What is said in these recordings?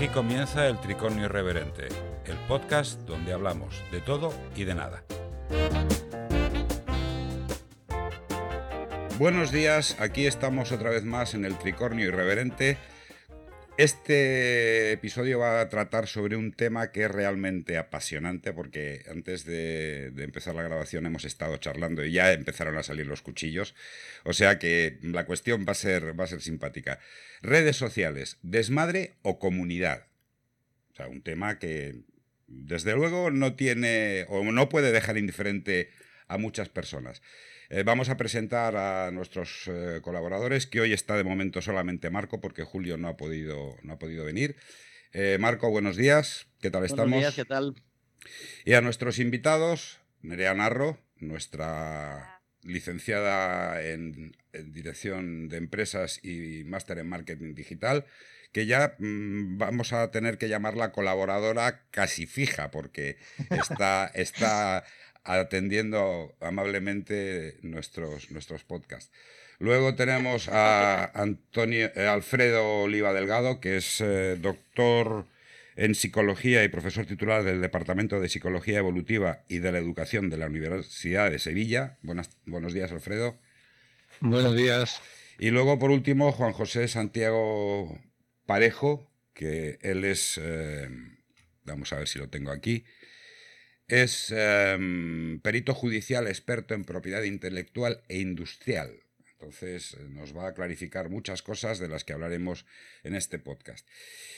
Aquí comienza el Tricornio Irreverente, el podcast donde hablamos de todo y de nada. Buenos días, aquí estamos otra vez más en el Tricornio Irreverente. Este episodio va a tratar sobre un tema que es realmente apasionante porque antes de, empezar la grabación hemos estado charlando y ya empezaron a salir los cuchillos. O sea que la cuestión va a ser, va a ser simpática. Redes sociales, desmadre o comunidad. O sea, un tema que desde luego no tiene o no puede dejar indiferente a muchas personas. Eh, vamos a presentar a nuestros eh, colaboradores, que hoy está de momento solamente Marco, porque Julio no ha podido, no ha podido venir. Eh, Marco, buenos días. ¿Qué tal estamos? Buenos días, ¿qué tal? Y a nuestros invitados, Nerea Narro, nuestra licenciada en, en Dirección de Empresas y máster en Marketing Digital, que ya mmm, vamos a tener que llamarla colaboradora casi fija, porque está, está atendiendo amablemente nuestros, nuestros podcasts. Luego tenemos a Antonio, eh, Alfredo Oliva Delgado, que es eh, doctor en psicología y profesor titular del Departamento de Psicología Evolutiva y de la Educación de la Universidad de Sevilla. Buenas, buenos días, Alfredo. Buenos días. Y luego, por último, Juan José Santiago Parejo, que él es, eh, vamos a ver si lo tengo aquí, es eh, perito judicial experto en propiedad intelectual e industrial. Entonces nos va a clarificar muchas cosas de las que hablaremos en este podcast.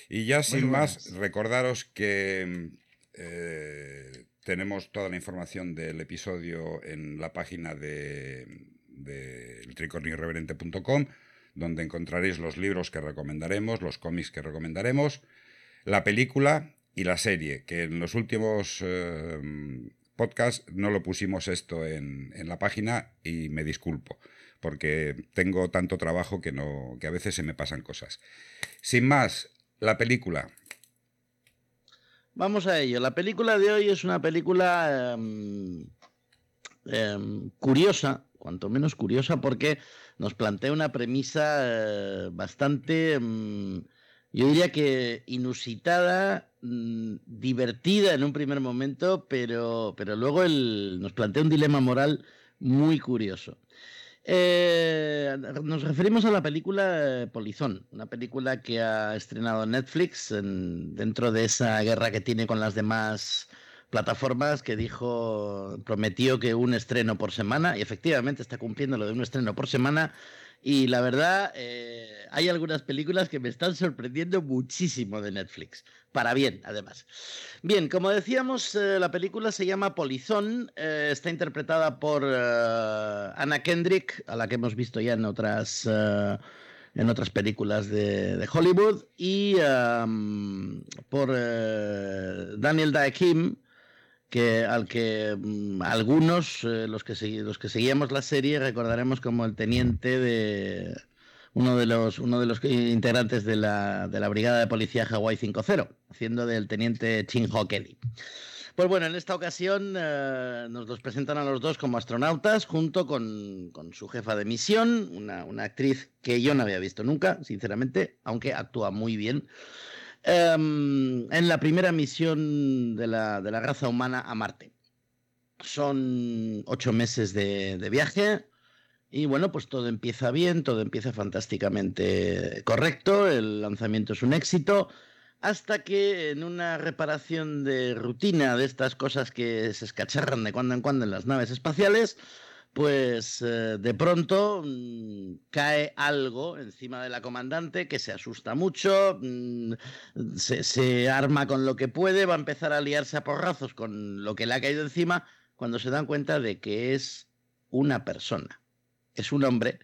Y ya sin más, recordaros que eh, tenemos toda la información del episodio en la página de, de donde encontraréis los libros que recomendaremos, los cómics que recomendaremos, la película y la serie, que en los últimos eh, podcasts no lo pusimos esto en, en, la página y me disculpo, porque tengo tanto trabajo que, no, que a veces se me pasan cosas. Sin más, la película. Vamos a ello. La película de hoy es una película eh, eh, curiosa, cuanto menos curiosa, porque nos plantea una premisa eh, bastante, yo diría que inusitada, mm, divertida en un primer momento, pero, pero luego nos plantea un dilema moral muy curioso. Eh, nos referimos a la película Polizón, una película que ha estrenado Netflix en, dentro de esa guerra que tiene con las demás plataformas que dijo, prometió que un estreno por semana, y efectivamente está cumpliendo lo de un estreno por semana. Y la verdad, eh, hay algunas películas que me están sorprendiendo muchísimo de Netflix. Para bien, además. Bien, como decíamos, eh, la película se llama Polizón. Eh, está interpretada por Anna Kendrick, a la que hemos visto ya en otras. En otras películas de, Hollywood y por Daniel Dae Kim, que al que mmm, algunos, eh, los, que los que seguíamos la serie, recordaremos como el teniente de uno de los, uno de los integrantes de la, de la Brigada de Policía Hawaii 5-0, haciendo del teniente Chin Ho Kelly. Pues bueno, en esta ocasión eh, nos los presentan a los dos como astronautas, junto con, con su jefa de misión, una, una, actriz que yo no había visto nunca, sinceramente, aunque actúa muy bien. Um, en la primera misión de la, de la, raza humana a Marte. Son ocho meses de, de, viaje y bueno, pues todo empieza bien, todo empieza fantásticamente correcto, el lanzamiento es un éxito, hasta que en una reparación de rutina de estas cosas que se escacharran de cuando en cuando en las naves espaciales, pues eh, de pronto mmm, cae algo encima de la comandante que se asusta mucho, mmm, se, arma con lo que puede, va a empezar a liarse a porrazos con lo que le ha caído encima cuando se dan cuenta de que es una persona, es un hombre,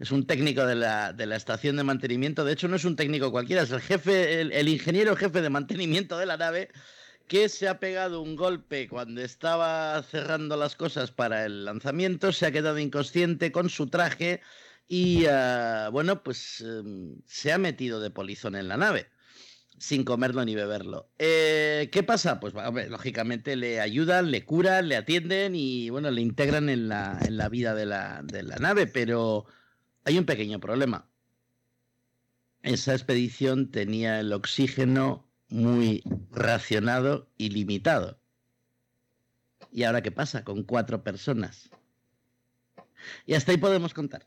es un técnico de la, de la estación de mantenimiento, de hecho no es un técnico cualquiera, es el jefe, el ingeniero jefe de mantenimiento de la nave que se ha pegado un golpe cuando estaba cerrando las cosas para el lanzamiento, se ha quedado inconsciente con su traje y, uh, bueno, pues um, se ha metido de polizón en la nave sin comerlo ni beberlo. Eh, ¿Qué pasa? Pues lógicamente le ayudan, le curan, le atienden y bueno, le integran en la, en la vida de la, de la nave, pero hay un pequeño problema. esa expedición tenía el oxígeno muy racionado y limitado. ¿Y ahora qué pasa con cuatro personas? Y hasta ahí podemos contar.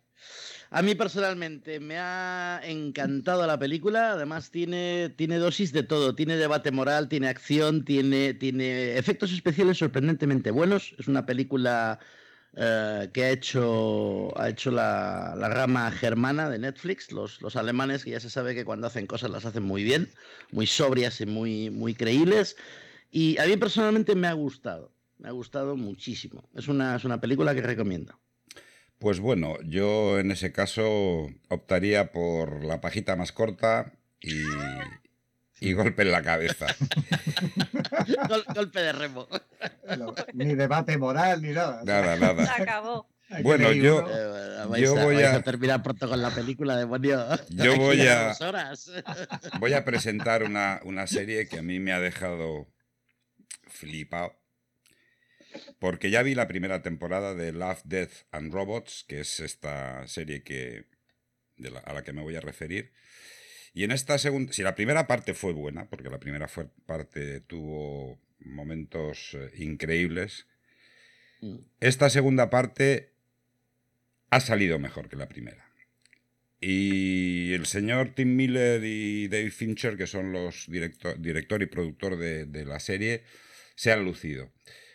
A mí personalmente me ha encantado la película, además tiene, tiene dosis de todo, tiene debate moral, tiene acción, tiene, tiene efectos especiales sorprendentemente buenos, es una película eh, que ha hecho, ha hecho la, la, rama germana de Netflix, los, los alemanes que ya se sabe que cuando hacen cosas las hacen muy bien, muy sobrias y muy, muy creíbles, y a mí personalmente me ha gustado, me ha gustado muchísimo, es una, es una película que recomiendo. Pues bueno, yo en ese caso optaría por la pajita más corta y, y golpe en la cabeza. Gol, golpe de remo. ni debate moral ni nada. Nada, nada. Se acabó. Bueno, yo, Eh, yo a, voy a- a terminar pronto con la película, demonio. Yo voy a- voy a presentar una, una serie que a mí me ha dejado flipado. Porque ya vi la primera temporada de Love, Death and Robots, que es esta serie que, de la- a la que me voy a referir. Y en esta segunda, si la primera parte fue buena, porque la primera fue- parte tuvo momentos eh, increíbles, Mm. esta segunda parte ha salido mejor que la primera. Y el señor Tim Miller y Dave Fincher, que son los director, director y productor de, de la serie, se han lucido.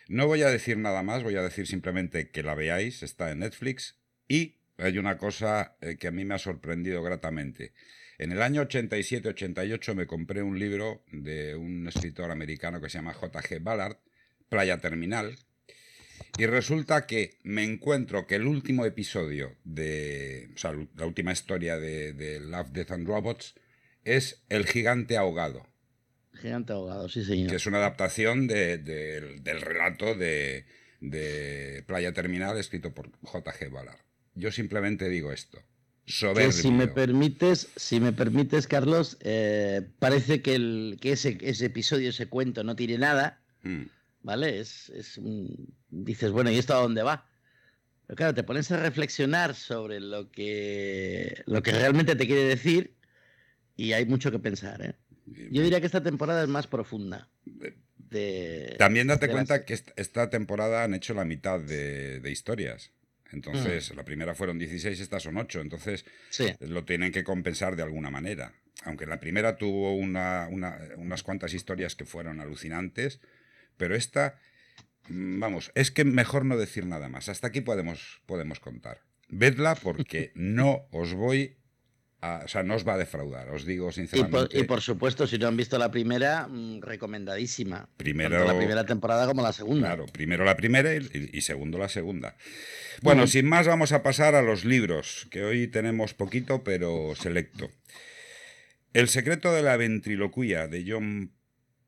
No voy a decir nada más, voy a decir simplemente que la veáis, está en Netflix. Y hay una cosa eh, que a mí me ha sorprendido gratamente. En el año 87-88 me compré un libro de un escritor americano que se llama J.G. Ballard, Playa Terminal, y resulta que me encuentro que el último episodio de. O sea, la última historia de, de Love, Death and Robots es El gigante ahogado, Gigante abogado, sí, señor. que es una adaptación de- de- del relato de, de Playa Terminal escrito por J.G. Ballard. Yo simplemente digo esto. Soberbio. Que si me permites, si me permites, Carlos, eh, parece que, el, que ese, ese episodio, ese cuento, no tiene nada, Mm. ¿vale? Es, es dices, bueno, ¿y esto a dónde va? Pero claro, te pones a reflexionar sobre lo que, lo que realmente te quiere decir y hay mucho que pensar, ¿eh? Yo diría que esta temporada es más profunda. De, También date de cuenta serie. que est- esta temporada han hecho la mitad de, de historias. Entonces, Mm. la primera fueron 16, estas son 8. Entonces, Sí, lo tienen que compensar de alguna manera. Aunque la primera tuvo una- una- unas cuantas historias que fueron alucinantes, pero esta, mm, vamos, es que mejor no decir nada más. Hasta aquí podemos, podemos contar. Vedla porque no os voy a, o sea, no os va a defraudar, os digo y sinceramente. por, y por supuesto, si no han visto la primera, mm, recomendadísima. Primero- Tanto la primera temporada como la segunda. Claro, primero la primera y, y segundo la segunda. Bueno, sin más, vamos a pasar a los libros, que hoy tenemos poquito, pero selecto. El secreto de la ventriloquía, de John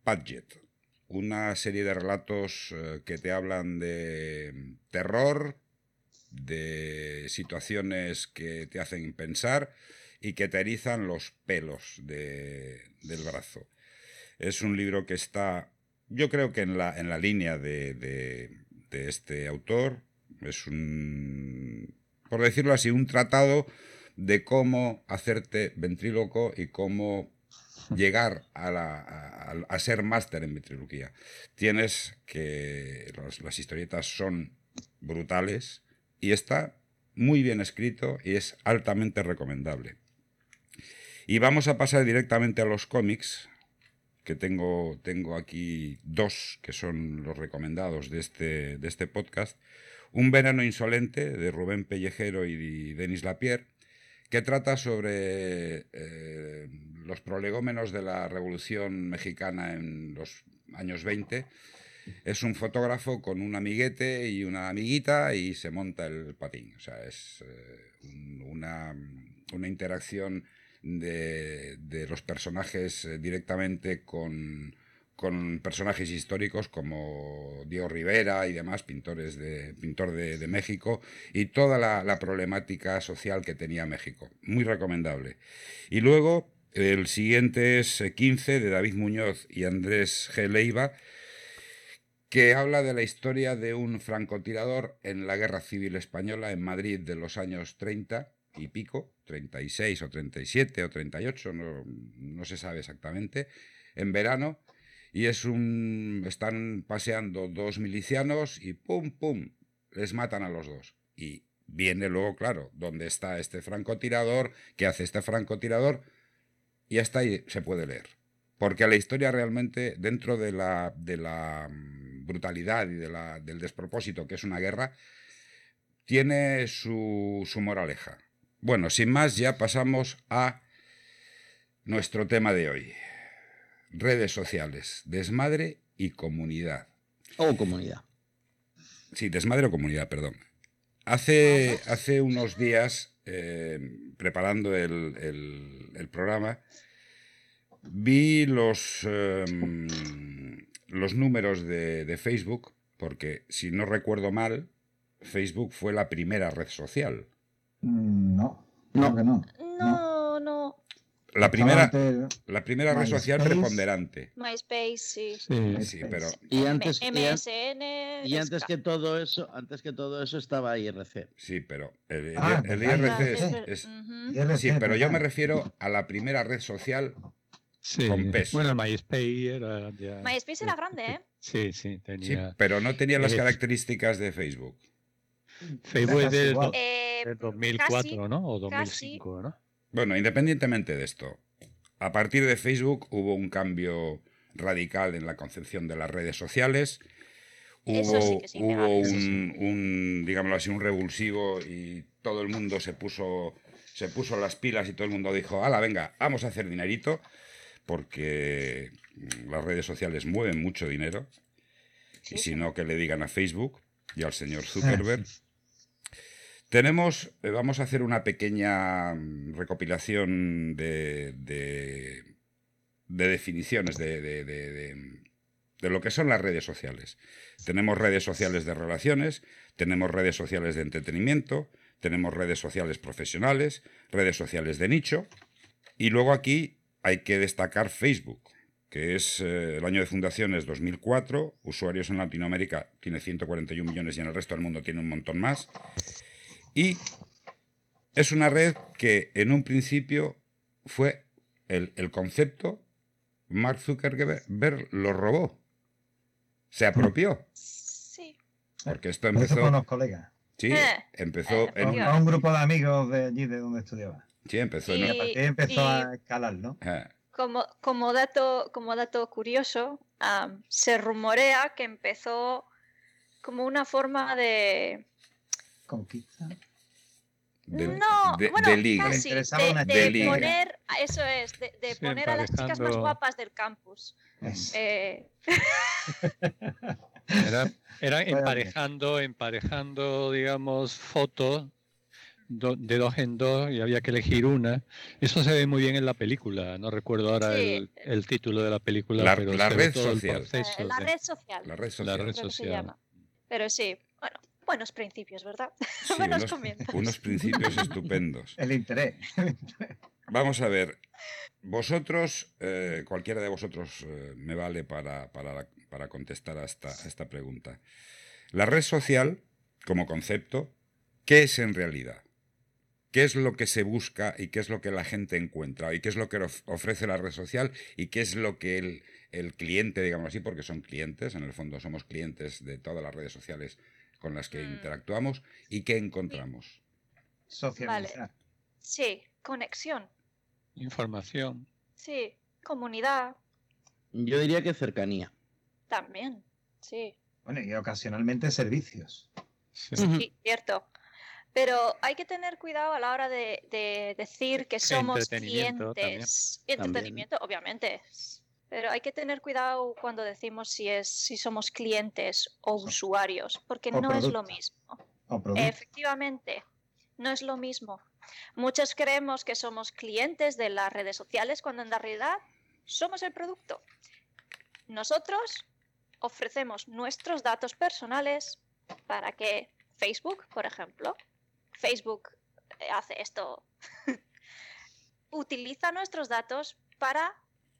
Padgett. Una serie de relatos eh, que te hablan de terror, de situaciones que te hacen pensar y que te erizan los pelos de- del brazo. Es un libro que está, yo creo que en la, en la línea de, de- este autor. Es un, por decirlo así, un tratado de cómo hacerte ventríloco y cómo llegar a, la- a- ser máster en ventriloquía. Tienes que... las historietas son brutales y está muy bien escrito y es altamente recomendable. Y vamos a pasar directamente a los cómics, que tengo, tengo aquí dos que son los recomendados de este, de este podcast. Un verano insolente de Rubén Pellejero y Denis Lapierre, que trata sobre eh, los prolegómenos de la Revolución Mexicana en los años 20. Es un fotógrafo con un amiguete y una amiguita y se monta el patín. O sea, es eh, un- una, una interacción de, de los personajes eh, directamente con, con personajes históricos como Diego Rivera y demás, pintores de, pintor de, de México, y toda la, la problemática social que tenía México. Muy recomendable. Y luego, el siguiente es eh, 15 de David Muñoz y Andrés G. Leiva, que habla de la historia de un francotirador en la Guerra Civil Española en Madrid de los años 30, y pico, 36 o 37 o 38, no, no se sabe exactamente, en verano, y es un... están paseando dos milicianos y pum, pum, les matan a los dos. Y viene luego, claro, dónde está este francotirador, qué hace este francotirador, y hasta ahí se puede leer. Porque la historia realmente, dentro de la, de la mm, brutalidad y de la, del despropósito que es una guerra, tiene su, su moraleja. Bueno, sin más, ya pasamos a nuestro tema de hoy. Redes sociales, desmadre y comunidad. O comunidad. Sí, desmadre o comunidad, perdón. Hace, hace unos días, eh, preparando el, el- el programa, vi los, em, los números de, de Facebook, porque si no recuerdo mal, Facebook fue la primera red social. Mm, No, No. creo que no. No, no. La primera, la primera red social preponderante. MySpace, sí. Sí. Sí, pero Y antes, MSN. y antes que todo eso, antes que todo eso estaba IRC. sí, pero el, Ah, el IRC es- Sí, pero yo me refiero a la primera red social. Sí. Con peso. Bueno, MySpace era ya. MySpace era grande, ¿eh? Sí, sí, Sí, tenía. pero no tenía las Eh, características de Facebook. Facebook es Casi del Eh, del 2004, casi, ¿no? O casi. 2005, ¿no? Bueno, independientemente de esto, a partir de Facebook hubo un cambio radical en la concepción de las redes sociales. Hubo, Eso sí que es hubo un, un, digámoslo así, un revulsivo y todo el mundo se puso, se puso las pilas y todo el mundo dijo, ala, venga, vamos a hacer dinerito, porque mm, las redes sociales mueven mucho dinero. Sí, y si no, que le digan a Facebook y al señor Zuckerberg. Tenemos, eh, vamos a hacer una pequeña mm, recopilación de, de, de definiciones de, de- de- de- de lo que son las redes sociales. Tenemos redes sociales de relaciones, tenemos redes sociales de entretenimiento, tenemos redes sociales profesionales, redes sociales de nicho, y luego aquí hay que destacar Facebook, que es eh, el año de fundación es 2004, usuarios en Latinoamérica tiene 141 millones y en el resto del mundo tiene un montón más. Y es una red que en un principio fue el, el concepto, Mark Zuckerberg lo robó, se apropió, Sí. porque esto empezó, con los colegas. sí, Eh, empezó, eh, en, Con, con un grupo de amigos de allí de donde estudiaba. sí, empezó en Y- Y a una- partir de ahí empezó y- a escalar, ¿no? ah, Como, como, dato, como dato curioso, am, se rumorea que empezó como una forma de... Conquista. de, no, de- bueno, de liga. casi, de, una de de liga. poner, eso es, de, de Sí, poner a las chicas más guapas del campus. Eh, Era, era emparejando, emparejando, digamos, fotos do- de dos en dos y había que elegir una. Eso se ve muy bien en la película. No recuerdo ahora Sí. el, el título de la película, La- pero la red todo el social. proceso eh, la red social. La red La social. red que se social. Pero sí, bueno, buenos principios, ¿verdad? Sí, buenos unos, comienzos. unos principios estupendos. El interés. Vamos a ver. Vosotros, eh, cualquiera de vosotros eh, me vale para, para- para contestar a esta, a esta pregunta. La red social, como concepto, ¿qué es en realidad? ¿Qué es lo que se busca y qué es lo que la gente encuentra? ¿Y qué es lo que of- ofrece la red social? ¿Y qué es lo que el, el cliente, digamos así, porque son clientes, en el fondo somos clientes de todas las redes sociales con las que Mm. interactuamos? ¿Y qué encontramos? Socializar. Sí, conexión. Información. Sí, comunidad Yo diría que cercanía. también. Sí, Bueno, y ocasionalmente servicios. Sí. Sí, cierto. Pero hay que tener cuidado a la hora de, de decir que somos Entretenimiento también. clientes. Entretenimiento, obviamente. Pero hay que tener cuidado cuando decimos si es si somos clientes o usuarios, porque o no es lo mismo. Efectivamente, no es lo mismo. Muchos creemos que somos clientes de las redes sociales cuando en la realidad somos el producto. Nosotros ofrecemos nuestros datos personales para que Facebook, por ejemplo, Facebook eh, hace esto, utiliza nuestros datos para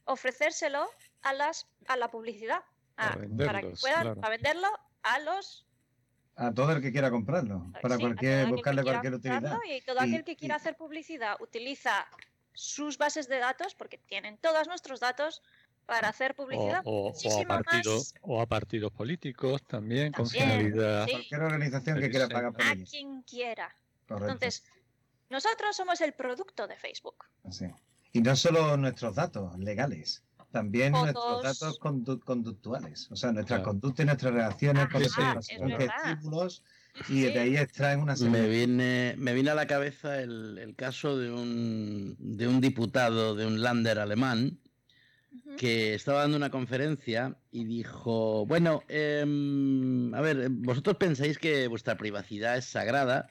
ofrecérselo a, las, a la publicidad, Para a- para que puedan claro. para venderlo a los A todo el que quiera comprarlo, para Sí, a todo cualquier, buscarle cualquier utilidad. Y todo Y- aquel que quiera y- hacer publicidad utiliza sus bases de datos, porque tienen todos nuestros datos, para hacer publicidad. o- o a más o a partidos políticos también, con finalidad. sí. Cualquier organización que quiera pagar por a ello. quien quiera. Correcto. Entonces, nosotros somos el producto de Facebook. Así. Y no solo nuestros datos legales, también Fotos. nuestros datos condu- conductuales. O sea, nuestras Claro. conductas y nuestras reacciones con Ajá, observación es de verdad. estímulos y de ahí extraen una serie Me de- viene, me viene a la cabeza el, el caso de un, de un diputado de un lander alemán que estaba dando una conferencia y dijo, bueno, em, a ver, vosotros pensáis que vuestra privacidad es sagrada,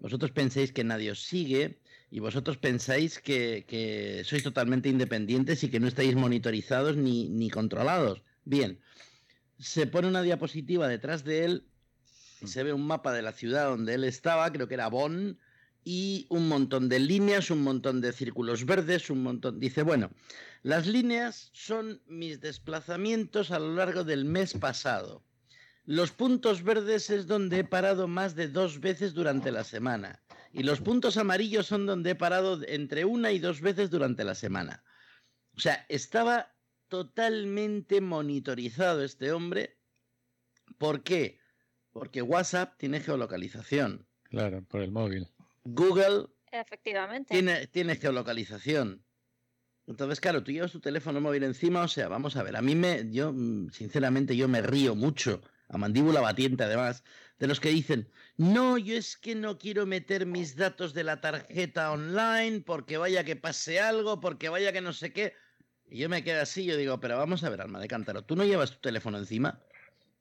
vosotros pensáis que nadie os sigue y vosotros pensáis que, que sois totalmente independientes y que no estáis monitorizados ni, ni controlados. Bien, se pone una diapositiva detrás de él y se ve un mapa de la ciudad donde él estaba, creo que era Bonn, y un montón de líneas, un montón de círculos verdes, un montón... Dice, bueno, las líneas son mis desplazamientos a lo largo del mes pasado. Los puntos verdes es donde he parado más de dos veces durante la semana. Y los puntos amarillos son donde he parado entre una y dos veces durante la semana. O sea, estaba totalmente monitorizado este hombre. ¿Por qué? Porque WhatsApp tiene geolocalización. Claro, por el móvil. Google Efectivamente. tiene, tiene geolocalización. Entonces, claro, tú llevas tu teléfono móvil encima, o sea, vamos a ver, a mí me, yo, mm, sinceramente, yo me río mucho, a mandíbula batiente además, de los que dicen, no, yo es que no quiero meter mis datos de la tarjeta online porque vaya que pase algo, porque vaya que no sé qué. Y yo me quedo así, yo digo, pero vamos a ver, alma de cántaro, ¿tú no llevas tu teléfono encima?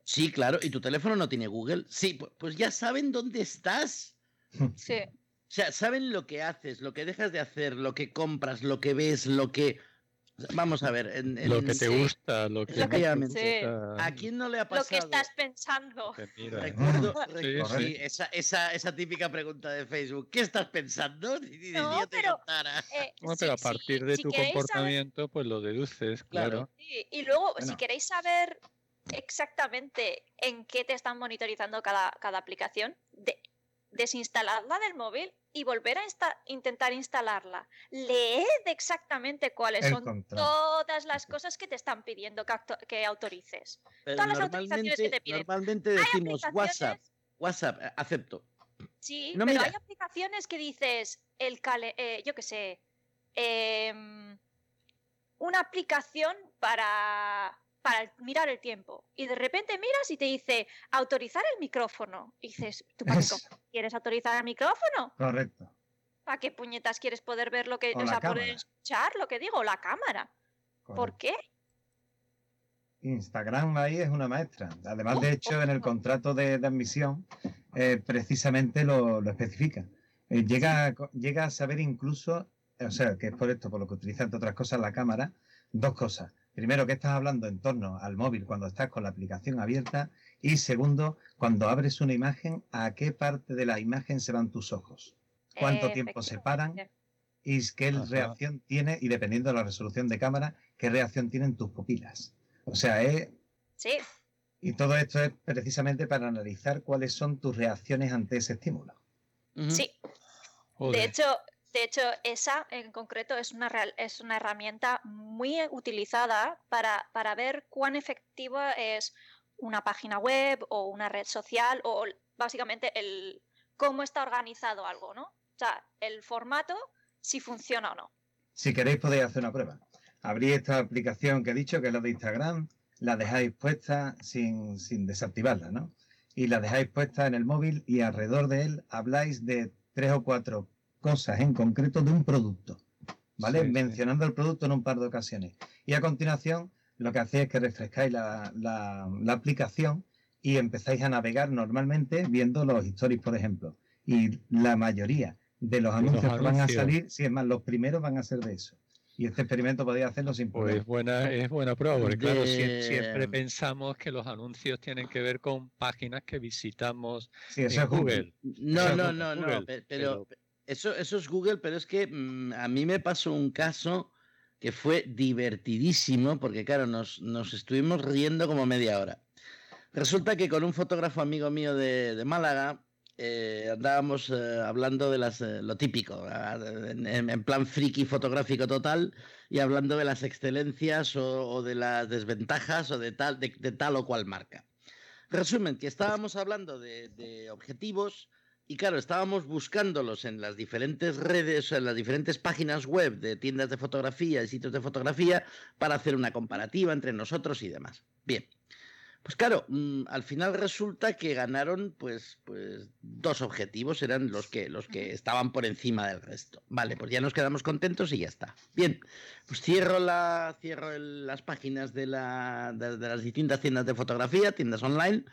Sí, claro, ¿y tu teléfono no tiene Google? Sí, pu- pues ya saben dónde estás. Sí. O sea, saben lo que haces, lo que dejas de hacer, lo que compras, lo que ves, lo que... Vamos a ver, en, Lo que te sí. gusta, lo que Efectivamente. gusta, ¿a quién no le ha Lo que estás pensando. Recuerdo, Sí, recuerdo- sí, esa, esa, esa típica pregunta de Facebook. ¿Qué estás pensando? No, yo te pero-. Eh, Bueno, pero a partir de si tu saber- comportamiento, pues lo deduces, Claro. claro. Sí, y luego, si queréis saber exactamente en qué te están monitorizando cada, cada aplicación, de- desinstalarla del móvil y volver a insta- intentar instalarla. Leed exactamente cuáles El son control. todas las cosas que te están pidiendo que, autorices. Pero todas las autorizaciones que normalmente, te piden. normalmente decimos WhatsApp, WhatsApp, eh, acepto. Sí, No, pero mira. hay aplicaciones que dices, el cale- eh, yo qué sé, em, una aplicación para, para mirar el tiempo. Y de repente miras y te dice, autorizar el micrófono. Y dices, ¿tú para qué quieres autorizar el micrófono? Correcto. ¿Para qué puñetas quieres poder ver lo que, O o sea, poder escuchar lo que digo? La cámara. ¿Por correcto. qué? Instagram ahí es una maestra. Además, de Oh, hecho, en el oh. contrato de, de admisión eh, precisamente lo, lo especifica. Eh, llega, a llega a saber incluso, o sea, que es por esto, por lo que utiliza entre otras cosas la cámara, dos cosas. Primero, que estás hablando en torno al móvil cuando estás con la aplicación abierta. Y segundo, cuando abres una imagen, ¿a qué parte de la imagen se van tus ojos? ¿Cuánto tiempo se paran? Y qué Ajá. reacción tiene, y dependiendo de la resolución de cámara, qué reacción tienen tus pupilas. O sea, es, Sí, y todo esto es precisamente para analizar cuáles son tus reacciones ante ese estímulo. Sí. Joder. De hecho, de hecho, esa en concreto es una, es una herramienta muy utilizada para, para ver cuán efectiva es una página web o una red social o básicamente el cómo está organizado algo, ¿no? O sea, el formato, si funciona o no. Si queréis podéis hacer una prueba. Abrís esta aplicación que he dicho, que es la de Instagram, la dejáis puesta sin, sin desactivarla, ¿no? Y la dejáis puesta en el móvil y alrededor de él habláis de tres o cuatro cosas en concreto de un producto, ¿vale? Sí, sí. Mencionando el producto en un par de ocasiones. Y a continuación lo que hacéis es que refrescáis la, la- la aplicación y empezáis a navegar normalmente viendo los stories, por ejemplo. Y la mayoría de los los anuncios que van a salir, si es más, los primeros van a ser de eso. Y este experimento podéis hacerlo sin Pues problema. buena, es buena prueba, porque claro, siempre pensamos que los anuncios tienen que ver con páginas que visitamos Sí, eso en es Google. Google. No, sea, no, no, no, pero, eso, eso es Google, pero es que mm, a mí me pasó un caso que fue divertidísimo, porque claro, nos, nos estuvimos riendo como media hora. Resulta que con un fotógrafo amigo mío de, de Málaga eh, andábamos eh, hablando de las, eh, lo típico, en, plan friki fotográfico total, y hablando de las excelencias o, de las desventajas o de tal, de, tal o cual marca. Resumen, que estábamos hablando de objetivos y claro, estábamos buscándolos en las diferentes redes, en las diferentes páginas web de tiendas de fotografía y sitios de fotografía para hacer una comparativa entre nosotros y demás. Bien. Pues claro, mmm, al final resulta que ganaron pues, pues dos objetivos, eran los que, los que estaban por encima del resto. Vale, pues ya nos quedamos contentos y ya está. Bien, pues cierro, la, cierro el, las páginas de, la, de, de las distintas tiendas de fotografía, tiendas online,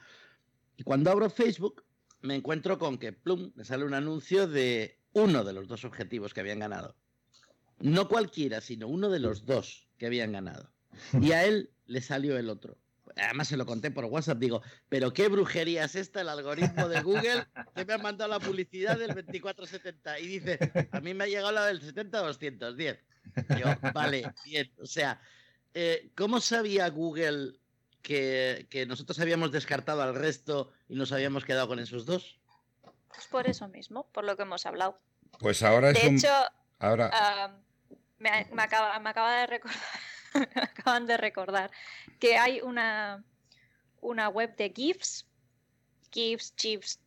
y cuando abro Facebook me encuentro con que, plum, me sale un anuncio de uno de los dos objetivos que habían ganado. No cualquiera, sino uno de los dos que habían ganado. Y a él le salió el otro además se lo conté por WhatsApp, digo, pero qué brujería es esta, el algoritmo de Google que me ha mandado la publicidad del 2470 y dice, a mí me ha llegado la del 70-210. Yo, vale, bien, o sea, eh, ¿cómo sabía Google que, que, nosotros habíamos descartado al resto y nos habíamos quedado con esos dos? Pues por eso mismo, por lo que hemos hablado. Pues ahora es de un... hecho, ahora... uh, me, me, acaba, me acaba de recordar acaban de recordar que hay una, una web de GIFs, GIFs, GIFs,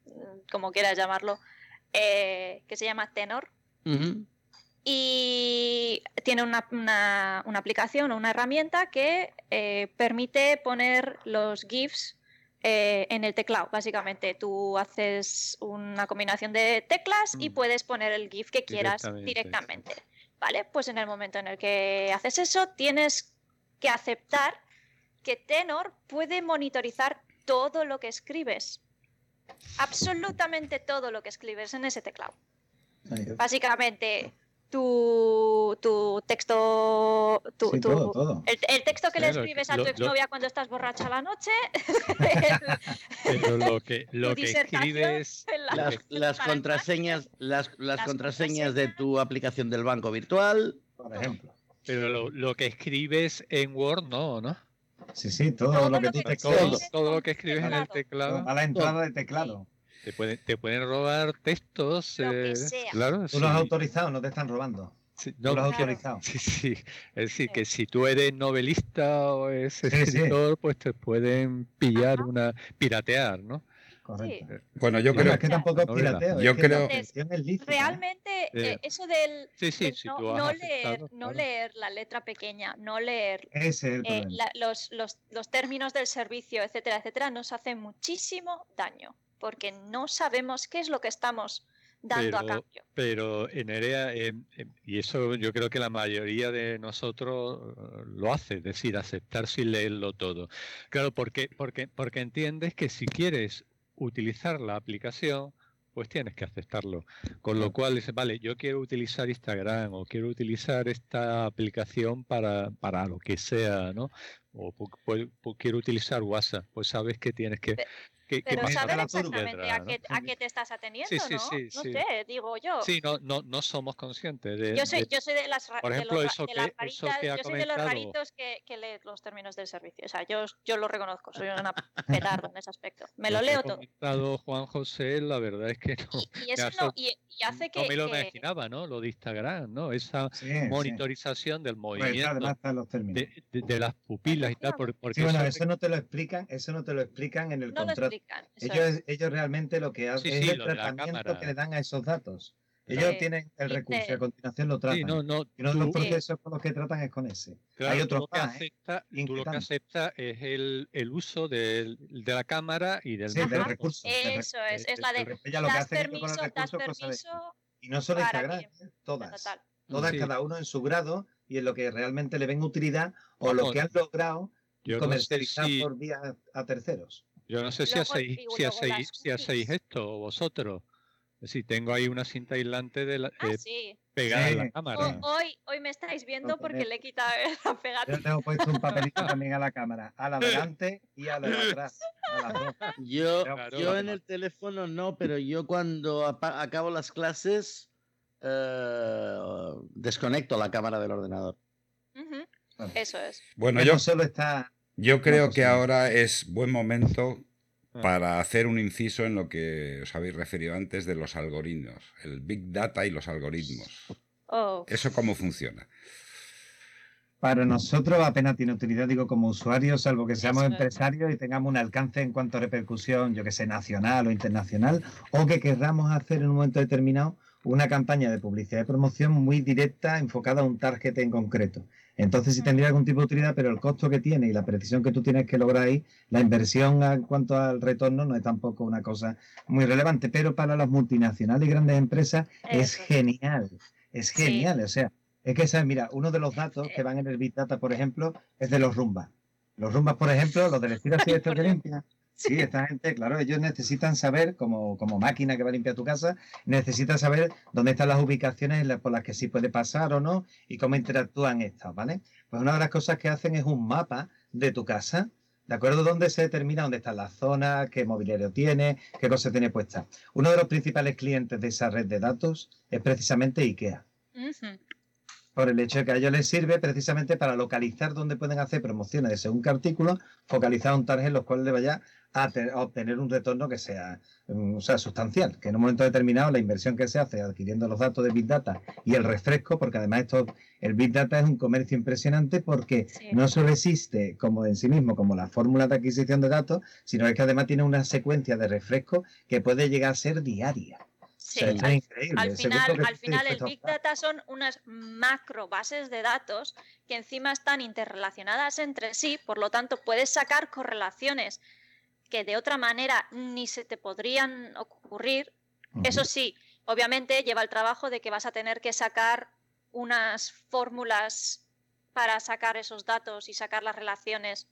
como quieras llamarlo, eh, que se llama Tenor. Uh -huh. Y tiene una, una, una, aplicación o una herramienta que eh, permite poner los GIFs eh, en el teclado. Básicamente, tú haces una combinación de teclas y puedes poner el GIF que quieras directamente. directamente. ¿Vale? Pues en el momento en el que haces eso, tienes que aceptar que Tenor puede monitorizar todo lo que escribes. Absolutamente todo lo que escribes en ese teclado. Básicamente, tu, tu texto. Tu, sí, tu, todo, todo. El, el, texto que claro, le escribes a tu exnovia lo, cuando estás borracha a la noche. Pero lo que, lo que escribes. La, las, las contraseñas, las, las, las contraseñas de tu aplicación del banco virtual. Por ejemplo. Pero lo, lo, que escribes en Word, no, ¿no? Sí, sí, todo, todo lo que tú te todo, todo, lo que escribes en el teclado. A la entrada de teclado. Te pueden, te pueden robar textos. Lo eh, que sea. Claro, Tú sí. los has autorizado, no te están robando. Sí, Tú no, los has claro. autorizado. sí, sí. Es decir, que si tú eres novelista o es sí. escritor, pues te pueden pillar Ajá. una. piratear, ¿no? Correcto. Bueno, yo creo es que tampoco es pirateo. Yo es que creo-. Realmente, Eh, eh, eso del, Sí, sí, del si no, tú no aceptado, leer, no claro. leer la letra pequeña, no leer Ese es el eh, la- los, los, los términos del servicio, etcétera, etcétera, nos hace muchísimo daño, porque no sabemos qué es lo que estamos dando a cambio. Pero en EREA, eh, eh, y eso yo creo que la mayoría de nosotros eh, lo hace, es decir, aceptar sin leerlo todo. Claro, porque, porque, porque entiendes que si quieres utilizar la aplicación, pues tienes que aceptarlo. Con lo cual dices, vale, yo quiero utilizar Instagram o quiero utilizar esta aplicación para, para lo que sea, ¿no? O quiero utilizar WhatsApp, pues sabes que tienes que... que, que Pero más pasar ¿sabes la turba exactamente a ¿no? qué, a qué te estás ateniendo, Sí, sí, no? sí, no sí. sé, digo yo. Sí, no, no, no somos conscientes de, Yo soy, de- yo soy de las por de ejemplo, los ra- eso de las que- eso raritas- que ha yo soy de los comentado- raritos que, que lee los términos del servicio. O sea, yo, yo lo reconozco, soy una petardo en ese aspecto. Me lo que ha leo todo. comentado Juan José, la verdad es que no, Y, y eso hace- no, y, y hace que, no me lo que- imaginaba, ¿no? Lo de Instagram, ¿no? Esa Sí, sí. monitorización del Pues está, movimiento además están los términos. de, de- de las pupilas y tal, por- porque Sí, bueno, eso- eso no te lo explican, eso no te lo explican en el no lo contrato. Explican. Ellos, ellos realmente lo que hacen Sí, es el de tratamiento que le dan a esos datos. Ellos tienen el Y recurso y a continuación lo tratan. sí, no, no, y los tú- procesos con los que tratan es con ese. claro, hay tú otros lo que más, ¿eh? tú lo que Inquietante. aceptas es el, el uso del- de la cámara y del Sí, del recurso. del. Eso es, eh, es la de El- Ella lo que hace es que con el permiso, das recurso cosa de permiso Y no solo Instagram, que- ¿eh? todas. total. Todas, Sí. cada uno en su grado y en lo que realmente le ven utilidad o lo que han logrado Yo no sé comercializar si, por vía a terceros. Yo no sé si Luego- hacéis, si hacéis, si hacéis esto vosotros. Si tengo ahí una cinta aislante de la, Ah, eh, sí. pegada en la cámara. O- hoy, hoy me estáis viendo porque tenés. le he quitado la Yo pegatina. tengo puesto un papelito también a la cámara, a la delante y a la de atrás. A. Yo, Claro, yo en el teléfono no, pero yo cuando acabo las clases eh, desconecto la cámara del ordenador. Eso es. Bueno, yo, no solo está Yo creo que posible. ahora es buen momento Ah. para hacer un inciso en lo que os habéis referido antes de los algoritmos, el Big Data y los algoritmos. Oh, ¿Eso cómo funciona? Para nosotros apenas tiene utilidad, digo, como usuarios, salvo que seamos empresarios y tengamos un alcance en cuanto a repercusión, yo que sé, nacional o internacional, o que querramos hacer en un momento determinado una campaña de publicidad y promoción muy directa, enfocada a un target en concreto. Entonces sí tendría algún tipo de utilidad, pero el costo que tiene y la precisión que tú tienes que lograr ahí, la inversión en cuanto al retorno no es tampoco una cosa muy relevante, pero para las multinacionales y grandes empresas es genial, es Sí. genial, o sea, es que, ¿sabes? Mira, uno de los datos que van en el Big Data, por ejemplo, es de los rumbas. Los rumbas, por ejemplo, los del estilo así que limpian. Sí, esta gente, claro, ellos necesitan saber, como, como máquina que va a limpiar tu casa, necesitan saber dónde están las ubicaciones por las que sí puede pasar o no y cómo interactúan estas, ¿vale? Pues una de las cosas que hacen es un mapa de tu casa, ¿de acuerdo? Donde se determina dónde están las zonas, qué mobiliario tiene, qué cosas tiene puesta. Uno de los principales clientes de esa red de datos es precisamente IKEA. Por el hecho de que a ellos les sirve precisamente para localizar dónde pueden hacer promociones de según qué artículo, focalizar un target en los cuales le vaya a, te- a obtener un retorno que sea, mm, o sea, sustancial, que en un momento determinado la inversión que se hace adquiriendo los datos de Big Data y el refresco, porque además esto, el Big Data es un comercio impresionante porque Sí. no solo existe como en sí mismo, como la fórmula de adquisición de datos, sino es que además tiene una secuencia de refresco que puede llegar a ser diaria. Sí, O sea, esto al- increíble. Final, al final el a Big. Data son unas macro bases de datos que encima están interrelacionadas entre sí, por lo tanto puedes sacar correlaciones que de otra manera ni se te podrían ocurrir. Eso sí, obviamente lleva el trabajo de que vas a tener que sacar unas fórmulas para sacar esos datos y sacar las relaciones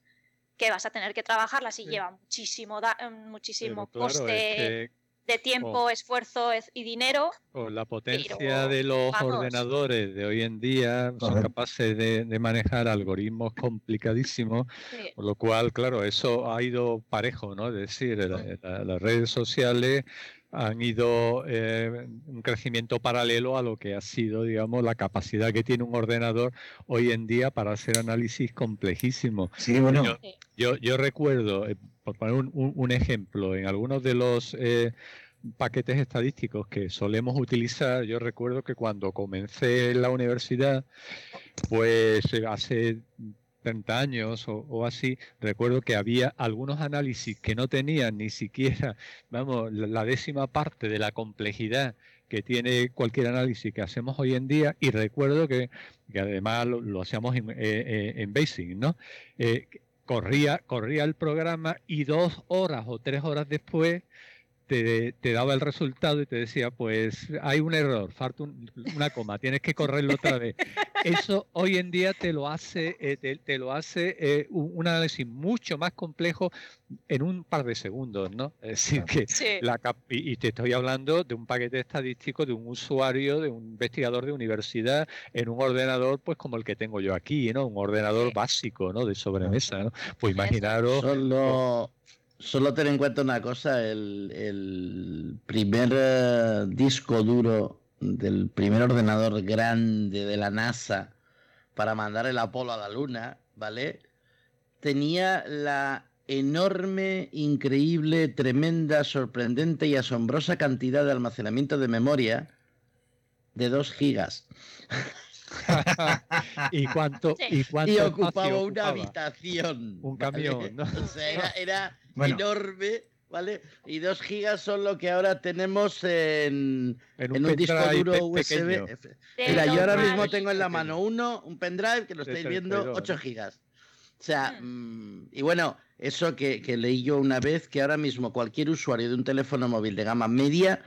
que vas a tener que trabajarlas y Sí. lleva muchísimo, da- eh, muchísimo Pero claro, coste es que de tiempo, esfuerzo es- y dinero. con la potencia Pero, de los vamos. ordenadores de hoy en día son capaces de, de manejar algoritmos complicadísimos, Sí. por lo cual, claro, eso ha ido parejo, ¿no? Es decir, la- la- las redes sociales han ido eh, un crecimiento paralelo a lo que ha sido, digamos, la capacidad que tiene un ordenador hoy en día para hacer análisis complejísimos. Sí, bueno, Yo- Yo, yo recuerdo, eh, por poner un, ejemplo, en algunos de los eh, paquetes estadísticos que solemos utilizar, yo recuerdo que cuando comencé en la universidad, pues eh, hace 30 años o, así, recuerdo que había algunos análisis que no tenían ni siquiera, vamos, la, décima parte de la complejidad que tiene cualquier análisis que hacemos hoy en día y recuerdo que, además lo, hacíamos en, eh, eh, en Basic, ¿no? Corría, corría el programa y dos horas o tres horas después te, te daba el resultado y te decía, pues hay un error, falta un- una coma, tienes que correrlo otra vez. Eso hoy en día te lo hace, eh, te, te lo hace eh, un, un análisis mucho más complejo en un par de segundos, ¿no? Es decir, que Sí. la cap- y, y te estoy hablando de un paquete estadístico de un usuario, de un investigador de universidad en un ordenador, pues como el que tengo yo aquí, ¿no? Un ordenador Sí. básico, ¿no? De sobremesa, ¿no? Pues imaginaros. Solo, solo ten en cuenta una cosa, el, el primer eh, disco duro del primer ordenador grande de la NASA para mandar el Apolo a la Luna, ¿vale? Tenía la enorme, increíble, tremenda, sorprendente y asombrosa cantidad de almacenamiento de memoria de 2 gigas. ¿Y cuánto, Sí. y cuánto Y espacio ocupaba una ocupaba? habitación. Un ¿vale? camión, ¿no? O sea, era, era Bueno. enorme, ¿vale? Y dos gigas son lo que ahora tenemos en, En en un disco duro USB. Mira, yo ahora mismo tengo en la mano uno, un pendrive que lo estáis viendo, 32, 8 ¿no? gigas. O sea, Hmm. mm, y bueno, eso que, que leí yo una vez, que ahora mismo cualquier usuario de un teléfono móvil de gama media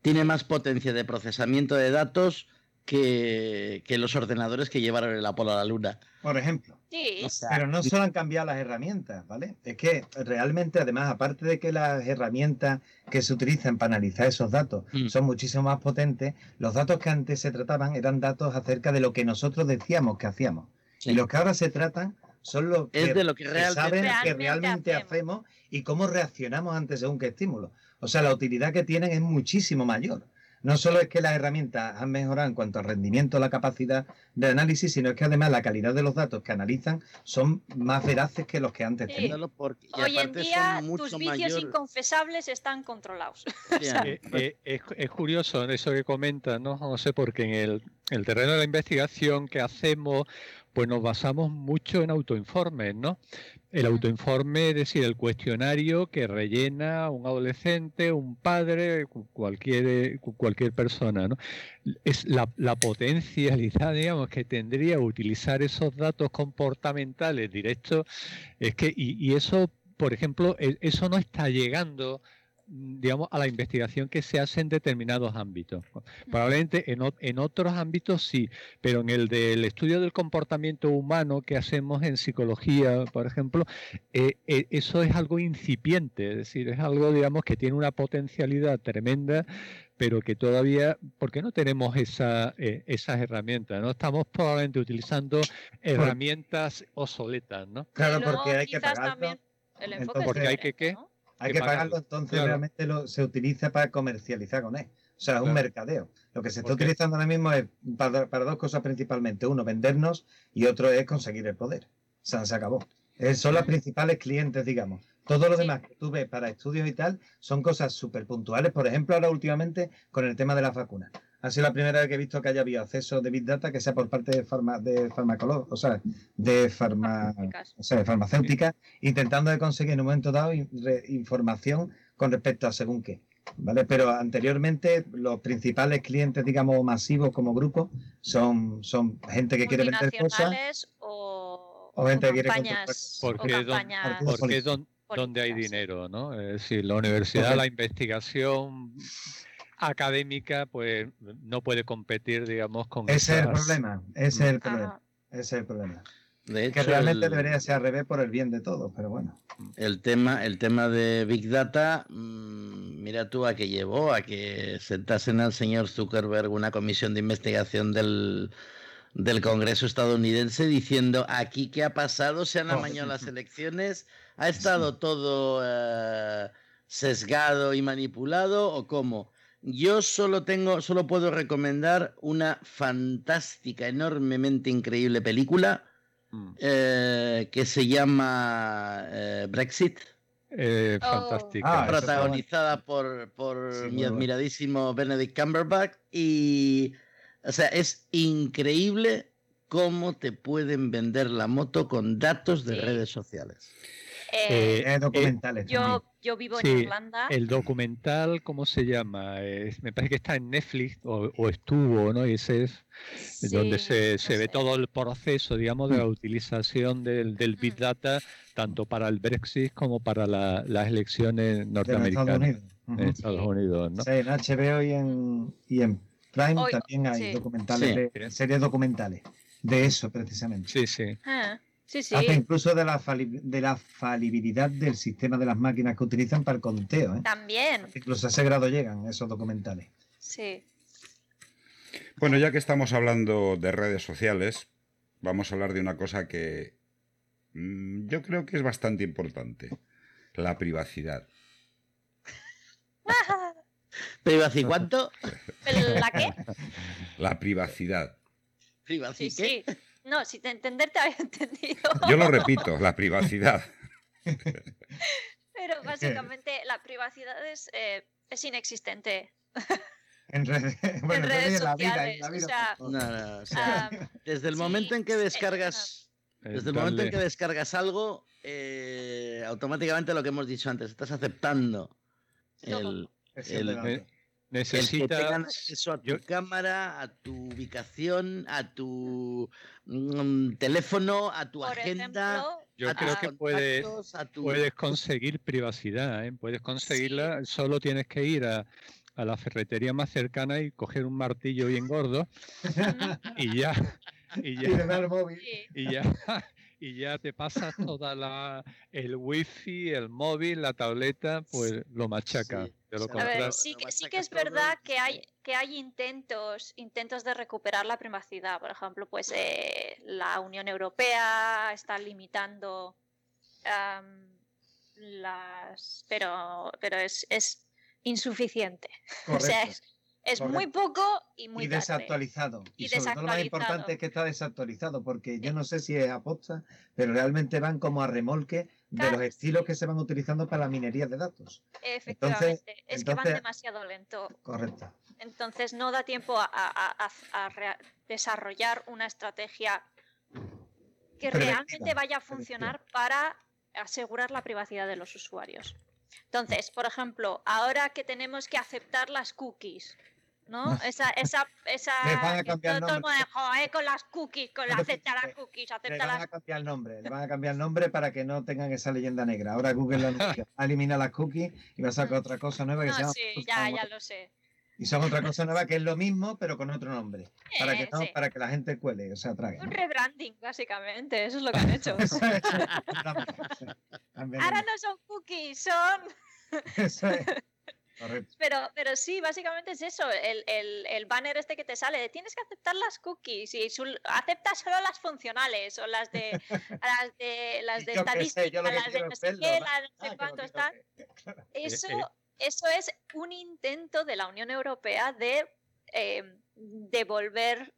tiene más potencia de procesamiento de datos que, que los ordenadores que llevaron el Apolo a la Luna. por ejemplo. Sí. O sea, Pero no solo han cambiado las herramientas, ¿vale? Es que realmente, además, aparte de que las herramientas que se utilizan para analizar esos datos Mm. son muchísimo más potentes, los datos que antes se trataban eran datos acerca de lo que nosotros decíamos que hacíamos. Sí. Y los que ahora se tratan son los que, es de lo que realmente... saben que Realmente realmente hacemos. hacemos y cómo reaccionamos ante según qué estímulo. O sea, la utilidad que tienen es muchísimo mayor. No solo es que las herramientas han mejorado en cuanto al rendimiento, la capacidad de análisis, sino es que además la calidad de los datos que analizan son más veraces que los que antes Sí. tenían. Hoy en día tus vicios mayor- inconfesables están controlados. Eh, eh, es, es curioso eso que comentas, ¿no, José? Porque en el, el terreno de la investigación que hacemos, pues nos basamos mucho en autoinformes, ¿no? El autoinforme, es decir, el cuestionario que rellena un adolescente, un padre, cu- cualquier, cu- cualquier persona, ¿no? Es la, la potencialidad, digamos, que tendría utilizar esos datos comportamentales directos, es que, y, y eso, por ejemplo, e- eso no está llegando digamos, a la investigación que se hace en determinados ámbitos. Probablemente en, o- en otros ámbitos sí, pero en el del estudio del comportamiento humano que hacemos en psicología, por ejemplo, eh, eh, eso es algo incipiente, es decir, es algo, digamos, que tiene una potencialidad tremenda, pero que todavía, porque no tenemos esa, eh, esas herramientas? ¿no? Estamos probablemente utilizando herramientas obsoletas, ¿no? Claro, porque hay que pagarlo. también el enfoque Entonces- es Porque hay que, ¿qué? ¿no? Hay que que pagarlo, pagarlo, entonces claro. realmente lo, se utiliza para comercializar con él. O sea, es un mercadeo. Lo que se está utilizando ahora mismo es para, para dos cosas principalmente. Uno, vendernos y otro es conseguir el poder. O sea, se acabó. Eh, son los principales clientes, digamos. Todo lo Sí. demás que tú ves para estudios y tal son cosas súper puntuales. Por ejemplo, ahora últimamente con el tema de las vacunas. Ha sido la primera vez que he visto que haya habido acceso de Big Data que sea por parte de, farma, de o sea, de, farma, Farmacéuticas. o sea, de farmacéuticas, intentando de conseguir en un momento dado in- re- información con respecto a según qué. ¿Vale? Pero anteriormente los principales clientes, digamos, masivos como grupo son, son gente que quiere vender cosas. o, o gente o que quiere campañas, Porque campañas es don- donde hay dinero, ¿no? Es decir, la universidad, la investigación académica, pues no puede competir, digamos, con Ese es el problema. Ese es el problema. Ese es el problema. De Que hecho, realmente el- debería ser al revés por el bien de todos, pero bueno. El tema, el tema de Big Data, mm, mira tú a qué llevó, a que sentasen al señor Zuckerberg una comisión de investigación del, del Congreso estadounidense diciendo aquí qué ha pasado, se han Oh. amañado las elecciones, ha estado todo eh, sesgado y manipulado o cómo. Yo solo tengo, solo puedo recomendar una fantástica, enormemente increíble película Mm. eh, que se llama eh, Brexit, Eh, Oh. fantástica. Ah, protagonizada por, por Sí, mi bueno. admiradísimo Benedict Cumberbatch y, o sea, es increíble cómo te pueden vender la moto con datos de Sí. redes sociales. Eh, Es documentales también. yo, yo vivo sí, en Irlanda. El documental, ¿cómo se llama? Es- me parece que está en Netflix o, o estuvo, ¿no? Y ese es donde Sí, se, no se ve todo el proceso, digamos, de la utilización del, del Big Mm. Data, tanto para el Brexit como para la- las elecciones norteamericanas Estados Unidos. Ujú. en Estados Sí. Unidos, ¿no? Sí, en HBO y en, y en Prime Hoy- también hay sí. documentales, Sí. de, series documentales de eso precisamente. Sí, sí. Ah, sí, sí. Hasta incluso de la, fali- de la falibilidad del sistema de las máquinas que utilizan para el conteo. ¿eh? También, Incluso a ese grado llegan esos documentales. sí. Bueno, ya que estamos hablando de redes sociales, vamos a hablar de una cosa que mm, yo creo que es bastante importante, la privacidad. ¿Privacy cuánto? ¿La qué? La privacidad. ¿Privacy Sí, qué? sí. No, si te entenderte había entendido. Yo lo repito, la privacidad. Pero básicamente la privacidad es, eh, es inexistente En bueno, en redes sociales. desde el sí, momento en que descargas, desde el momento en que descargas algo, eh, automáticamente lo que hemos dicho antes, estás aceptando el- el dato. el que necesita tengan acceso a tu yo- cámara, a tu ubicación, a tu mm, teléfono, a tu por agenda, ejemplo, Yo a creo tus que puede, contactos, a tu... puedes conseguir privacidad, ¿eh? puedes conseguirla, solo tienes que ir a, a la ferretería más cercana y coger un martillo bien gordo y ya, y ya, móvil. y ya, y ya te pasas toda la el wifi, el móvil, la tableta, pues lo machaca. Sí, Lo A ver, sí que, sí que es verdad que hay, que hay intentos, intentos de recuperar la privacidad. Por ejemplo, pues eh, la Unión Europea está limitando las. Pero, pero es, es insuficiente. O sea, es, Es muy poco y muy y tarde. desactualizado. Y, Y sobre todo lo más desactualizado. importante es que está desactualizado, porque yo no sé si es aposta, pero realmente van como a remolque de los estilos que se van utilizando para la minería de datos. Efectivamente, es que van entonces- demasiado lento. Correcto. Entonces no da tiempo a, a- a- a rea- desarrollar una estrategia que Preventiva, realmente vaya a funcionar para asegurar la privacidad de los usuarios. Entonces, por ejemplo, ahora que tenemos que aceptar las cookies, ¿no? Esa, esa, esa Les van a cambiar el todo el nombre. mundo, "Joder, con las cookies, con No te aceptar las preocupes, cookies, Le aceptar van las a cambiar el nombre, le van a cambiar el nombre para que no tengan esa leyenda negra. Ahora Google lo anuncia, va a eliminar las cookies y va a sacar otra cosa nueva que se No, llama sí, ya, ya lo sé. Y son otra cosa nueva que es lo mismo, pero con otro nombre. Para que, Eh, no, sí. para que la gente cuele, o sea, trague. Un ¿no? rebranding, básicamente, eso es lo que han hecho. Ahora el- no son cookies, son Eso es. Correcto. Pero, pero sí, básicamente es eso, el, el- el banner este que te sale, de tienes que aceptar las cookies y sul- aceptas solo las funcionales o las de las de las de estadística, las de no sé qué, las no sé Ah, cuánto están. Eso, eh. eso es un intento de la Unión Europea de eh, devolver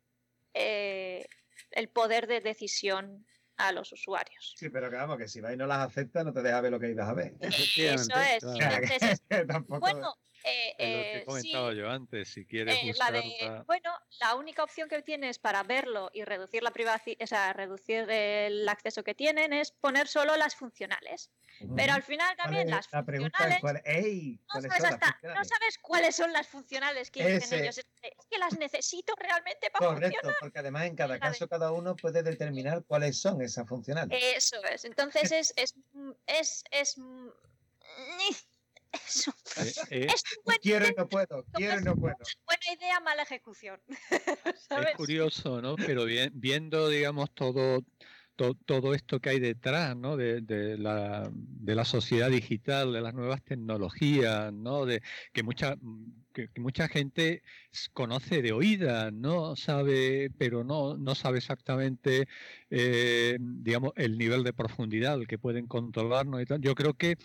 eh, el poder de decisión a los usuarios. Sí, pero que vamos, que si vais y no las aceptas, no te deja ver lo que ibas a ver. Eso es. claro. Entonces, es- Tampoco- bueno, eh, lo que eh, he comentado sí, yo antes, si quieres Eh, la usar de- la- bueno, la única opción que tienes para verlo y reducir la privacidad, o sea, reducir el acceso que tienen es poner solo las funcionales. Pero al final ¿Cuál también las La funcionales, es cuál, ¡Ey! no ¿cuáles sabes, no cuáles son las funcionales que dicen ellos. Es que las necesito realmente para Correcto, funcionar. porque además en cada caso cada uno puede determinar cuáles son esas funcionales. Eso es. Entonces es es es es, mm, es, un- eh, eh, es un buen Quiero y no puedo, quiero y no puedo. buena idea, mala ejecución. Es curioso, ¿no? Pero bien- viendo, digamos, todo, to- todo esto que hay detrás, ¿no? De, de la, de la sociedad digital, de las nuevas tecnologías, ¿no? De que mucha que, que mucha gente conoce de oídas, no sabe, pero no, no sabe exactamente, eh, digamos, el nivel de profundidad al que pueden controlarnos y tal. Yo creo que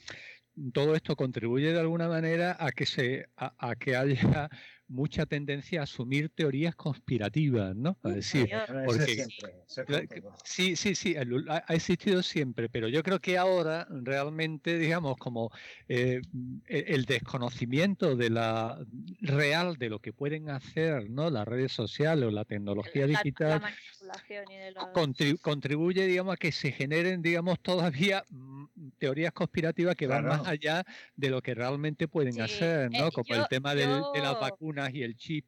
todo esto contribuye de alguna manera a que se a, a que haya mucha tendencia a asumir teorías conspirativas, ¿no? A decir, Dios. Bueno, eso porque- es siempre, eso es Claro con que- todo. Sí, sí, sí, ha, existido siempre, pero yo creo que ahora realmente, digamos, como eh, e- el desconocimiento de la real de lo que pueden hacer, ¿no? Las redes sociales o la tecnología La- la digital manipulación y de los- contri- contribuye, digamos, a que se generen, digamos, todavía mm, teorías conspirativas que van más allá de lo que realmente pueden Sí, hacer, ¿no? eh, Como yo- el tema del- de las yo- vacunas y el chip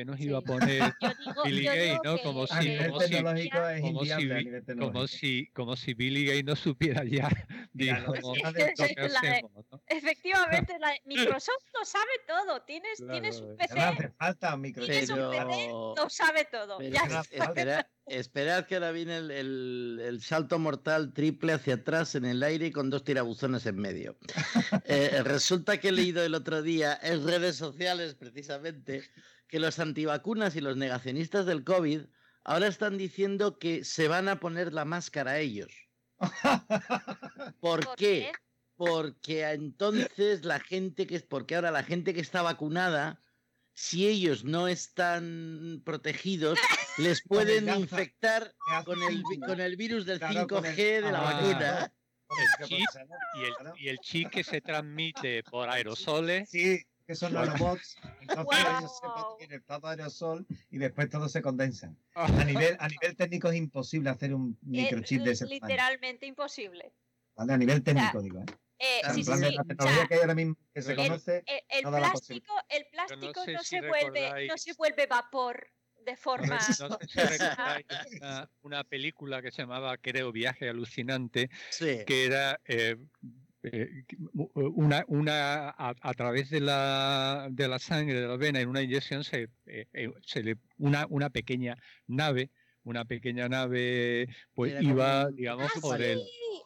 que nos iba a poner digo- Billy digo ¿no? Como nivel como si- como si como si como si Billy Gates no supiera ya digamos. Efectivamente, la Microsoft lo sabe todo. Tienes, Claro, tienes un. PC, No hace falta micro. tienes un PC, lo sabe todo. Pero Ya espera- esperad que ahora viene el, el- el salto mortal triple hacia atrás en el aire y con dos tirabuzones en medio. Eh, resulta que he leído el otro día en redes sociales, precisamente, que los antivacunas y los negacionistas del COVID ahora están diciendo que se van a poner la máscara ellos. ¿Por, ¿Por qué? qué? Porque entonces la gente que es, porque ahora la gente que está vacunada, si ellos no están protegidos, les pueden venganza. infectar con el, con el virus del Claro, con 5G el- de la Ah. vacuna. El chip y el, y el chip que se transmite por aerosoles Sí, que son nanobots. Entonces Guau. ellos se meten en estado de aerosol y después todos se condensan. Ah. A nivel, a nivel técnico es imposible hacer un microchip de Es ese tamaño. literalmente imposible. ¿vale? A nivel técnico, digo. ¿eh? Eh, sí, sí, sí. la O tecnología sea, que hay ahora mismo que se el- conoce. el, el no plástico, el plástico sé no, si se vuelve, no se vuelve vapor de forma. No sé si recordáis una, una película que se llamaba, creo, Viaje Alucinante, Sí. que era eh, eh, una, una a, a través de la, de la sangre, de la vena, en una inyección, se, eh, eh, se le, una, una pequeña nave, una pequeña nave, pues como iba, un- digamos, Ah, por sí, el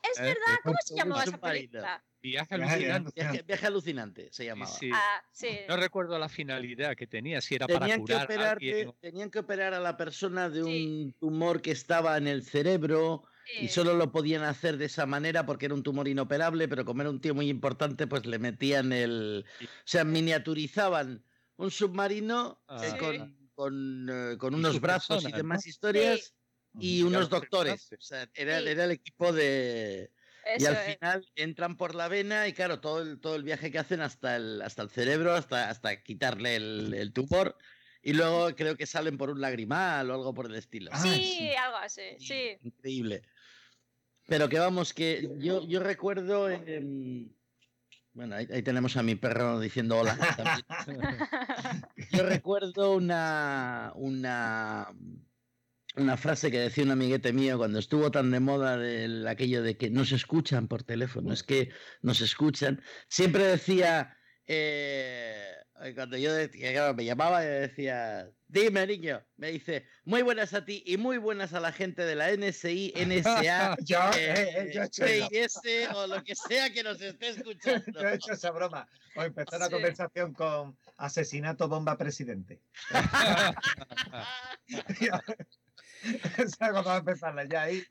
es Eh, verdad. ¿Cómo se llamaba esa película? viaje alucinante. Viaje, viaje alucinante se llamaba. Sí, sí. Ah, sí. No recuerdo la finalidad que tenía, si era para Tenían que, curar a operarte, alguien. tenían que operar a la persona de un Sí. tumor que estaba en el cerebro y Eh, solo lo podían hacer de esa manera porque era un tumor inoperable, pero como era un tío muy importante, pues le metían el... Sí. O sea, miniaturizaban un submarino eh, Ah. con, con, eh, con Y unos brazos y demás ¿no? historias y Ujú. unos doctores. O sea, era, Sí. era el equipo de... y Eso al es. final entran por la vena y claro, todo el, todo el viaje que hacen hasta el, hasta el cerebro, hasta, hasta quitarle el, el tumor. Y luego creo que salen por un lagrimal o algo por el estilo. Ah, sí, sí. algo así, sí. Increíble. Pero que vamos, que yo, yo recuerdo. em, bueno, ahí, ahí tenemos a mi perro diciendo hola. Yo recuerdo una, una, una frase que decía un amiguete mío cuando estuvo tan de moda del, aquello de que no se escuchan por teléfono, es que nos escuchan. Siempre decía, eh, cuando yo de- que, claro, me llamaba y decía, dime niño, me dice, muy buenas a ti y muy buenas a la gente de la NSI, NSA. Yo, eh, eh, eh, yo he hecho esa- CIS o lo que sea que nos esté escuchando. yo he hecho esa broma. O empezar una Sí. conversación con asesinato bomba presidente. o sea, cuando va a empezarla ya ahí.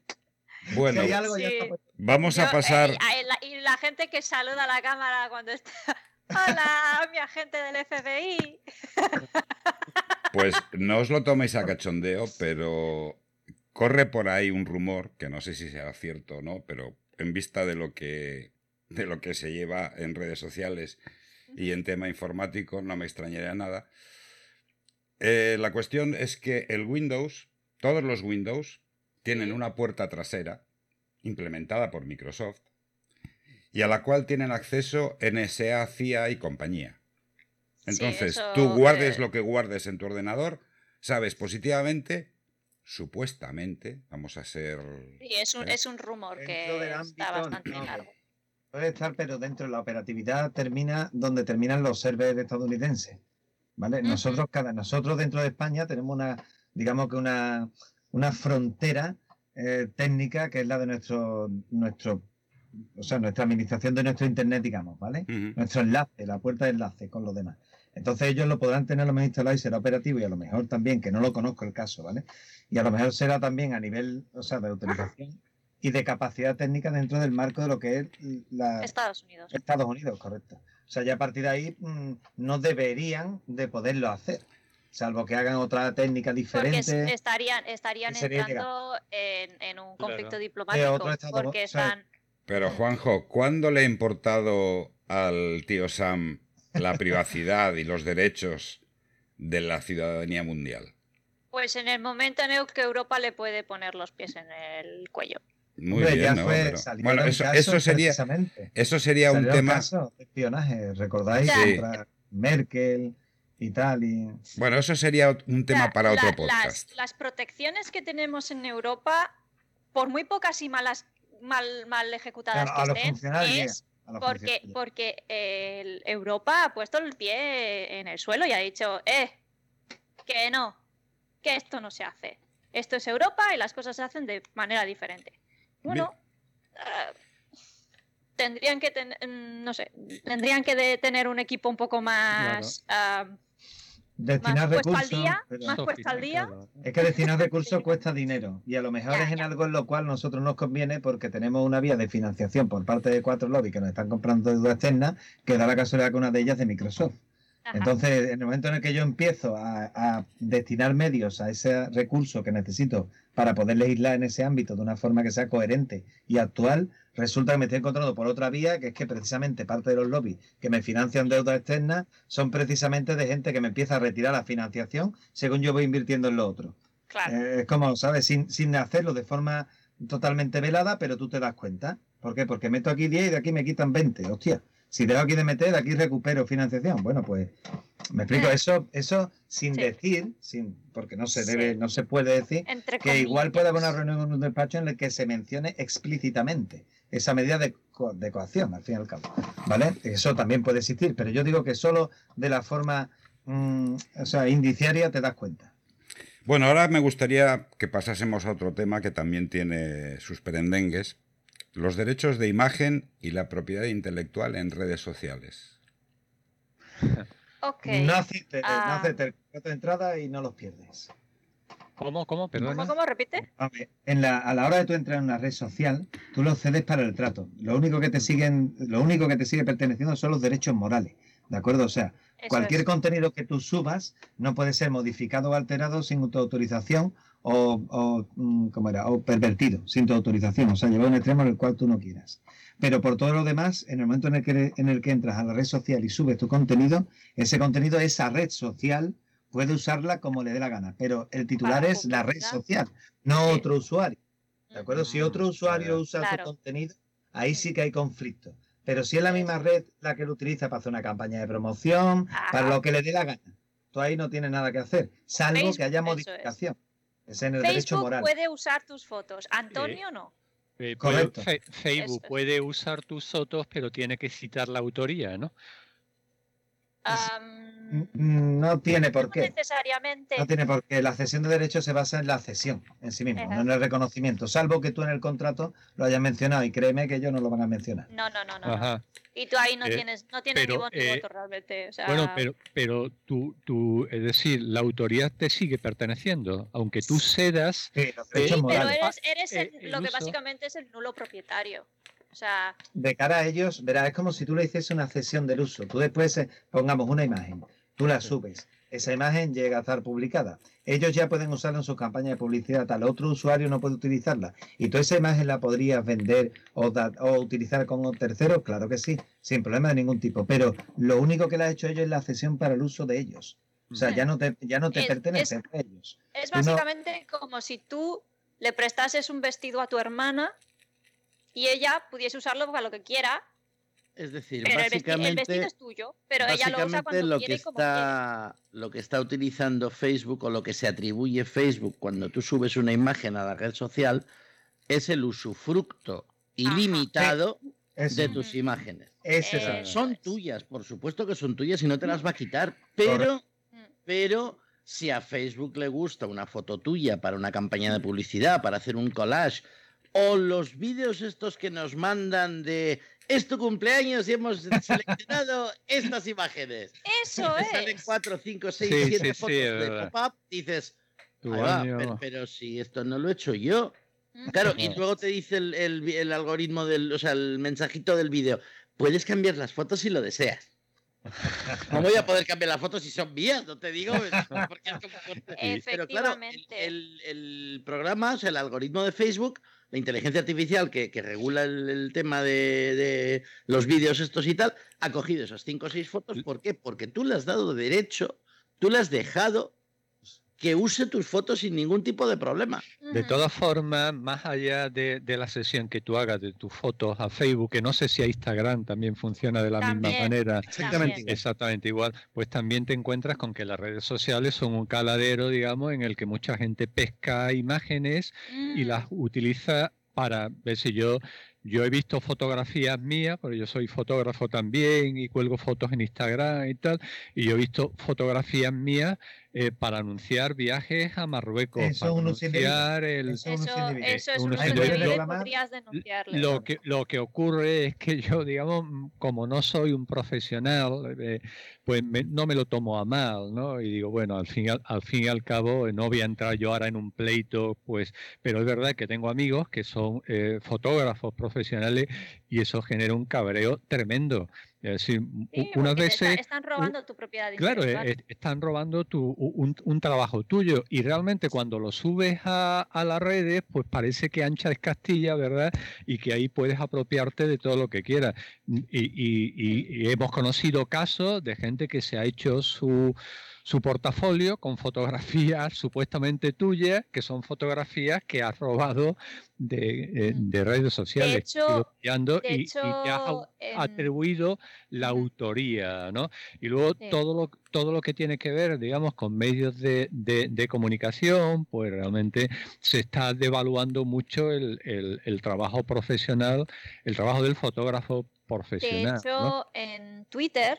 Bueno, si algo, ya Sí. está puesto. vamos Yo, a eh, pasar. y, a- la, y la gente que saluda a la cámara cuando está. Hola, mi agente del FBI. Pues no os lo toméis a cachondeo, pero corre por ahí un rumor, que no sé si será cierto o no, pero en vista de lo que, de lo que se lleva en redes sociales y en tema informático, no me extrañaría nada. Eh, la cuestión es que el Windows, todos los Windows, tienen una puerta trasera implementada por Microsoft y a la cual tienen acceso NSA, CIA y compañía. Sí, Entonces, eso, tú guardes eh, lo que guardes en tu ordenador, sabes positivamente, supuestamente, vamos a ser... Sí, es un, ¿eh? es un rumor que está bastante no. largo. Puede estar, pero dentro de la operatividad termina donde terminan los servers estadounidenses. ¿Vale? Nosotros, cada, nosotros dentro de España tenemos una, digamos que una, una frontera eh, técnica que es la de nuestro, nuestro, o sea, nuestra administración de nuestro internet, digamos, ¿vale? Nuestro enlace, la puerta de enlace con los demás. Entonces ellos lo podrán tener a lo mejor instalado y será operativo y a lo mejor también, que no lo conozco el caso, ¿vale? Y a lo mejor será también a nivel, o sea, de utilización y de capacidad técnica dentro del marco de lo que es la, Estados Unidos. Estados Unidos, correcto. O sea, ya a partir de ahí mm, no deberían de poderlo hacer, salvo que hagan otra técnica Porque diferente. es- estarían, estarían entrando en, en un conflicto Claro. diplomático. otro estado, porque o sea, están. Pero Juanjo, ¿cuándo le ha importado al tío Sam la privacidad y los derechos de la ciudadanía mundial? Pues en el momento en el que Europa le puede poner los pies en el cuello. Muy Hombre, ya bien, ¿no? fue- Pero- bueno, eso, eso sería, eso sería un tema. de espionaje, ¿recordáis? Sí. Contra Merkel y tal. Y... Bueno, eso sería un tema para otro la- podcast. Las, las protecciones que tenemos en Europa, por muy pocas y malas, mal, mal ejecutadas A- a los que estén, funcionarios es porque, porque Europa ha puesto el pie en el suelo y ha dicho, eh, que no, que esto no se hace. Esto es Europa y las cosas se hacen de manera diferente. Bueno, ah, tendrían que tener, no sé, tendrían que de- tener un equipo un poco más, ah, Destinar más puesto al recursos. día, pero- más puesto al día. Es que destinar recursos cuesta dinero y a lo mejor Ya, es en ya. algo en lo cual nosotros nos conviene porque tenemos una vía de financiación por parte de cuatro lobbies que nos están comprando deuda externa, que da la casualidad que una de ellas es de Microsoft. Ajá. Entonces, en el momento en el que yo empiezo a, a destinar medios a ese recurso que necesito para poder legislar en ese ámbito de una forma que sea coherente y actual, resulta que me estoy encontrando por otra vía, que es que precisamente parte de los lobbies que me financian deuda externa son precisamente de gente que me empieza a retirar la financiación según yo voy invirtiendo en lo otro. Claro. Eh, es como, ¿sabes? Sin, sin hacerlo de forma totalmente velada, pero tú te das cuenta. ¿Por qué? Porque meto aquí 10 y de aquí me quitan 20. Hostia, si dejo aquí de meter, de aquí recupero financiación. Bueno, pues me explico. Eso, eso sin Sí. decir, sin, porque no se Sí. debe, no se puede decir, Entre que igual puede haber una reunión en un despacho en el que se mencione explícitamente esa medida de, co- de coacción, al fin y al cabo. ¿Vale? Eso también puede existir, pero yo digo que solo de la forma mm, o sea, indiciaria te das cuenta. Bueno, ahora me gustaría que pasásemos a otro tema que también tiene sus perendengues, los derechos de imagen y la propiedad intelectual en redes sociales. Ok. No aceptes Ah. no aceptes el contrato de entrada y no los pierdes. ¿Cómo, cómo? Perdona. ¿Cómo, cómo? Repite. A, ver, en la, a la hora de tú entrar en una red social, tú lo cedes para el trato. Lo único que te siguen, lo único que te sigue perteneciendo son los derechos morales. ¿De acuerdo? O sea, Eso cualquier es. contenido que tú subas no puede ser modificado o alterado sin tu autorización o, o, mm, ¿cómo era? o pervertido sin tu autorización. O sea, llevar a un extremo en el cual tú no quieras. Pero por todo lo demás, en el momento en el que, en el que entras a la red social y subes tu contenido, ese contenido, esa red social, puede usarla como le dé la gana. Pero el titular Para es la red social, no Sí. otro usuario. ¿De acuerdo? Si otro usuario usa Claro. tu contenido, ahí sí que hay conflicto. Pero si es la misma red la que lo utiliza para hacer una campaña de promoción, para lo que le dé la gana, tú ahí no tienes nada que hacer, salvo Facebook, que haya eso es. modificación. Es en el derecho Facebook moral. puede usar tus fotos. Antonio no. Eh, Correcto. Facebook es. puede usar tus fotos, pero tiene que citar la autoría, ¿no? Mm, No tiene por no qué. necesariamente. No tiene por qué. La cesión de derechos se basa en la cesión en sí mismo, no en el reconocimiento, salvo que tú en el contrato lo hayas mencionado y créeme que ellos no lo van a mencionar. No, no, no, no. no. Ajá. Y tú ahí no Eh, tienes, no tienes ni pero, voz ni eh, voto realmente. O sea, Bueno, pero, pero tú, tú, es decir, la autoría te sigue perteneciendo, aunque tú cedas. Sí, sí, pero eres, eres Eh, el- el lo que uso. básicamente es el nulo propietario. O sea, De cara a ellos, verás, es como si tú le hiciese una cesión del uso. Tú después, eh, pongamos una imagen, tú la subes, esa imagen llega a estar publicada. Ellos ya pueden usarla en sus campañas de publicidad, tal otro usuario no puede utilizarla. ¿Y tú esa imagen la podrías vender o, da- o utilizar con un tercero? Claro que sí, sin problema de ningún tipo. Pero lo único que le ha hecho ellos es la cesión para el uso de ellos. O sea, ya no te, ya no te Es- pertenece a ellos. es básicamente como si tú le prestases un vestido a tu hermana y ella pudiese usarlo para lo que quiera, Es decir, pero el, vesti- el básicamente, vestido es tuyo, pero ella lo usa básicamente cuando lo quiere que y como quiere. está lo que está utilizando Facebook o lo que se atribuye Facebook cuando tú subes una imagen a la red social es el usufructo ilimitado Eso, de tus imágenes. es Eh, Son tuyas, por supuesto que son tuyas y no te las va a quitar, pero Mm. pero si a Facebook le gusta una foto tuya para una campaña de publicidad, para hacer un collage, o los vídeos estos que nos mandan de es tu cumpleaños y hemos seleccionado estas imágenes. Eso salen es. cuatro, cinco, seis, Sí, siete sí, sí, fotos es de pop-up, dices, Tu "Ahí va, año- pero, pero si esto no lo he hecho yo. Claro, y No. luego te dice el, el algoritmo del, o sea, el mensajito del vídeo. Puedes cambiar las fotos si lo deseas. No voy a poder cambiar las fotos si son mías, no te digo. porque es como- Pero claro, el, Efectivamente. el- el programa, o sea, el algoritmo de Facebook, la inteligencia artificial que, que regula el, el tema de, de los vídeos estos y tal, ha cogido esas cinco o seis fotos. ¿Por qué? Porque tú le has dado derecho, tú le has dejado que use tus fotos sin ningún tipo de problema. De todas formas, más allá de, de la sesión que tú hagas de tus fotos a Facebook, que no sé si a Instagram también funciona de la misma manera, Exactamente También. igual. exactamente igual, pues también te encuentras con que las redes sociales son un caladero, digamos, en el que mucha gente pesca imágenes y Mm. las utiliza para ver si yo yo he visto fotografías mías, porque yo soy fotógrafo también y cuelgo fotos en Instagram y tal, y yo he visto fotografías mías eh, para anunciar viajes a Marruecos, Eso para anunciar el, Eso es Eso, eso Uno podrías denunciarle. lo que, lo que ocurre es que yo, digamos, como no soy un profesional, eh, pues me- no me lo tomo a mal, ¿no? Y digo, bueno, al fin, y al, al fin y al cabo, eh, no voy a entrar yo ahora en un pleito, pues, pero es verdad que tengo amigos que son eh, fotógrafos profesionales y eso genera un cabreo tremendo. Es decir, Sí, unas está- veces... están robando tu propiedad Claro, intelectual. eh, están robando tu, un, un trabajo tuyo y realmente cuando lo subes a, a las redes, pues parece que ancha es Castilla, ¿verdad? Y que ahí puedes apropiarte de todo lo que quieras. Y, y- y- y hemos conocido casos de gente que se ha hecho su, su portafolio con fotografías supuestamente tuyas, que son fotografías que has robado de, eh, de redes sociales. hecho- de y, y te has hecho, en- atribuido la autoría, ¿no? Y luego Sí. todo lo todo lo que tiene que ver, digamos, con medios de, de- de comunicación, pues realmente se está devaluando mucho el, el- el trabajo profesional, el trabajo del fotógrafo De profesional. hecho, ¿no? en Twitter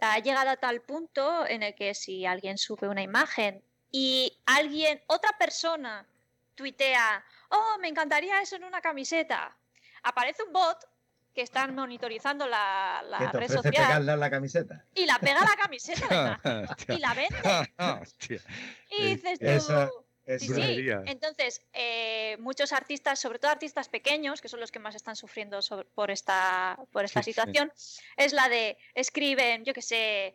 ha llegado a tal punto en el que si alguien sube una imagen y alguien, otra persona, tuitea, oh, me encantaría eso en una camiseta, aparece un bot que está monitorizando la, la te red social pegarle a la camiseta. y la pega a la camiseta y la vende. Y dices tú, Esa- Sí. Entonces, eh, muchos artistas, sobre todo artistas pequeños, que son los que más están sufriendo sobre- por esta, por esta Sí, sí. situación, es la de escriben, yo qué sé,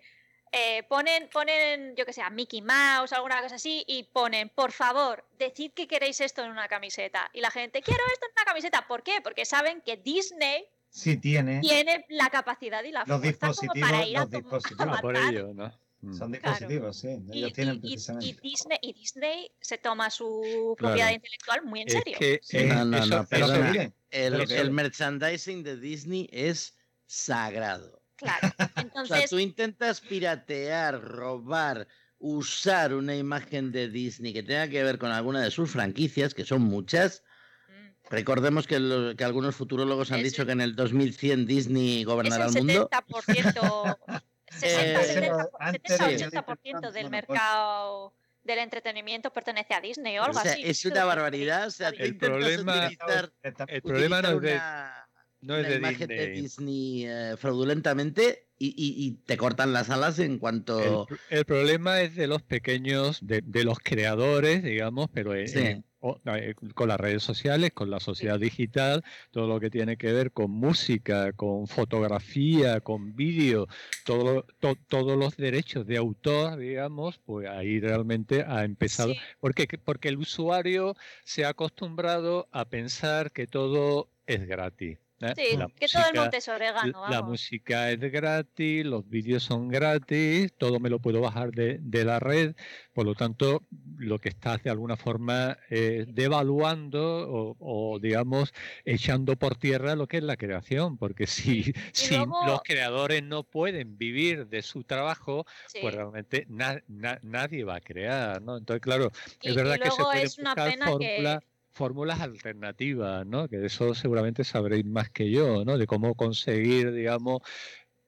eh, ponen, ponen, yo que sé, a Mickey Mouse, alguna cosa así, y ponen, por favor, decid que queréis esto en una camiseta. Y la gente, quiero esto en una camiseta. ¿Por qué? Porque saben que Disney Sí tiene tiene la capacidad y la los fuerza como dispositivos, para ir a, los tom- a dispositivos. Por matar. ello, ¿no? Mm. Son Claro. dispositivos, sí. Y, Ellos tienen y- y- y precisamente. Disney, y Disney se toma su Claro. propiedad intelectual muy en Es serio. que Sí. No, no, eso- no, que perdona. El, que- el merchandising de Disney es sagrado. Claro. O sea, Entonces, tú intentas piratear, robar, usar una imagen de Disney que tenga que ver con alguna de sus franquicias, que son muchas. mm, Recordemos que, lo- que algunos futurólogos han Es dicho el- que en el 2100 Disney es gobernará el el mundo. 70%, 60, Eh, 70, antes 70, de- 80% del mercado del entretenimiento pertenece a Disney o algo O sea, así. es una barbaridad. O sea, El intentas problema- utilizar, el problema no es de, una, no es una de imagen de Disney. Disney eh, fraudulentamente y, y- y te cortan las alas en cuanto... el problema es de los pequeños, de, de los creadores, digamos, pero Sí. en- o- eh, con las redes sociales, con la sociedad digital, todo lo que tiene que ver con música, con fotografía, con vídeo, todo, to- todos los derechos de autor, digamos, pues ahí realmente ha empezado. Sí, Porque, porque el usuario se ha acostumbrado a pensar que todo es gratis. ¿Eh? sí, La que todo el música- monte es orégano. la música es gratis, los vídeos son gratis, todo me lo puedo bajar de, de la red, por lo tanto, lo que estás de alguna forma eh, devaluando o, o, digamos, echando por tierra lo que es la creación, porque si, si luego- los creadores no pueden vivir de su trabajo, Sí. pues realmente na- na- nadie va a crear, ¿no? Entonces, claro, Y- es verdad y que se puede es una buscar pena fórmula- que fórmulas alternativas, ¿no? Que de eso seguramente sabréis más que yo, ¿no? De cómo conseguir, digamos,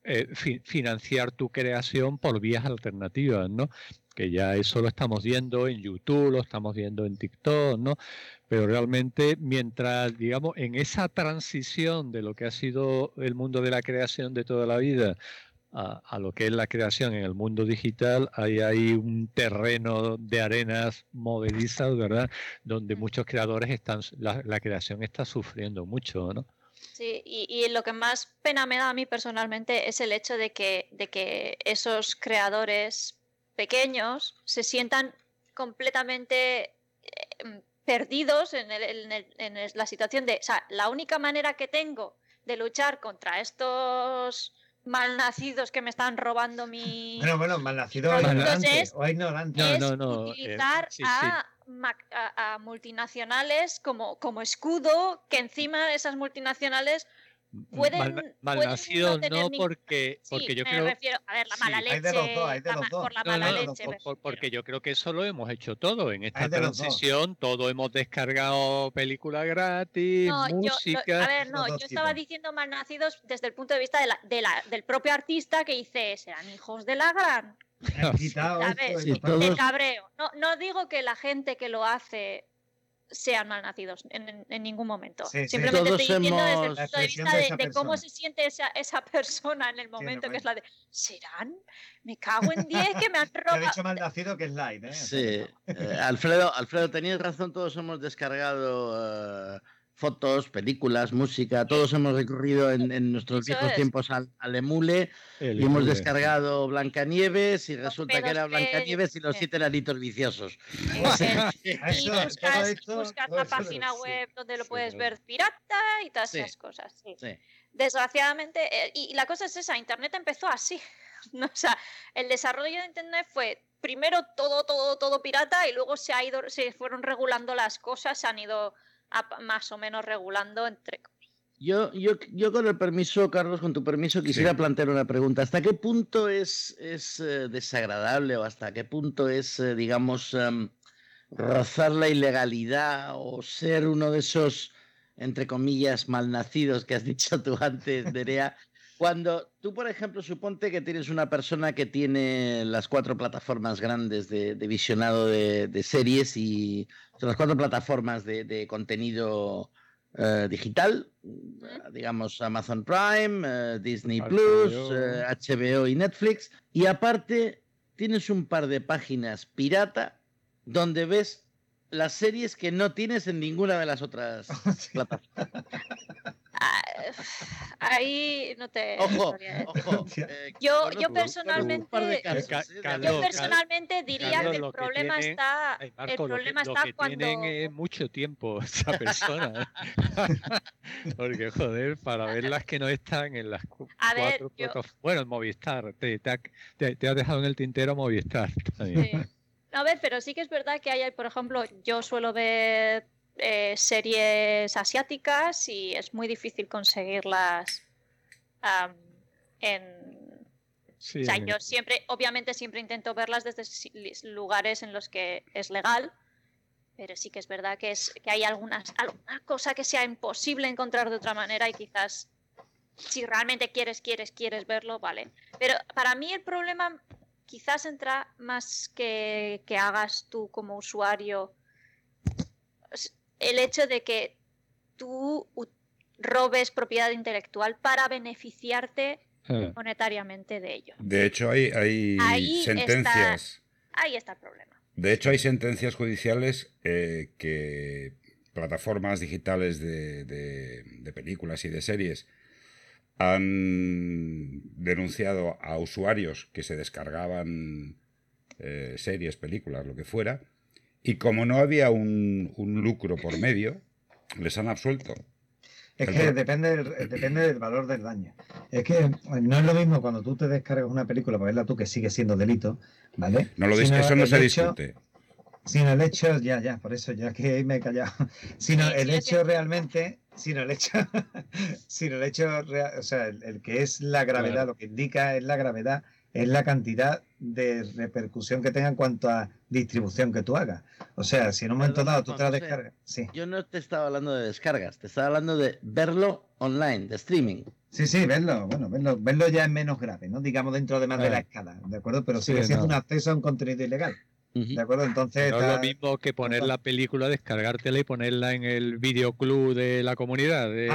eh, fi- financiar tu creación por vías alternativas, ¿no? Que ya eso lo estamos viendo en YouTube, lo estamos viendo en TikTok, ¿no? Pero realmente, mientras, digamos, en esa transición de lo que ha sido el mundo de la creación de toda la vida a, a lo que es la creación en el mundo digital, hay ahí un terreno de arenas movedizas, ¿verdad? Donde muchos creadores están, la, la creación está sufriendo mucho, ¿no? Sí, y, y lo que más pena me da a mí personalmente es el hecho de que, de que esos creadores pequeños se sientan completamente eh, perdidos en, el- en el- en la situación de, o sea, la única manera que tengo de luchar contra estos malnacidos que me están robando mi... Bueno, bueno, malnacido o Productos ignorante. es- O ignorante. No, es no, no, eh, utilizar sí, sí. a, ma- a- a multinacionales como, como escudo, que encima esas multinacionales pueden- Mal- pueden malnacido no tener no ningún- porque, Sí, porque yo me creo... refiero, a ver, la mala leche, por la leche. porque yo creo que eso lo hemos hecho todo. En esta transición, todo hemos descargado películas gratis, No, yo, lo- música. a ver, no, yo estaba tipos. diciendo malnacidos desde el punto de vista de la- de la- del propio artista que dice, serán hijos de la gran, quitado esto sí, cabreo. No, no digo que la gente que lo hace sean malnacidos en, en- en ningún momento. Sí, sí. Simplemente estoy diciendo desde el punto de vista de de, esa de cómo se siente esa, esa persona en el momento, que es la de, ¿serán? Me cago en 10 que me han Te ha robado. dicho malnacido que es light, ¿eh? Sí, eh, Alfredo, Alfredo, tenías razón, todos hemos descargado eh, fotos, películas, música, todos hemos recurrido en, en nuestros Eso viejos es. tiempos al, al emule El y hemos Emule. descargado Blancanieves y resulta que era P2P, Blancanieves y los sí. siete enanitos viciosos. Eh, O sea, A y buscas, esto- buscas la página sí. web donde lo Sí, puedes claro. ver pirata y todas Sí. esas cosas. sí. sí. Desgraciadamente, eh, y la cosa es esa, Internet empezó así. O sea, el desarrollo de Internet fue primero todo, todo, todo pirata y luego se ha ido, se fueron regulando las cosas, se han ido a- más o menos regulando entre Yo, yo, yo con el permiso, Carlos, con tu permiso, quisiera Sí. plantear una pregunta. ¿Hasta qué punto es, es eh, desagradable o hasta qué punto es, eh, digamos, em, rozar la ilegalidad o ser uno de esos, entre comillas, malnacidos que has dicho tú antes, Nerea? Cuando tú, por ejemplo, suponte que tienes una persona que tiene las cuatro plataformas grandes de, de visionado de, de series y son las cuatro plataformas de, de contenido eh, digital, eh, digamos Amazon Prime, eh, Disney HBO. Plus, eh, HBO y Netflix, y aparte tienes un par de páginas pirata donde ves las series que no tienes en ninguna de las otras plataformas. Ah, ahí no te. Ojo, ojo. Eh, Yo, yo personalmente. Eh, ¿eh? Yo personalmente diría Carlos, que el lo que problema tiene- está. Ay, el Marco, lo que- problema lo está que cuando. tienen es mucho tiempo esa persona. Porque, joder, para ver las que no están en las cu- A ver, cuatro yo- Bueno, en Movistar, te, te, ha, te- te ha dejado en el tintero Movistar. también. Sí. A ver, pero sí que es verdad que hay, por ejemplo, yo suelo ver eh, series asiáticas y es muy difícil conseguirlas en... Sí, O sea, yo siempre, obviamente siempre intento verlas desde lugares en los que es legal, pero sí que es verdad que, es, que hay algunas, alguna cosa que sea imposible encontrar de otra manera y quizás si realmente quieres, quieres, quieres verlo, vale. Pero para mí el problema quizás entra más que, que hagas tú como usuario el hecho de que tú robes propiedad intelectual para beneficiarte Ah, monetariamente de ello. De hecho, hay, hay Ahí está- sentencias. Ahí está el problema. De hecho, hay sentencias judiciales eh, que plataformas digitales de, de- de películas y de series han denunciado a usuarios que se descargaban eh, series, películas, lo que fuera, y como no había un, un lucro por medio, les han absuelto. Es que depende del, depende del valor del daño. Es que eh, no es lo mismo cuando tú te descargas una película para verla tú, que sigue siendo delito, ¿vale? No lo Sino eso no se hecho- discute. Sino el hecho, ya, ya, por eso ya que ahí me he callado. Sino el hecho realmente, sino el hecho, sino el hecho, o sea, el, el que es la gravedad, Claro. lo que indica es la gravedad, es la cantidad de repercusión que tenga en cuanto a distribución que tú hagas. O sea, si en un momento dado tú te la descargas, sí. Yo no te estaba hablando de descargas, te estaba hablando de verlo online, de streaming. Sí, sí, verlo, bueno, verlo, verlo ya es menos grave, ¿no? Digamos dentro de más de la escala, ¿de acuerdo? Pero Sí, sigue siendo no. un acceso a un contenido ilegal, ¿de acuerdo? Entonces, No es lo está- mismo que poner la película, descargártela y ponerla en el videoclub de la comunidad. de-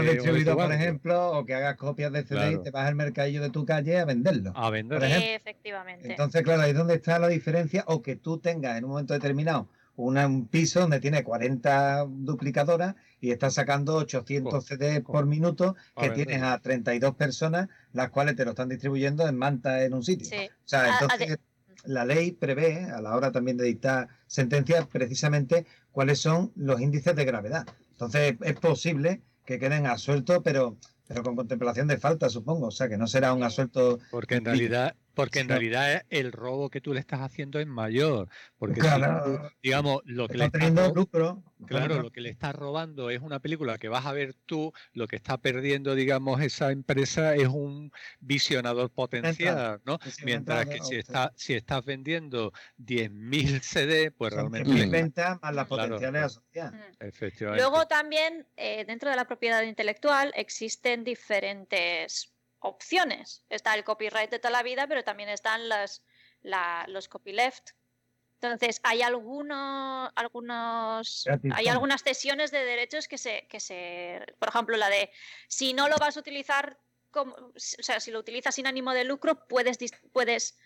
tu por ejemplo, o que hagas copias de CD y te vas al mercadillo de tu calle a venderlo. A vender. Por ejemplo. Efectivamente. Entonces, claro, ahí es donde está la diferencia, o que tú tengas en un momento determinado una- un piso donde tiene 40 duplicadoras y estás sacando 800 Co- CDs co- por minuto, a que vender. tienes a 32 personas, las cuales te lo están distribuyendo en manta en un sitio. Sí. O sea, Ah, la ley prevé, a la hora también de dictar sentencias, precisamente cuáles son los índices de gravedad. Entonces es posible que queden absueltos, pero, pero con contemplación de falta, supongo. O sea, que no será un Sí. absuelto. Porque en realidad, porque en Sí, realidad el robo que tú le estás haciendo es mayor. Porque si Claro. tú, digamos, lo que le Está estás lucro. Claro, lo que le estás robando es una película que vas a ver tú, lo que está perdiendo, digamos, esa empresa es un visionador potencial, ¿no? Mientras que si, está, si estás vendiendo 10.000 CD, pues Son realmente... 10.000 ventas más las Claro, potenciales claro. Efectivamente. Luego también, eh, dentro de la propiedad intelectual, existen diferentes opciones. Está el copyright de toda la vida, pero también están las, la- los copyleft. Entonces, hay algunos, algunos, hay algunas cesiones de derechos que se, que se, por ejemplo, la de si no lo vas a utilizar, como, o sea, si lo utilizas sin ánimo de lucro, puedes, puedes,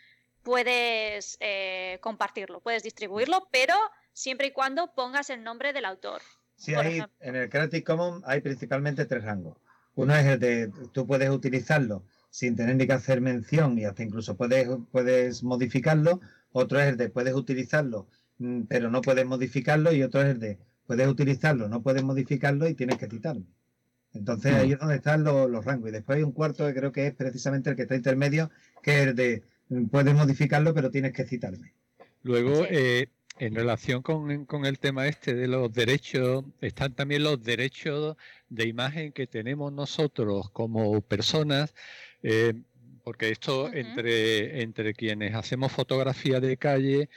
puedes eh, compartirlo, puedes distribuirlo, pero siempre y cuando pongas el nombre del autor. Sí, hay, en el Creative Commons hay principalmente tres rangos. Uno es el de tú puedes utilizarlo sin tener ni que hacer mención y hasta incluso puedes, puedes modificarlo. Otro es el de puedes utilizarlo, mm, pero no puedes modificarlo. Y otro es el de puedes utilizarlo, no puedes modificarlo y tienes que citarlo. Entonces ahí es donde están los, los rangos. Y después hay un cuarto que creo que es precisamente el que está intermedio, que es el de mm, puedes modificarlo, pero tienes que citarme. Luego, eh, en relación con, con el tema este de los derechos, están también los derechos de imagen que tenemos nosotros como personas, eh, porque esto entre, entre quienes hacemos fotografía de calle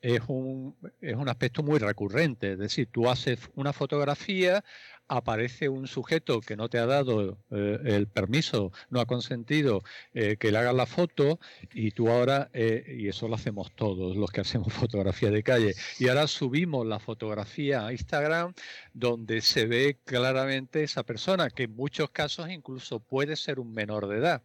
es un, es un aspecto muy recurrente. Es decir, tú haces una fotografía, aparece un sujeto que no te ha dado eh, el permiso, no ha consentido eh, que le hagas la foto y tú ahora, eh, y eso lo hacemos todos los que hacemos fotografía de calle, y ahora subimos la fotografía a Instagram donde se ve claramente esa persona, que en muchos casos incluso puede ser un menor de edad.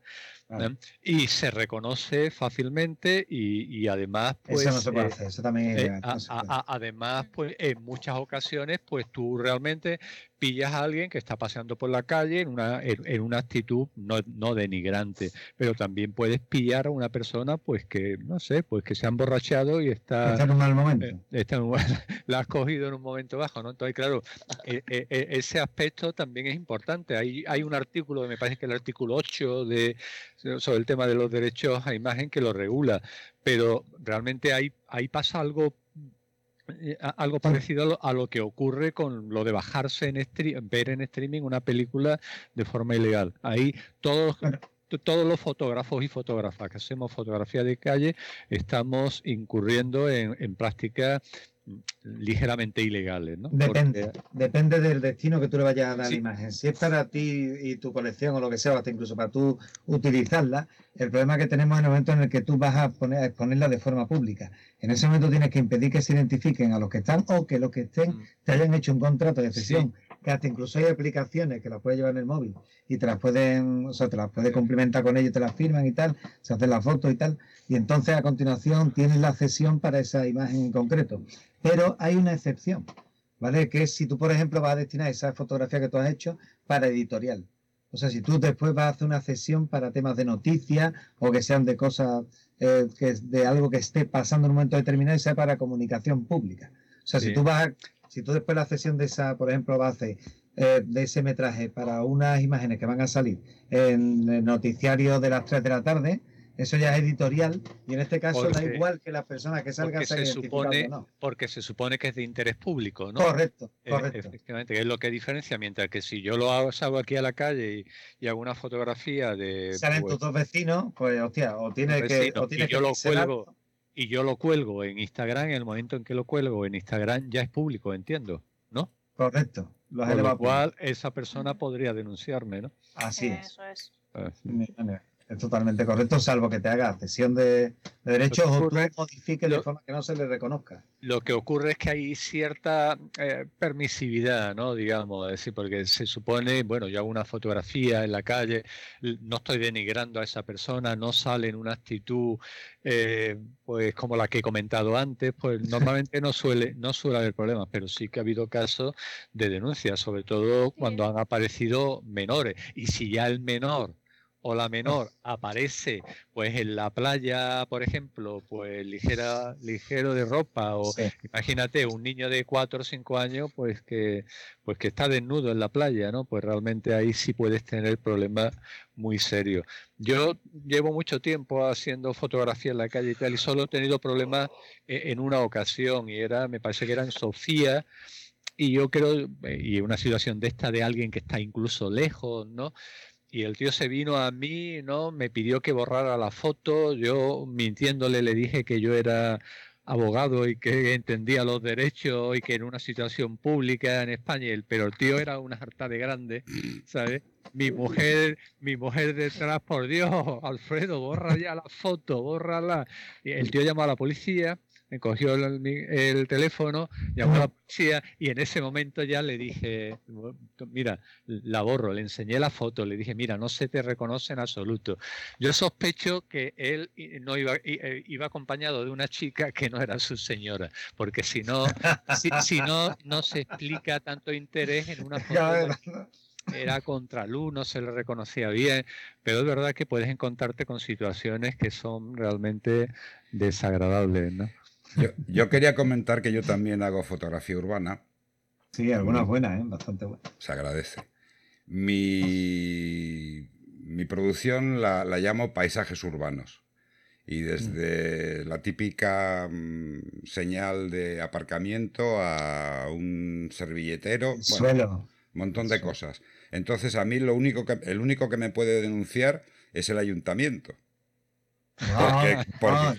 Y se reconoce fácilmente y, además, pues... Eso no se puede hacer, eso también... además, pues en muchas ocasiones, pues tú realmente pillas a alguien que está paseando por la calle en una, en, una actitud no, no, denigrante, pero también puedes pillar a una persona pues que, no sé, pues que se ha emborrachado y está... Está en un mal momento. Eh, está la has cogido en un momento bajo, ¿no? Entonces, claro, e, e, e, ese aspecto también es importante. Hay, hay un artículo, me parece que el artículo 8 de, sobre el tema de los derechos a imagen que lo regula, pero realmente ahí, ahí pasa algo eh, algo parecido a lo, que ocurre con lo de bajarse en ver en streaming una película de forma ilegal. Ahí todos todos los fotógrafos y fotógrafas que hacemos fotografía de calle estamos incurriendo en, en prácticas ligeramente ilegales, ¿no? Depende, depende del destino que tú le vayas a dar la imagen. Si es para ti y tu colección o lo que sea, o hasta incluso para tú utilizarla, el problema que tenemos en el momento en el que tú vas a, poner, a exponerla de forma pública. En ese momento tienes que impedir que se identifiquen a los que están o que los que estén mm. te hayan hecho un contrato de cesión. Que hasta incluso hay aplicaciones que las puedes llevar en el móvil y te las pueden, o sea, te las puedes complementar con ellos, te las firman y tal, se hacen las fotos y tal. Y entonces a continuación tienes la cesión para esa imagen en concreto. Pero hay una excepción, ¿vale? Que es si tú, por ejemplo, vas a destinar esa fotografía que tú has hecho para editorial. O sea, si tú después vas a hacer una cesión para temas de noticias o que sean de cosas, eh, que de algo que esté pasando en un momento determinado y sea para comunicación pública. O sea, si tú vas, si tú después la cesión de esa, por ejemplo, vas a hacer eh, de ese metraje para unas imágenes que van a salir en el noticiario de las 3 de la tarde, eso ya es editorial y en este caso da igual que la persona que salga se supone, Porque se supone que es de interés público, ¿no? Correcto, eh, correcto. efectivamente, que es lo que diferencia, mientras que si yo lo hago, salgo aquí a la calle y, hago una fotografía de... Salen tus pues dos vecinos, pues hostia, o tiene que... O tiene y yo lo cuelgo, y yo lo cuelgo en Instagram, en el momento en que lo cuelgo en Instagram ya es público, entiendo, ¿no? Correcto. Por lo cual esa persona podría denunciarme, ¿no? Así es. Eso es. Ah, es totalmente correcto, salvo que te haga cesión de, derechos o tú modifiques de forma que no se le reconozca. Lo que ocurre es que hay cierta eh, permisividad, ¿no? Digamos, decir, porque se supone, bueno, yo hago una fotografía en la calle, no estoy denigrando a esa persona, no sale en una actitud, eh, pues como la que he comentado antes, pues normalmente no suele, no suele haber problemas, pero sí que ha habido casos de denuncias, sobre todo cuando han aparecido menores. Y si ya el menor o la menor aparece pues en la playa, por ejemplo, pues ligera, ligero de ropa, o imagínate un niño de 4 o 5 años, pues que, pues que está desnudo en la playa, ¿no? Pues realmente ahí sí puedes tener problemas muy serios. Yo llevo mucho tiempo haciendo fotografía en la calle y tal, y solo he tenido problemas e, en una ocasión, y era, me parece que era en Sofía, y yo creo, y una situación de esta de alguien que está incluso lejos, ¿no? Y el tío se vino a mí, ¿no? Me pidió que borrara la foto, yo mintiéndole le dije que yo era abogado y que entendía los derechos y que en una situación pública en España, pero el tío era una harta de grande, ¿sabes? Mi mujer, mi mujer detrás, por Dios, Alfredo, borra ya la foto, bórrala. El tío llamó a la policía cogió el, teléfono, llamó a la policía y en ese momento ya le dije, mira, la borro, le enseñé la foto, le dije, mira, no se te reconoce en absoluto. Yo sospecho que él no iba, eh, iba acompañado de una chica que no era su señora, porque si no, si, no, no se explica tanto interés en una foto. era contra luz, no se le reconocía bien, pero es verdad que puedes encontrarte con situaciones que son realmente desagradables, ¿no? Yo, quería comentar que yo también hago fotografía urbana. Sí, algunas buenas, ¿eh? bastante buenas. Se agradece. Mi, mi producción la, llamo paisajes urbanos. Y desde la típica mm, señal de aparcamiento a un servilletero. Suelo. Un montón de cosas. Entonces, a mí lo único que, el único que me puede denunciar es el ayuntamiento. Porque, porque,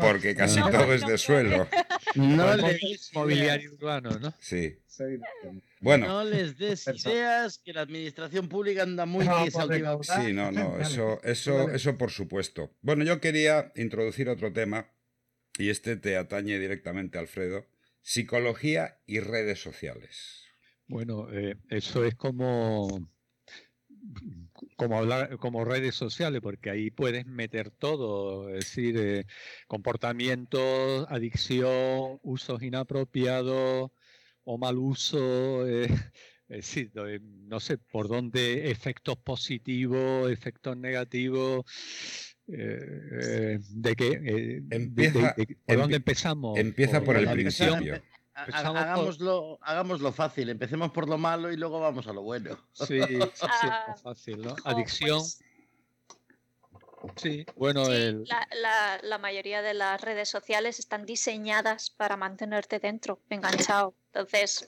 porque casi No, todo es de suelo. No les des mobiliario ideas, urbano, ¿no? Sí. Bueno, no les des ideas, que la administración pública anda muy recaudar. sí, no, no, eso, eso, eso por supuesto. Bueno, yo quería introducir otro tema, y este te atañe directamente, Alfredo. Psicología y redes sociales. Bueno, eh, eso es como, como hablar, como redes sociales, porque ahí puedes meter todo, es decir, eh, comportamientos, adicción, usos inapropiados o mal uso, eh, es decir, no, eh, no sé por dónde efectos positivos, efectos negativos. eh, de qué de- de- Empieza- de- por dónde empezamos empieza por el principio. Ha- Empezamos por- Hagámoslo, hagámoslo fácil, empecemos por lo malo y luego vamos a lo bueno. Sí, sí, Ah, es fácil, ¿no? Jo, Adicción, pues, sí, bueno, sí, el, la, la- la mayoría de las redes sociales están diseñadas para mantenerte dentro, enganchado. Entonces,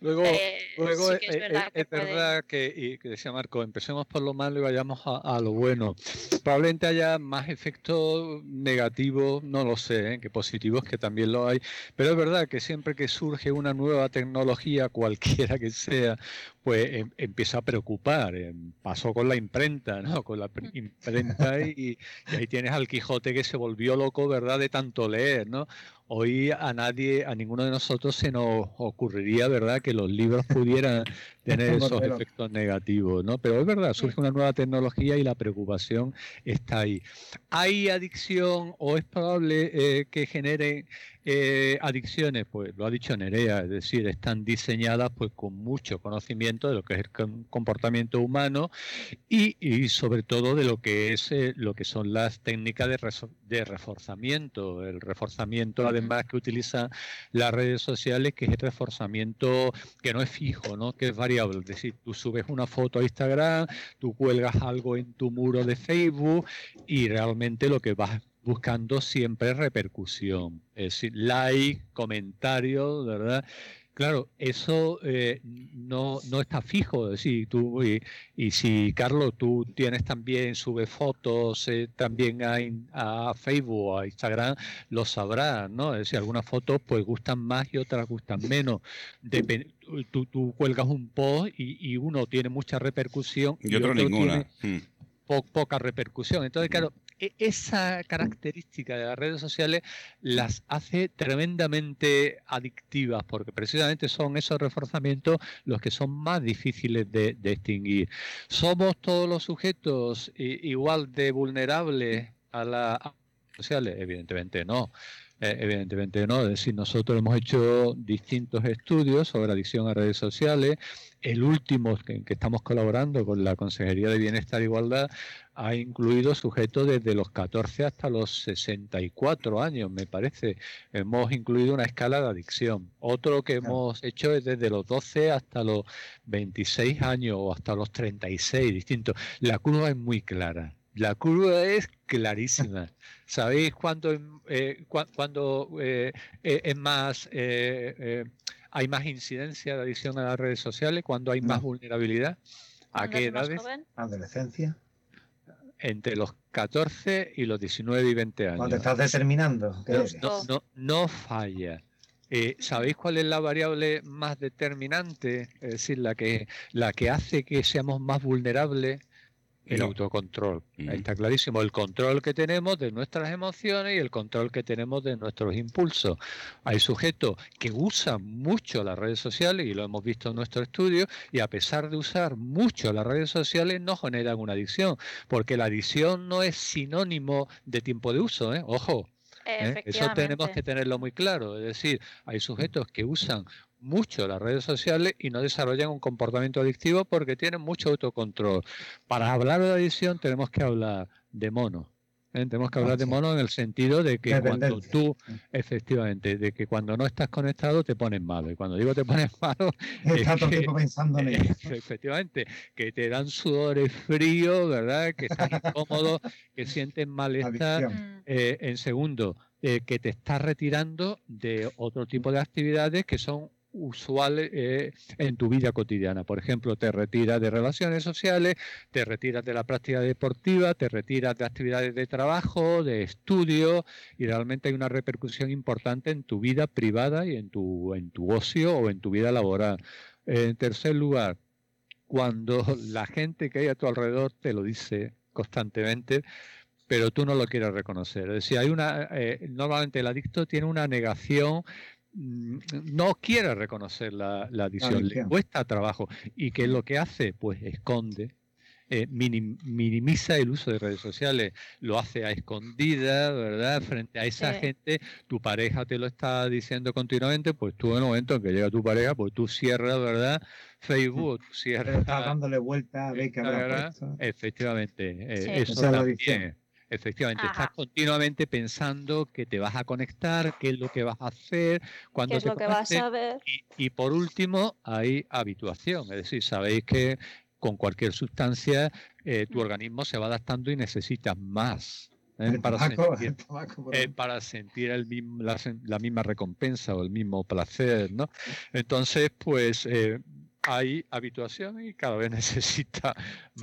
luego, eh, luego sí es, que es es- verdad que es puede- verdad que, y que decía Marco, empecemos por lo malo y vayamos a, a lo bueno. Probablemente haya más efectos negativos, no lo sé, ¿eh? que positivos, que también lo hay, pero es verdad que siempre que surge una nueva tecnología, cualquiera que sea, pues em- empieza a preocupar. eh, Pasó con la imprenta, ¿no? Con la pr- imprenta y, y ahí tienes al Quijote que se volvió loco, ¿verdad? De tanto leer, ¿no? Hoy a nadie, a ninguno de nosotros se nos ocurriría, ¿verdad?, que los libros pudieran tener esos Modelo. efectos negativos, ¿no? Pero es verdad, surge una nueva tecnología y la preocupación está ahí. ¿Hay adicción o es probable eh, que genere eh, adicciones? Pues lo ha dicho Nerea, es decir, están diseñadas pues con mucho conocimiento de lo que es el com- comportamiento humano y, y sobre todo de lo que es eh, lo que son las técnicas de reforzamiento, el reforzamiento además que utilizan las redes sociales, que es el reforzamiento que no es fijo, ¿no? que es variable. Es decir, tú subes una foto a Instagram, tú cuelgas algo en tu muro de Facebook y realmente lo que vas buscando siempre es repercusión, es decir, like, comentarios, ¿verdad? Claro, eso eh, no, no está fijo. Es decir, tú, y, y si, Carlos, tú tienes también, subes fotos eh, también a, a Facebook a Instagram, lo sabrás, ¿no? Es decir, algunas fotos pues gustan más y otras gustan menos. Tú, tú cuelgas un post y, y uno tiene mucha repercusión Y otro ninguna. tiene Mm. po- poca repercusión. Entonces, claro, e- esa característica de las redes sociales las hace tremendamente adictivas, porque precisamente son esos reforzamientos los que son más difíciles de, de extinguir. ¿Somos todos los sujetos igual de vulnerables a las redes sociales? Evidentemente no. Eh, evidentemente no, es decir, nosotros hemos hecho distintos estudios sobre adicción a redes sociales. El último que, que estamos colaborando con la Consejería de Bienestar e Igualdad ha incluido sujetos desde los 14 hasta los 64 años, me parece. Hemos incluido una escala de adicción. Otro que Claro. hemos hecho es desde los 12 hasta los 26 años o hasta los 36, distinto. La curva es muy clara. La curva es clarísima. ¿Sabéis cuándo, eh, eh, eh, es más, eh, eh, hay más incidencia de adicción a las redes sociales? ¿Cuándo hay más vulnerabilidad? ¿A qué edades? Adolescencia. Entre los 14 y los 19 y 20 años. Cuando estás determinando. No, no, no falla. Eh, ¿Sabéis cuál es la variable más determinante? Es decir, la que, la que hace que seamos más vulnerables. El No. autocontrol. Mm. Ahí está clarísimo. El control que tenemos de nuestras emociones y el control que tenemos de nuestros impulsos. Hay sujetos que usan mucho las redes sociales y lo hemos visto en nuestro estudio y a pesar de usar mucho las redes sociales no generan una adicción porque la adicción no es sinónimo de tiempo de uso. ¿eh? Ojo, ¿eh? Eso tenemos que tenerlo muy claro. Es decir, hay sujetos que usan mucho las redes sociales y no desarrollan un comportamiento adictivo porque tienen mucho autocontrol. Para hablar de adicción tenemos que hablar de mono. ¿eh? Tenemos que Ah, hablar de sí. mono en el sentido de que cuando tú, efectivamente, de que cuando no estás conectado te pones malo. Y cuando digo te pones malo, Está es todo el que- tiempo pensando en ello. efectivamente, que te dan sudores fríos, ¿verdad? Que estás incómodo, que sientes malestar. Eh, en segundo, eh, que te estás retirando de otro tipo de actividades que son usuales eh, en tu vida cotidiana. Por ejemplo, te retiras de relaciones sociales, te retiras de la práctica deportiva, te retiras de actividades de trabajo, de estudio, y realmente hay una repercusión importante en tu vida privada y en tu, en tu ocio o en tu vida laboral. En tercer lugar, cuando la gente que hay a tu alrededor te lo dice constantemente, pero tú no lo quieres reconocer. Es decir, hay una, eh, normalmente el adicto tiene una negación no quiere reconocer la, la adicción, le cuesta trabajo. ¿Y qué es lo que hace? Pues esconde, eh, minimiza el uso de redes sociales, lo hace a escondida, ¿verdad? Frente a esa gente, tu pareja te lo está diciendo continuamente, pues tú en el momento en que llega tu pareja, pues tú cierras, ¿verdad? Facebook, cierras. Está dándole vuelta a ver qué Efectivamente, eh, eso también. Efectivamente, estás continuamente pensando que te vas a conectar, qué es lo que vas a hacer, cuándo ¿Qué es lo que vas a ver. Y, por último, hay habituación, es decir, sabéis que con cualquier sustancia eh, tu mm. organismo se va adaptando y necesitas más. ¿eh? para, sentir, eh, para, sentir, el mismo, la, la, misma recompensa o el mismo placer, ¿no? Entonces, pues hay habituación y cada vez necesita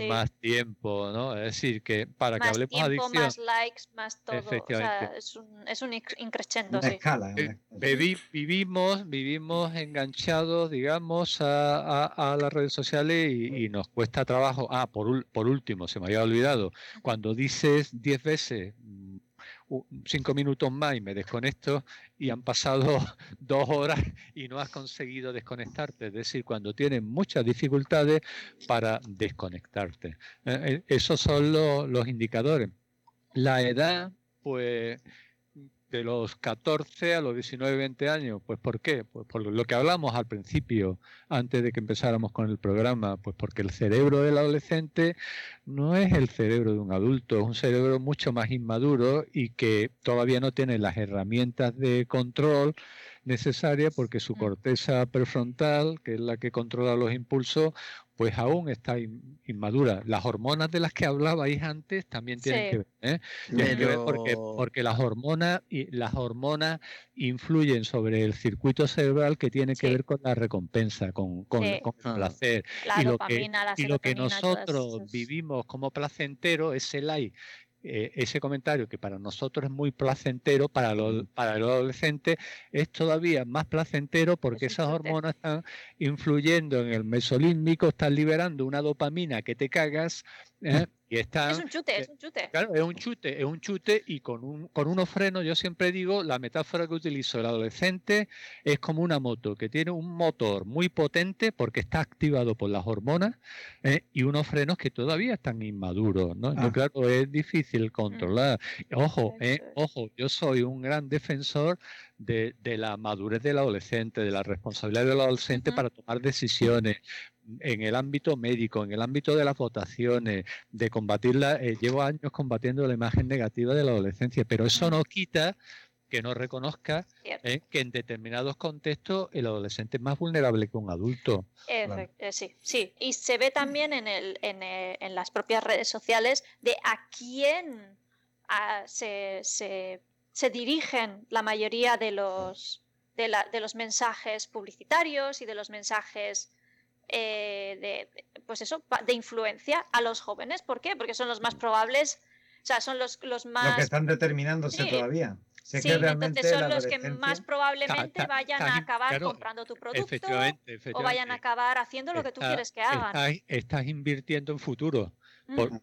más tiempo, ¿no? Es decir, que para que hablemos tiempo, adicción... Más likes, más todo. O sea, es un, es un increchendo, sí. Escala, eh, vivimos, vivimos enganchados, digamos, a, a, las redes sociales y, y, nos cuesta trabajo. Ah, por, por último, se me había olvidado, cuando dices 10 veces cinco minutos más y me desconecto y han pasado dos horas y no has conseguido desconectarte. Es decir, cuando tienes muchas dificultades para desconectarte. Eh, eh, esos son los indicadores. La edad, pues de los 14 a los 19, 20 años. Pues ¿por qué? Pues por lo que hablamos al principio, antes de que empezáramos con el programa, pues porque el cerebro del adolescente no es el cerebro de un adulto, es un cerebro mucho más inmaduro y que todavía no tiene las herramientas de control necesaria porque su corteza prefrontal, que es la que controla los impulsos, pues aún está inmadura. Las hormonas de las que hablabais antes también tienen que ver, ¿eh? tienen que ver porque, porque las hormonas y las hormonas influyen sobre el circuito cerebral que tiene que ver con la recompensa, con, con, el placer. y lo que, y lo que nosotros vivimos como placentero es el like eh, ese comentario que para nosotros es muy placentero, para, para el adolescente es todavía más placentero porque esas hormonas están influyendo en el mesolímbico, están liberando una dopamina que te cagas ¿eh? es un chute, es un chute. Claro, es un chute, es un chute y con, un, con unos frenos, yo siempre digo, la metáfora que utilizo el adolescente es como una moto que tiene un motor muy potente porque está activado por las hormonas ¿eh? y unos frenos que todavía están inmaduros, ¿no? Ah. claro, es difícil controlar. Ojo, eh, ojo, yo soy un gran defensor de, la madurez del adolescente, de la responsabilidad del adolescente para tomar decisiones, en el ámbito médico, en el ámbito de las votaciones, de combatirla, eh, llevo años combatiendo la imagen negativa de la adolescencia, pero eso no quita que no reconozca eh, que en determinados contextos el adolescente es más vulnerable que un adulto. Eh, sí, sí. Y se ve también en, el, en, las propias redes sociales de a quién se, se, dirigen la mayoría de los, de, la, de los mensajes publicitarios y de los mensajes eh, de, pues eso, de influencia a los jóvenes. ¿Por qué? Porque son los más probables, o sea, son los, los más... Los que están determinándose todavía. sí, entonces son los que más probablemente vayan a acabar comprando tu producto o vayan a acabar haciendo lo que tú quieres que hagan. Estás, invirtiendo en futuro. Por,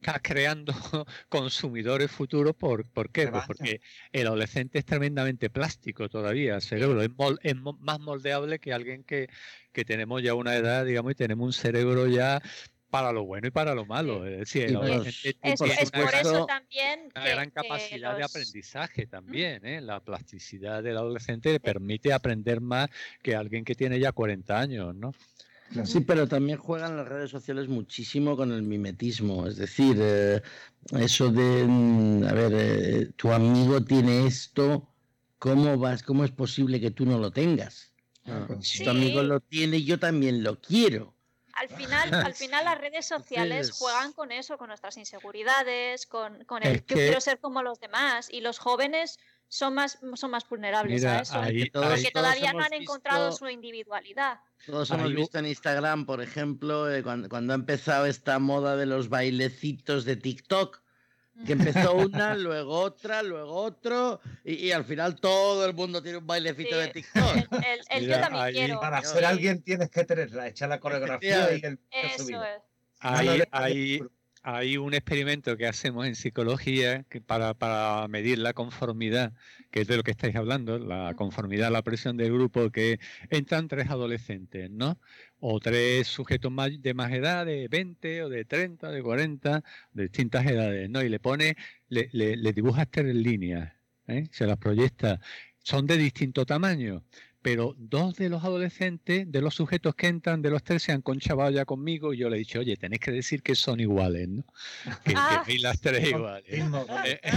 está creando consumidores futuros. ¿Por, ¿por qué? Pues porque el adolescente es tremendamente plástico todavía, el cerebro es, es más moldeable que alguien que, que tenemos ya una edad, digamos, y tenemos un cerebro ya para lo bueno y para lo malo. Es decir, es, por eso también una gran capacidad de aprendizaje también. ¿eh? La plasticidad del adolescente le permite aprender más que alguien que tiene ya 40 años, ¿no? Sí, pero también juegan las redes sociales muchísimo con el mimetismo. Es decir, eh, eso de, mm, a ver, eh, tu amigo tiene esto, ¿cómo vas? ¿Cómo es posible que tú no lo tengas? Ah, pues si tu amigo lo tiene, yo también lo quiero. Al final, al final las redes sociales juegan con eso, con nuestras inseguridades, con, con el que... yo quiero ser como los demás. Y los jóvenes son más, son más vulnerables Mira, a eso. ahí- todos- porque todavía no hemos han encontrado visto- su individualidad. Todos hemos Ahí- visto en Instagram, por ejemplo, eh, cuando, cuando ha empezado esta moda de los bailecitos de TikTok, que empezó una, luego otra, luego otro, y, y al final todo el mundo tiene un bailecito Sí. de TikTok. El, el- el Mira, yo también ahí- quiero. Para ser alguien tienes que tener la, echar la coreografía y el Eso subido. es. Ah, no, Hay, un experimento que hacemos en psicología que para, para medir la conformidad, que es de lo que estáis hablando, la conformidad a la presión del grupo, que entran tres adolescentes, ¿no? O tres sujetos más, de más edad, de 20 o de 30, de 40, de distintas edades, ¿no? Y le pone, le, le, le dibujas tres líneas, ¿eh? se las proyecta. Son de distinto tamaño, pero dos de los adolescentes, de los sujetos que entran, de los tres, se han conchabado ya conmigo y yo le he dicho, oye, tenéis que decir que son iguales, ¿no? Que Ah. tenéis las tres iguales. Eh, eh,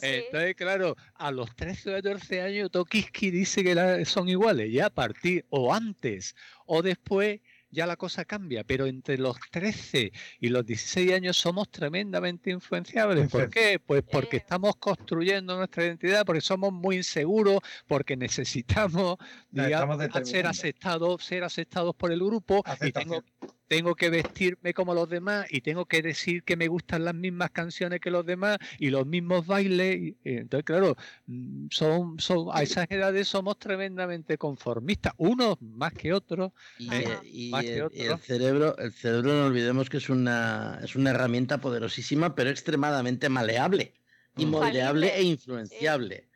Sí. Entonces, claro, a los 13 o 14 años Tokiski dice que la- son iguales, ya a partir, o antes, o después, ya la cosa cambia, pero entre los 13 y los 16 años somos tremendamente influenciables. ¿Por qué? Pues porque estamos construyendo nuestra identidad, porque somos muy inseguros, porque necesitamos digamos, ser aceptados, ser aceptados por el grupo y tengo, tengo que vestirme como los demás y tengo que decir que me gustan las mismas canciones que los demás y los mismos bailes. entonces, claro, mm, son, son, a esas edades somos tremendamente conformistas, unos más que otros. Y, eh, y Más que el, otro. y el cerebro, el cerebro no olvidemos que es una, es una herramienta poderosísima, pero extremadamente maleable, y Mm. moldeable e influenciable.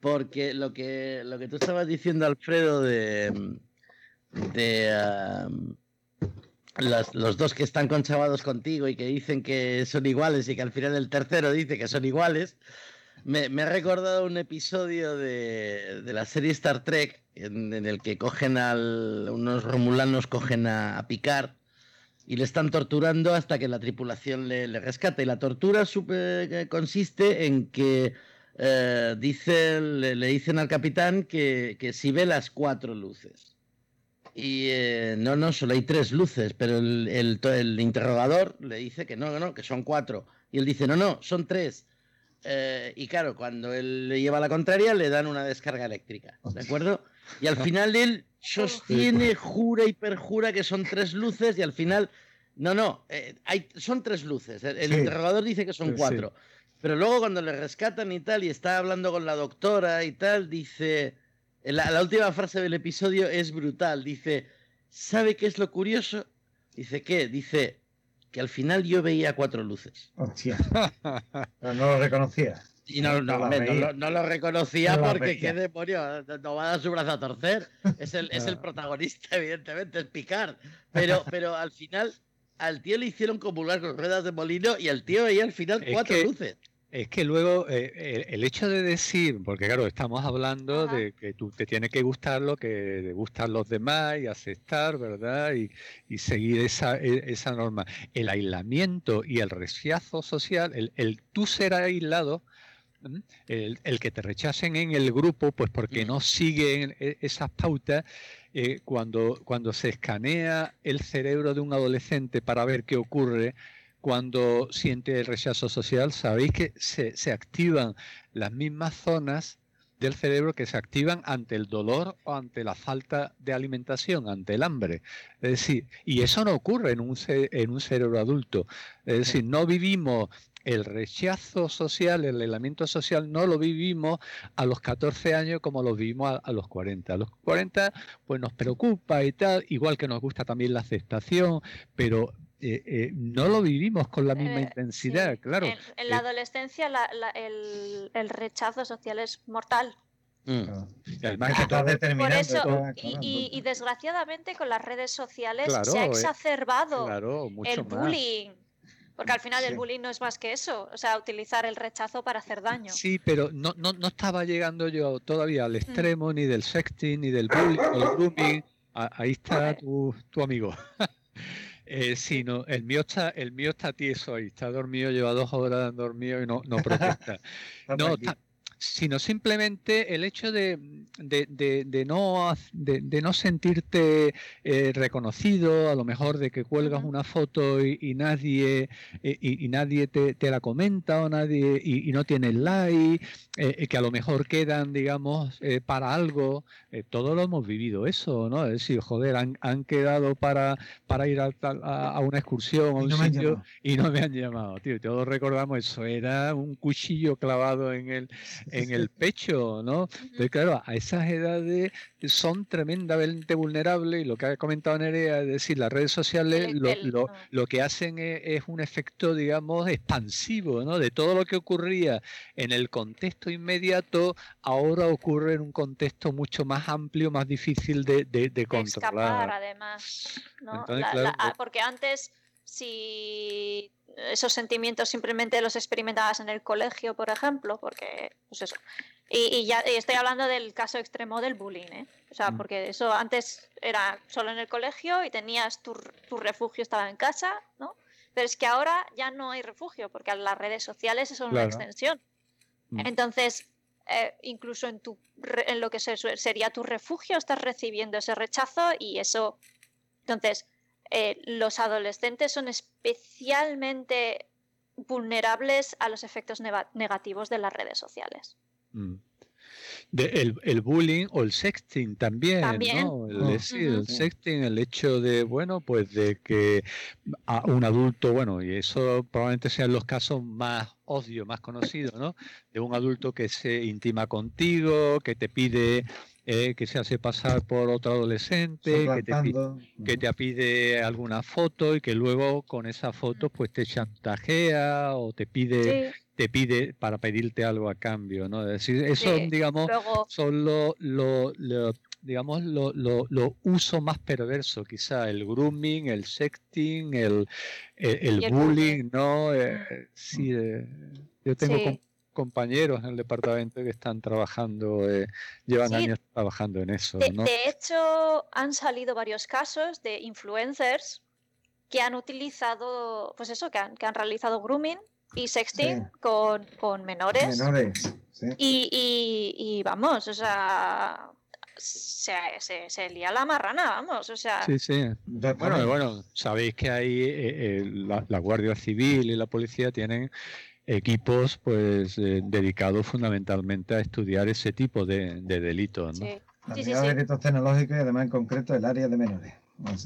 Porque lo que, lo que tú estabas diciendo, Alfredo, de, de am, los, dos que están conchavados contigo y que dicen que son iguales y que al final el tercero dice que son iguales, me, me ha recordado un episodio de, de la serie Star Trek en, el que cogen al. unos romulanos cogen a, a Picard y le están torturando hasta que la tripulación le, le rescata. Y la tortura supe- que consiste en que eh, dicen, le, le dicen al capitán que, que si ve las cuatro luces. Y eh, no, no, solo hay tres luces, pero el, el to- el interrogador le dice que no, no, que son cuatro. Y él dice, no, no, son tres. Eh, y claro, cuando él le lleva la contraria, le dan una descarga eléctrica, ¿de acuerdo? Y al final él sostiene, jura y perjura que son tres luces y al final, no, no, eh, hay, son tres luces. El, el Sí. interrogador dice que son Sí. cuatro. Pero luego cuando le rescatan y tal, y está hablando con la doctora y tal, dice, la, la última frase del episodio es brutal, dice, ¿sabe qué es lo curioso? Dice, ¿qué? Dice que al final yo veía cuatro luces. Hostia. Pero no lo reconocía. Y no, no, No no lo, no lo reconocía porque qué demonio, no- va a dar su brazo a torcer. Es el, es el Ah. protagonista, evidentemente, es Picard. Pero, pero al final, al tío le hicieron comulgar con ruedas de molino y al tío veía al final Es cuatro que- luces. Es que luego eh, el, hecho de decir, porque claro, estamos hablando Ajá. de que tú te tiene que gustar lo que le gustan los demás y aceptar, ¿verdad? Y, y seguir esa, e- esa norma. El aislamiento y el rechazo social, el, el tú ser aislado, el, el que te rechacen en el grupo, pues porque no siguen e- esas pautas, eh, cuando, cuando se escanea el cerebro de un adolescente para ver qué ocurre, cuando siente el rechazo social, sabéis que se, se activan las mismas zonas del cerebro que se activan ante el dolor o ante la falta de alimentación, ante el hambre. Es decir, y eso no ocurre en un, ce- en un cerebro adulto. Es decir, no vivimos el rechazo social, el aislamiento social, no lo vivimos a los 14 años como lo vivimos a, a los 40. A los 40 pues nos preocupa y tal, igual que nos gusta también la aceptación, pero eh, eh, no lo vivimos con la misma Eh, intensidad, sí. claro. En, en la Eh, adolescencia la- la- el, el rechazo social es mortal. Mm. Claro. y además Que todo-. Por eso, todo, y, claro. y- y desgraciadamente con las redes sociales Claro, se ha eh, exacerbado claro, mucho el más. bullying. Porque al final Sí. el bullying no es más que eso, o sea, utilizar el rechazo para hacer daño. Sí, pero no, no, no estaba llegando yo todavía Mm. al extremo ni del sexting, ni del bullying, o el grooming. Ahí está tu, tu amigo. Eh, sí, no, el mío está, el mío está tieso ahí, está dormido, lleva dos horas dormido y no, no protesta. No, sino simplemente el hecho de, de, no, de, no sentirte eh, reconocido, a lo mejor de que cuelgas una foto y, nadie, eh, y, nadie te, la comenta o nadie y, no tienes like, eh, que a lo mejor quedan, digamos, para algo. todos lo hemos vivido eso, ¿no? Es decir, joder, han, han quedado para, para ir a, a, una excursión a un sitio y no me han llamado, tío. Todos recordamos eso, era un cuchillo clavado en el, en el pecho, ¿no? Entonces, claro, a esas edades son tremendamente vulnerables y lo que ha comentado Nerea, es decir, las redes sociales lo, lo, que hacen es, un efecto, digamos, expansivo, ¿no? De todo lo que ocurría en el contexto inmediato, ahora ocurre en un contexto mucho más amplio, más difícil de, de, controlar. además, ¿no? porque antes si esos sentimientos simplemente los experimentabas en el colegio, por ejemplo, porque, pues eso. Y, ya estoy hablando del caso extremo del bullying, ¿eh? O sea, mm. porque eso antes era solo en el colegio y tenías tu, refugio, estaba en casa, ¿no? Pero es que ahora ya no hay refugio, porque las redes sociales son una extensión. Mm. Entonces, eh, incluso en, tu, en lo que sería tu refugio, estás recibiendo ese rechazo y eso. Entonces, eh, los adolescentes son especialmente vulnerables a los efectos negativos de las redes sociales. Mm. el, bullying o el sexting también, ¿no? El, oh. el, sexting, el hecho de, bueno, pues de que a un adulto, bueno, y eso probablemente sean los casos más obvios, más conocidos, ¿no? De un adulto que se intima contigo, que te pide eh, que se hace pasar por otro adolescente, que te, que te, pide alguna foto y que luego con esa foto pues te chantajea o te pide te pide para pedirte algo a cambio, ¿no? Es decir, eso digamos son los lo, digamos lo, lo, uso más perverso, quizá el grooming, el sexting, el, el, bullying, ¿no? Eh, sí, eh, yo tengo compañeros en el departamento que están trabajando, eh, llevan años trabajando en eso. De, de, hecho, han salido varios casos de influencers que han utilizado, pues eso, que han, que han realizado grooming y sexting con, con, menores. Menores, y, y, y, vamos, o sea, se, se, se, lía la marrana, vamos, o sea... Sí, sí. Bueno, bueno sabéis que ahí eh, eh, la, la, Guardia Civil y la policía tienen equipos pues eh, dedicados fundamentalmente a estudiar ese tipo de, delitos. ¿no? Sí. Sí, delitos tecnológicos y además en concreto el área de menores.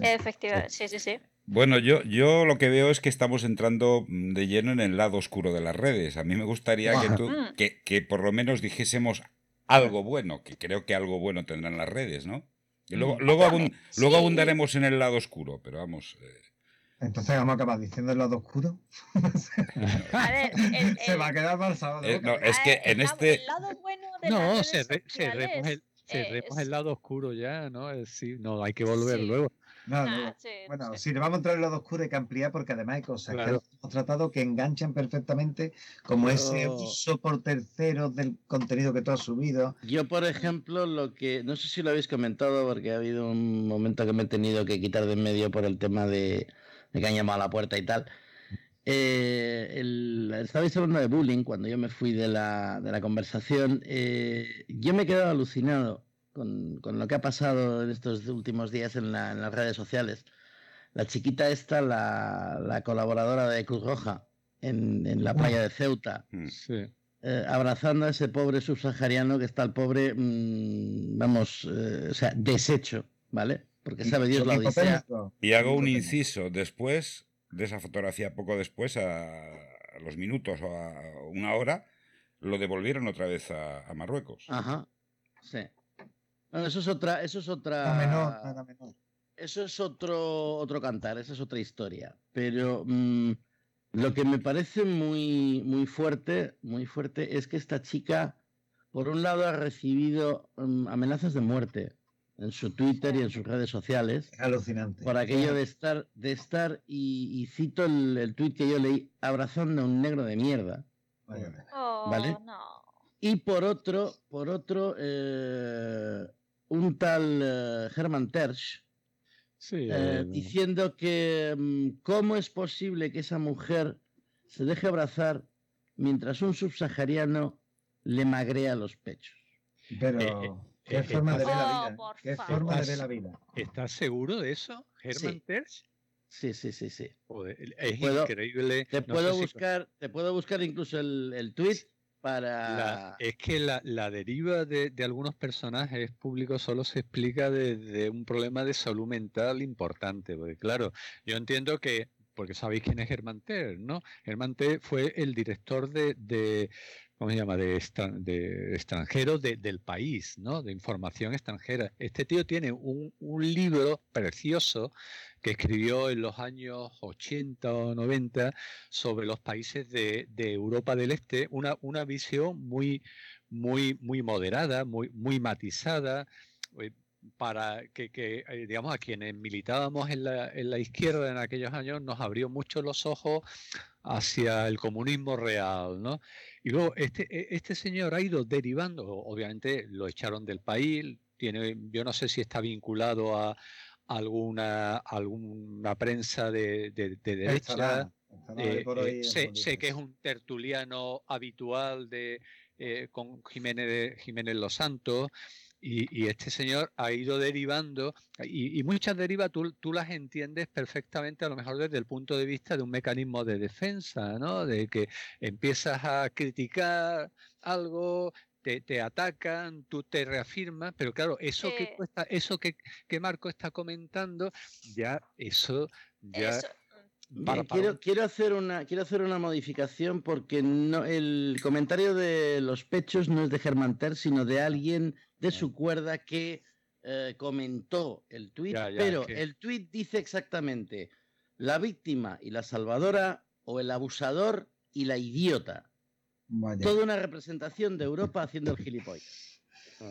Efectivamente, sí, sí, sí. Bueno, yo, yo lo que veo es que estamos entrando de lleno en el lado oscuro de las redes. A mí me gustaría que, tú, mm. que, que, por lo menos dijésemos algo bueno, que creo que algo bueno tendrán las redes, ¿no? Y luego, mm. luego, luego abundaremos en el lado oscuro, pero vamos. Eh, entonces vamos a acabar diciendo el lado oscuro. a ver, se va a quedar mal eh, no, es que en este. El lado bueno de no, cerremos, el, cerremos el lado oscuro ya, ¿no? Es, sí, no, hay que volver luego. No, ah, bueno, sí. le vamos a entrar el lado oscuro hay que ampliar porque además hay cosas que hemos tratado que enganchan perfectamente, como ese uso por terceros del contenido que tú has subido. Yo, por ejemplo, lo que, no sé si lo habéis comentado porque ha habido un momento que me he tenido que quitar de en medio por el tema de que han llamado a la puerta y tal. Eh, el, estabais hablando de bullying cuando yo me fui de la, de la conversación. Eh, yo me he quedado alucinado con, con, lo que ha pasado en estos últimos días en, las redes sociales. La chiquita esta, la, la colaboradora de Cruz Roja en, en la playa de Ceuta, mm. eh, abrazando a ese pobre subsahariano que está el pobre, mm, vamos, o sea, deshecho, ¿vale? Porque sabe Dios la odisea. Y hago un inciso, después de esa fotografía, poco después, a, los minutos o a una hora, lo devolvieron otra vez a, Marruecos. Ajá, sí. eso es otra, eso es otra. menor, menor. Eso es otro, otro cantar, esa es otra historia. Pero mm, lo que me parece muy, muy fuerte, muy fuerte, es que esta chica, por un lado, ha recibido mm, amenazas de muerte en su Twitter y en sus redes sociales. Alucinante. Por aquello de estar, de estar y, cito el, el tuit que yo leí, abrazando a un negro de mierda. Oh, ¿Vale? Y por otro, por otro, eh, un tal eh, Herman Tersch eh, diciendo que mm, cómo es posible que esa mujer se deje abrazar mientras un subsahariano le magrea los pechos. Pero, Eh, ¿qué eh, forma de ver la Oh, vida? por ¿Qué forma de ver la vida? ¿Estás seguro de eso, Herman Sí. Terz? Sí, sí, sí, sí. Joder, es Puedo- increíble. Te no puedo si- buscar, te puedo buscar incluso el, el tweet para. La- es que la, la deriva de, de algunos personajes públicos solo se explica desde un problema de salud mental importante. Porque, claro, yo entiendo que, porque sabéis quién es Germán Ter, ¿no? Germán Ter fue el director de, de ¿cómo se llama?, de, de extranjeros de- del país, ¿no? De información extranjera. Este tío tiene un, un libro precioso que escribió en los años 80 o 90 sobre los países de, de Europa del Este, una, una visión muy, muy, muy moderada, muy, muy matizada, eh, para que, que, eh, digamos, a quienes militábamos en la, en la izquierda en aquellos años nos abrió mucho los ojos hacia el comunismo real, ¿no? Y luego este, e- este señor ha ido derivando, obviamente lo echaron del país, tiene, yo no sé si está vinculado a alguna, alguna prensa de, de- de derecha, eh, eh, sé, sé que es un tertuliano habitual de eh, con Jiménez, de- Jiménez Los Santos y, y este señor ha ido derivando y, y muchas derivas tú, tú las entiendes perfectamente a lo mejor desde el punto de vista de un mecanismo de defensa, ¿no? De que empiezas a criticar algo, te, te atacan, tú te reafirmas, pero claro, eso que Eh. cuesta, eso que, que Marco está comentando, ya eso ya Eso, para- para quiero, hacer una, quiero hacer una modificación porque no, el comentario de los pechos no es de Germán Ter, sino de alguien de su cuerda que eh, comentó el tuit, pero que- el tuit dice exactamente la víctima y la salvadora o el abusador y la idiota. Vaya. Toda una representación de Europa haciendo el gilipollas. Sí,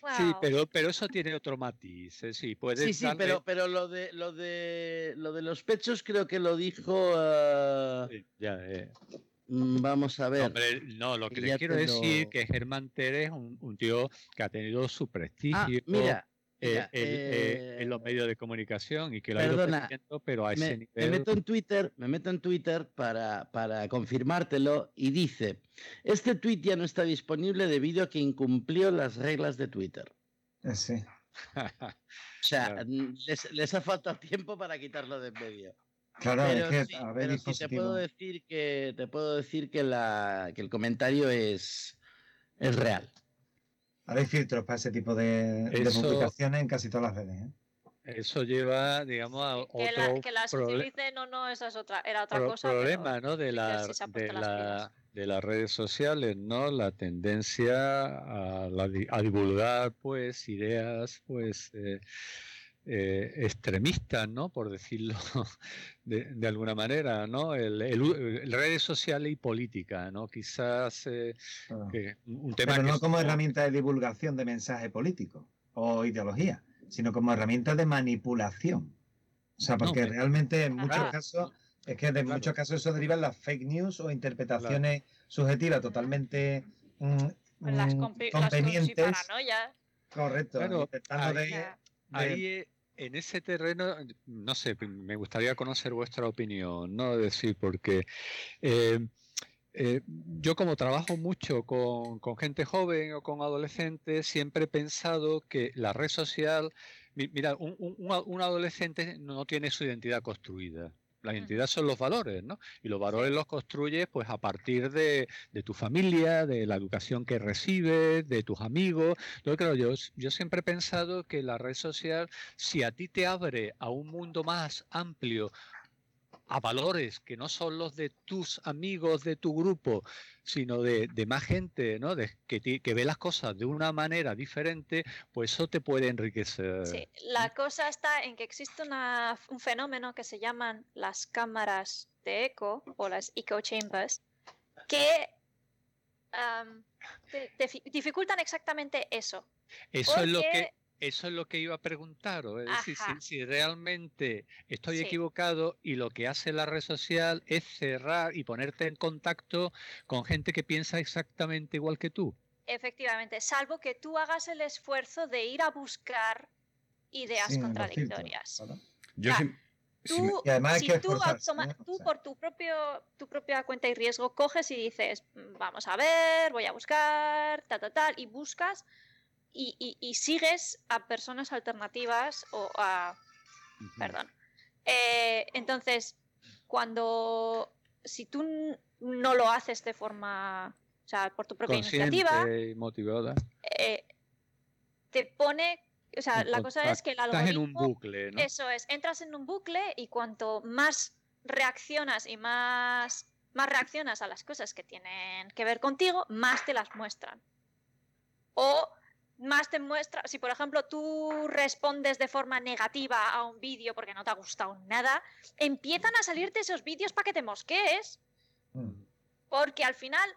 wow. pero, pero eso tiene otro matiz. eh, Sí, puedes Sí, sí, darle- pero, pero lo, de, lo, de, lo de los pechos creo que lo dijo... eh, Sí, ya, eh. mm, vamos a No, ver. hombre, no, lo que le quiero te decir lo- que Germán Ter es un, un tío que ha tenido su prestigio Ah, mira, eh, mira, el- eh, en los eh, medios de comunicación y que lo ha ido perdona, pero a ese me, me nivel. meto en Twitter, me meto en Twitter para, para confirmártelo y dice, este tweet ya no está disponible debido a que incumplió las reglas de Twitter. Eh, sí. O sea, Claro. les, les ha faltado tiempo para quitarlo de en medio. Claro, Pero, es que sí, a ver pero sí te puedo decir que te puedo decir que la que el comentario es es real. Ahora hay filtros para ese tipo de, de Eso- publicaciones en casi todas las redes. ¿eh? Eso lleva, digamos, a que, la- otro que las utilicen o no, esa es otra, era otra pro- cosa. pero- problema ¿no? de, la, ha de, las la- pilas. de las redes sociales, ¿no? La tendencia a, la a divulgar, pues, ideas, pues, eh, eh, extremistas, ¿no? Por decirlo de, de alguna manera, ¿no? El, el u- el redes sociales y política, ¿no? Quizás eh, Claro. que un tema Pero no como herramienta de divulgación de mensaje político o ideología, sino como herramienta de manipulación. O sea, No, porque me- realmente en muchos Claro. casos, es que en Claro. muchos casos eso deriva en las fake news o interpretaciones subjetivas totalmente mm, Las, mm, las convenientes. Correcto, Claro, intentando de- ahí- eh, en ese terreno, no sé, me gustaría conocer vuestra opinión, ¿no? Decir, porque eh, eh, yo como trabajo mucho con, con gente joven o con adolescentes, siempre he pensado que la red social, mi- mira, un, un adolescente no tiene su identidad construida. La identidad son los valores, ¿no? Y los valores los construyes pues a partir de, de tu familia, de la educación que recibes, de tus amigos. Entonces, claro, yo, yo siempre he pensado que la red social, si a ti te abre a un mundo más amplio, a valores que no son los de tus amigos de tu grupo, sino de, de más gente, ¿no? De, que, ve las cosas de una manera diferente, pues eso te puede enriquecer. Sí, la cosa está en que existe una- un fenómeno que se llaman las cámaras de eco o las echo chambers que te- te fi- dificultan exactamente eso. Eso es lo que eso es lo que iba a preguntaros, es decir, si, realmente estoy Sí. equivocado y lo que hace la red social es cerrar y ponerte en contacto con gente que piensa exactamente igual que tú. Efectivamente, salvo que tú hagas el esfuerzo de ir a buscar ideas sí, contradictorias. Yo, Si Tú, Y además hay si que tú, por tu, propio, tu propia cuenta y riesgo coges y dices, "Mm, vamos a ver, voy a buscar, tal, tal, tal, y buscas y, y- y sigues a personas alternativas o a... Perdón. Eh, entonces, cuando... Si tú no lo haces de forma... O sea, por tu propia iniciativa, Consciente y motivada. eh, te pone... O sea, la cosa es que el Estás en un algoritmo... bucle, ¿no? Eso es, entras en un bucle y cuanto más reaccionas y más, más reaccionas a las cosas que tienen que ver contigo, más te las muestran. O más te muestra, si por ejemplo tú respondes de forma negativa a un vídeo porque no te ha gustado nada, empiezan a salirte esos vídeos para que te mosquees. Mm. Porque al final,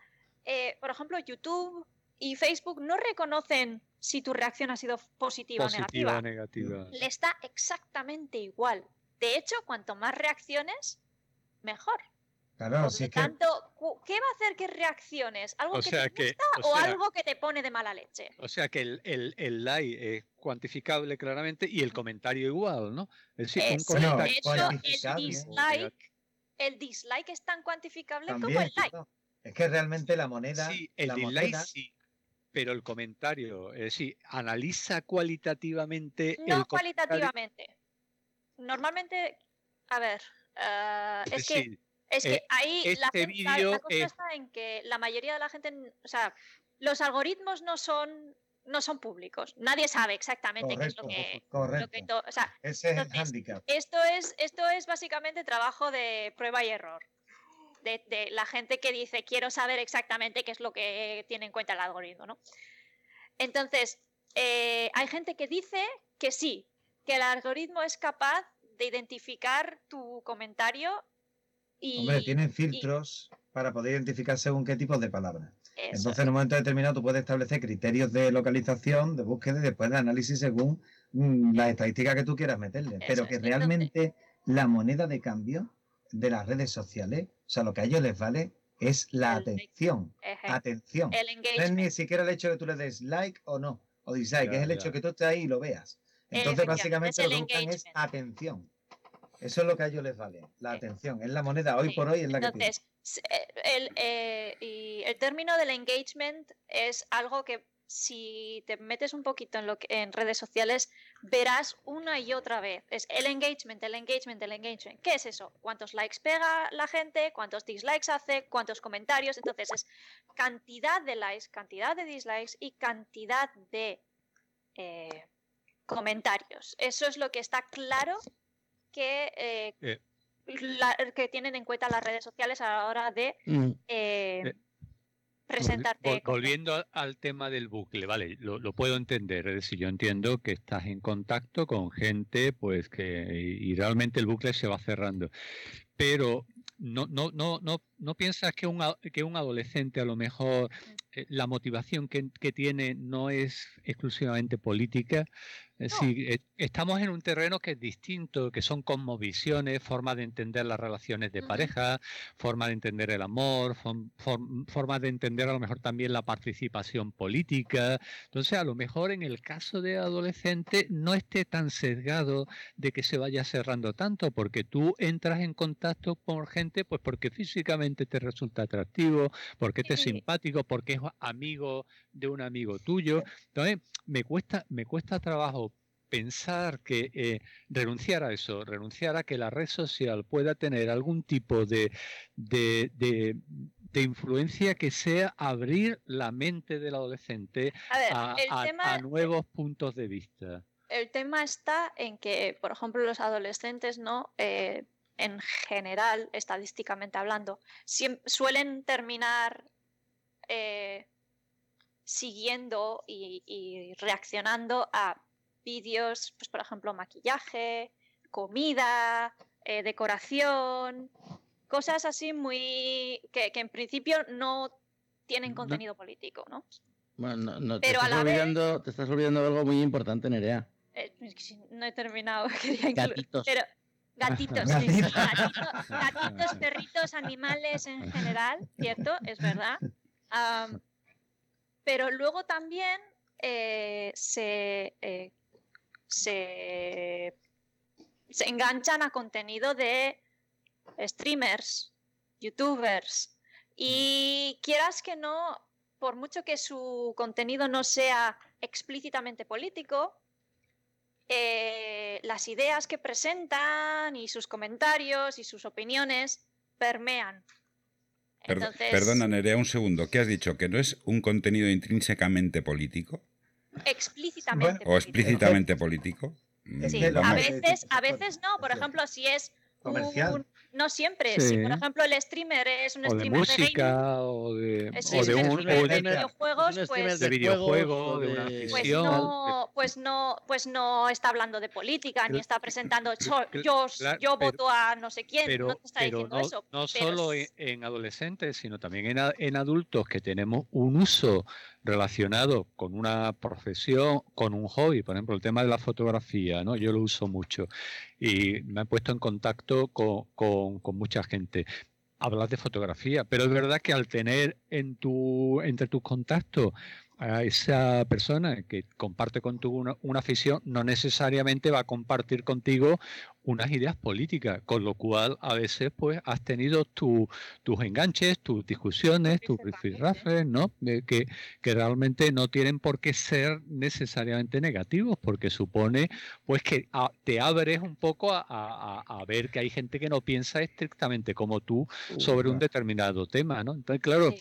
eh, por ejemplo, YouTube y Facebook no reconocen si tu reacción ha sido positiva, Positiva o o negativa negativa. le está exactamente igual. De hecho, cuanto más reacciones, mejor. Claro, Por si lo es que tanto, ¿qué va a hacer que reacciones? ¿Algo O que sea te que, gusta o sea, algo que te pone de mala leche? o sea que el, el, el like es cuantificable claramente y el comentario igual, ¿no? Es decir, un comentario. de hecho, el dislike, el dislike es tan cuantificable como el like. es que realmente la moneda, Sí, el la dislike moneda, sí, pero el comentario, es decir, analiza cualitativamente No el comentario. cualitativamente. Normalmente, a ver, eh, es que decir, Es que Eh, ahí la, este la- cosa es- está en que la mayoría de la gente, o sea, los algoritmos no son no son públicos. Nadie sabe exactamente qué es lo correcto, que, lo correcto. que to- o sea, Ese es el hándicap. esto es esto es básicamente trabajo de prueba y error. De, de la gente que dice quiero saber exactamente qué es lo que tiene en cuenta el algoritmo, ¿no? Entonces, eh, hay gente que dice que sí, que el algoritmo es capaz de identificar tu comentario y Hombre, tienen filtros para poder identificar según qué tipos de palabras. eso. Entonces, en un momento determinado, tú puedes establecer criterios de localización, de búsqueda y después de análisis según mm, las estadísticas que tú quieras meterle. Eso Pero que Entonces- realmente la moneda de cambio de las redes sociales, o sea, lo que a ellos les vale es la El- atención. Eje, Atención. el No es ni siquiera el hecho de que tú le des like o no, o dislike, Ya, es el ya. hecho de que tú estés ahí y lo veas. Entonces, básicamente lo que buscan es atención. Eso es lo que a ellos les vale, la Sí. atención. Es la moneda, hoy Sí. por hoy es la que. Entonces, eh, el, eh, y el término del engagement es algo que si te metes un poquito en, lo que, en redes sociales, verás una y otra vez. Es el engagement, el engagement, el engagement. ¿Qué es eso? ¿Cuántos likes pega la gente? ¿Cuántos dislikes hace? ¿Cuántos comentarios? Entonces es cantidad de likes, cantidad de dislikes y cantidad de eh, comentarios. Eso es lo que está claro que, eh, Eh. la- que tienen en cuenta las redes sociales a la hora de Mm, eh, Eh, presentarte. Vol- volviendo al- al tema del bucle, vale, lo, lo puedo entender, es decir, yo entiendo que estás en contacto con gente, pues que y, y realmente el bucle se va cerrando, pero no, no, no, no, no piensas que un, que un adolescente a lo mejor eh, la motivación que, que tiene no es exclusivamente política, No. decir, eh, estamos en un terreno que es distinto, que son cosmovisiones, formas de entender las relaciones de pareja, forma de entender el amor, form- form- formas de entender a lo mejor también la participación política. Entonces, a lo mejor en el caso de adolescente no esté tan sesgado de que se vaya cerrando tanto, porque tú entras en contacto con gente, pues porque físicamente te resulta atractivo, porque te es simpático, porque es amigo de un amigo tuyo. Entonces, me cuesta, me cuesta trabajo pensar que eh, renunciar a eso, renunciar a que la red social pueda tener algún tipo de, de, de- de influencia que sea abrir la mente del adolescente A ver, a, el, a- tema, a nuevos puntos de vista. el tema está en que, por ejemplo, los adolescentes, ¿no? Eh, en general, estadísticamente hablando, suelen terminar eh, siguiendo y, y reaccionando a vídeos, pues por ejemplo, maquillaje, comida, eh, decoración, cosas así muy que, que en principio no tienen No- contenido político, ¿no? Bueno, no, no, te, Pero a estás vez- olvidando, te estás olvidando de algo muy importante, Nerea. Eh, no he terminado, quería incluir. Pero gatitos, sí. Gatitos. Gatito- gatitos, perritos, animales en general, ¿cierto? Es verdad. Pero luego también eh, se, eh, se se enganchan a contenido de streamers, youtubers. Y quieras que no, por mucho que su contenido no sea explícitamente político, eh, las ideas que presentan y sus comentarios y sus opiniones permean. Entonces, perdona, Nerea, un segundo. ¿Qué has dicho? ¿Que no es un contenido intrínsecamente político? Explícitamente. ¿O explícitamente político? Sí, a veces, a veces no. Por ejemplo, si es comercial. No siempre. Si, por ejemplo, el streamer es un streamer de música o de, o de, un, de videojuegos, pues de videojuego, de una pues ficción. Pues no, pues no, pues no está hablando de política ni está presentando yo, yo, yo voto a no sé quién. Pero, no te está diciendo no, eso. No solo en, adolescentes, sino también en, en adultos que tenemos un uso relacionado con una profesión, con un hobby, por ejemplo, el tema de la fotografía, ¿no? Yo lo uso mucho y me he puesto en contacto con, con, mucha gente. Hablas de fotografía, pero es verdad que al tener en tu, entre tus contactos a esa persona que comparte contigo una, una, afición, no necesariamente va a compartir contigo unas ideas políticas, con lo cual a veces pues has tenido tus enganches, tus discusiones, tus rifirrafes, ¿no? que, que realmente no tienen por qué ser necesariamente negativos, porque supone pues que te abres un poco a, a, ver que hay gente que no piensa estrictamente como tú sobre un determinado tema, ¿no? Entonces, claro,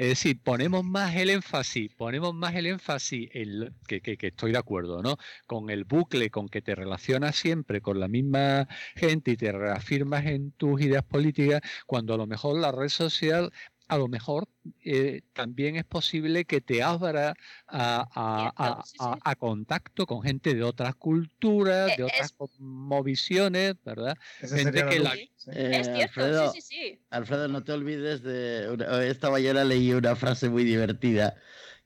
es decir, ponemos más el énfasis, ponemos más el énfasis en que, que, estoy de acuerdo, ¿no? Con el bucle, con que te relacionas siempre con la misma gente y te reafirmas en tus ideas políticas, cuando a lo mejor la red social a lo mejor eh, también es posible que te abra a, contacto con gente de otras culturas, de otras movisiones, ¿verdad? Gente que la... es cierto, Alfredo, sí, sí, sí. Alfredo, no te olvides de... esta mañana leí una frase muy divertida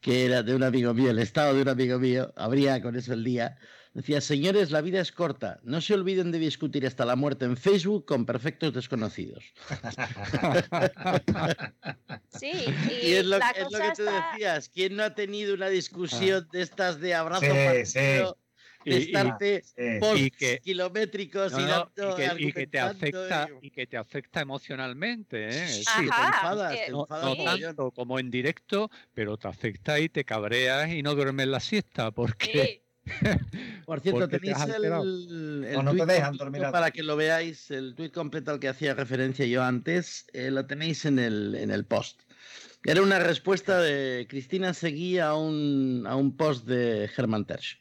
que era de un amigo mío, el estado de un amigo mío, habría con eso el día, Decía, señores, la vida es corta. No se olviden de discutir hasta la muerte en Facebook con perfectos desconocidos. Sí, y, es, lo, que tú decías. ¿Quién no ha tenido una discusión de estas de abrazo sí, sí. de estarte y, que, kilométricos y, y, que, te afecta y... que te afecta emocionalmente ¿eh? sí, te enfadas, no, tanto como en directo pero te afecta y te cabreas y no duermes la siesta porque por cierto, tenéis el, el no te dejan dormir para que lo veáis, el tweet completo al que hacía referencia yo antes, eh, lo tenéis en el, en el post. Era una respuesta de Cristina Seguí a un, a un post de Herman Tersch.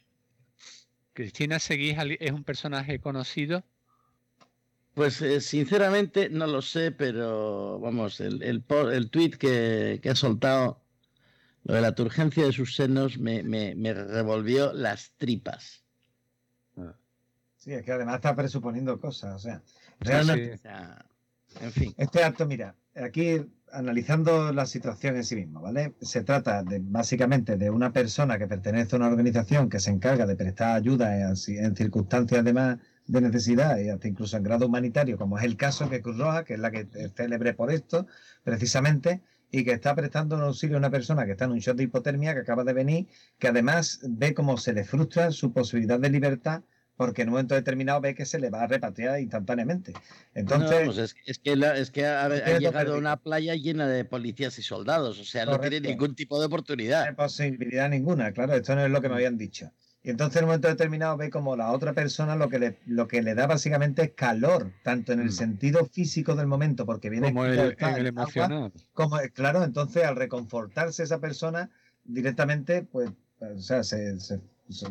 ¿Cristina Seguí es un personaje conocido? Pues eh, sinceramente no lo sé, pero vamos, el, el, el tweet que, que ha soltado lo de la turgencia de sus senos me, revolvió las tripas. Sí, es que además está presuponiendo cosas, o sea, realmente... en fin. Este acto, mira, aquí analizando la situación en sí misma, ¿vale? Se trata de básicamente de una persona que pertenece a una organización que se encarga de prestar ayuda en, en circunstancias además de necesidad y hasta incluso en grado humanitario, como es el caso de Cruz Roja, que es la que es célebre por esto, precisamente, y que está prestando un auxilio a una persona que está en un shock de hipotermia, que acaba de venir, que además ve cómo se le frustra su posibilidad de libertad porque en un momento determinado ve que se le va a repatriar instantáneamente. Entonces, pues es, que, es que ha, llegado a una playa llena de policías y soldados, o sea, no tiene ningún tipo de oportunidad. No hay posibilidad ninguna, claro, esto no es lo que me habían dicho. Y entonces en un momento determinado ve como la otra persona lo que le, lo que le da básicamente es calor, tanto en el mm. sentido físico del momento, porque viene como el, el emocional. como, claro, entonces al reconfortarse esa persona directamente, pues, o sea,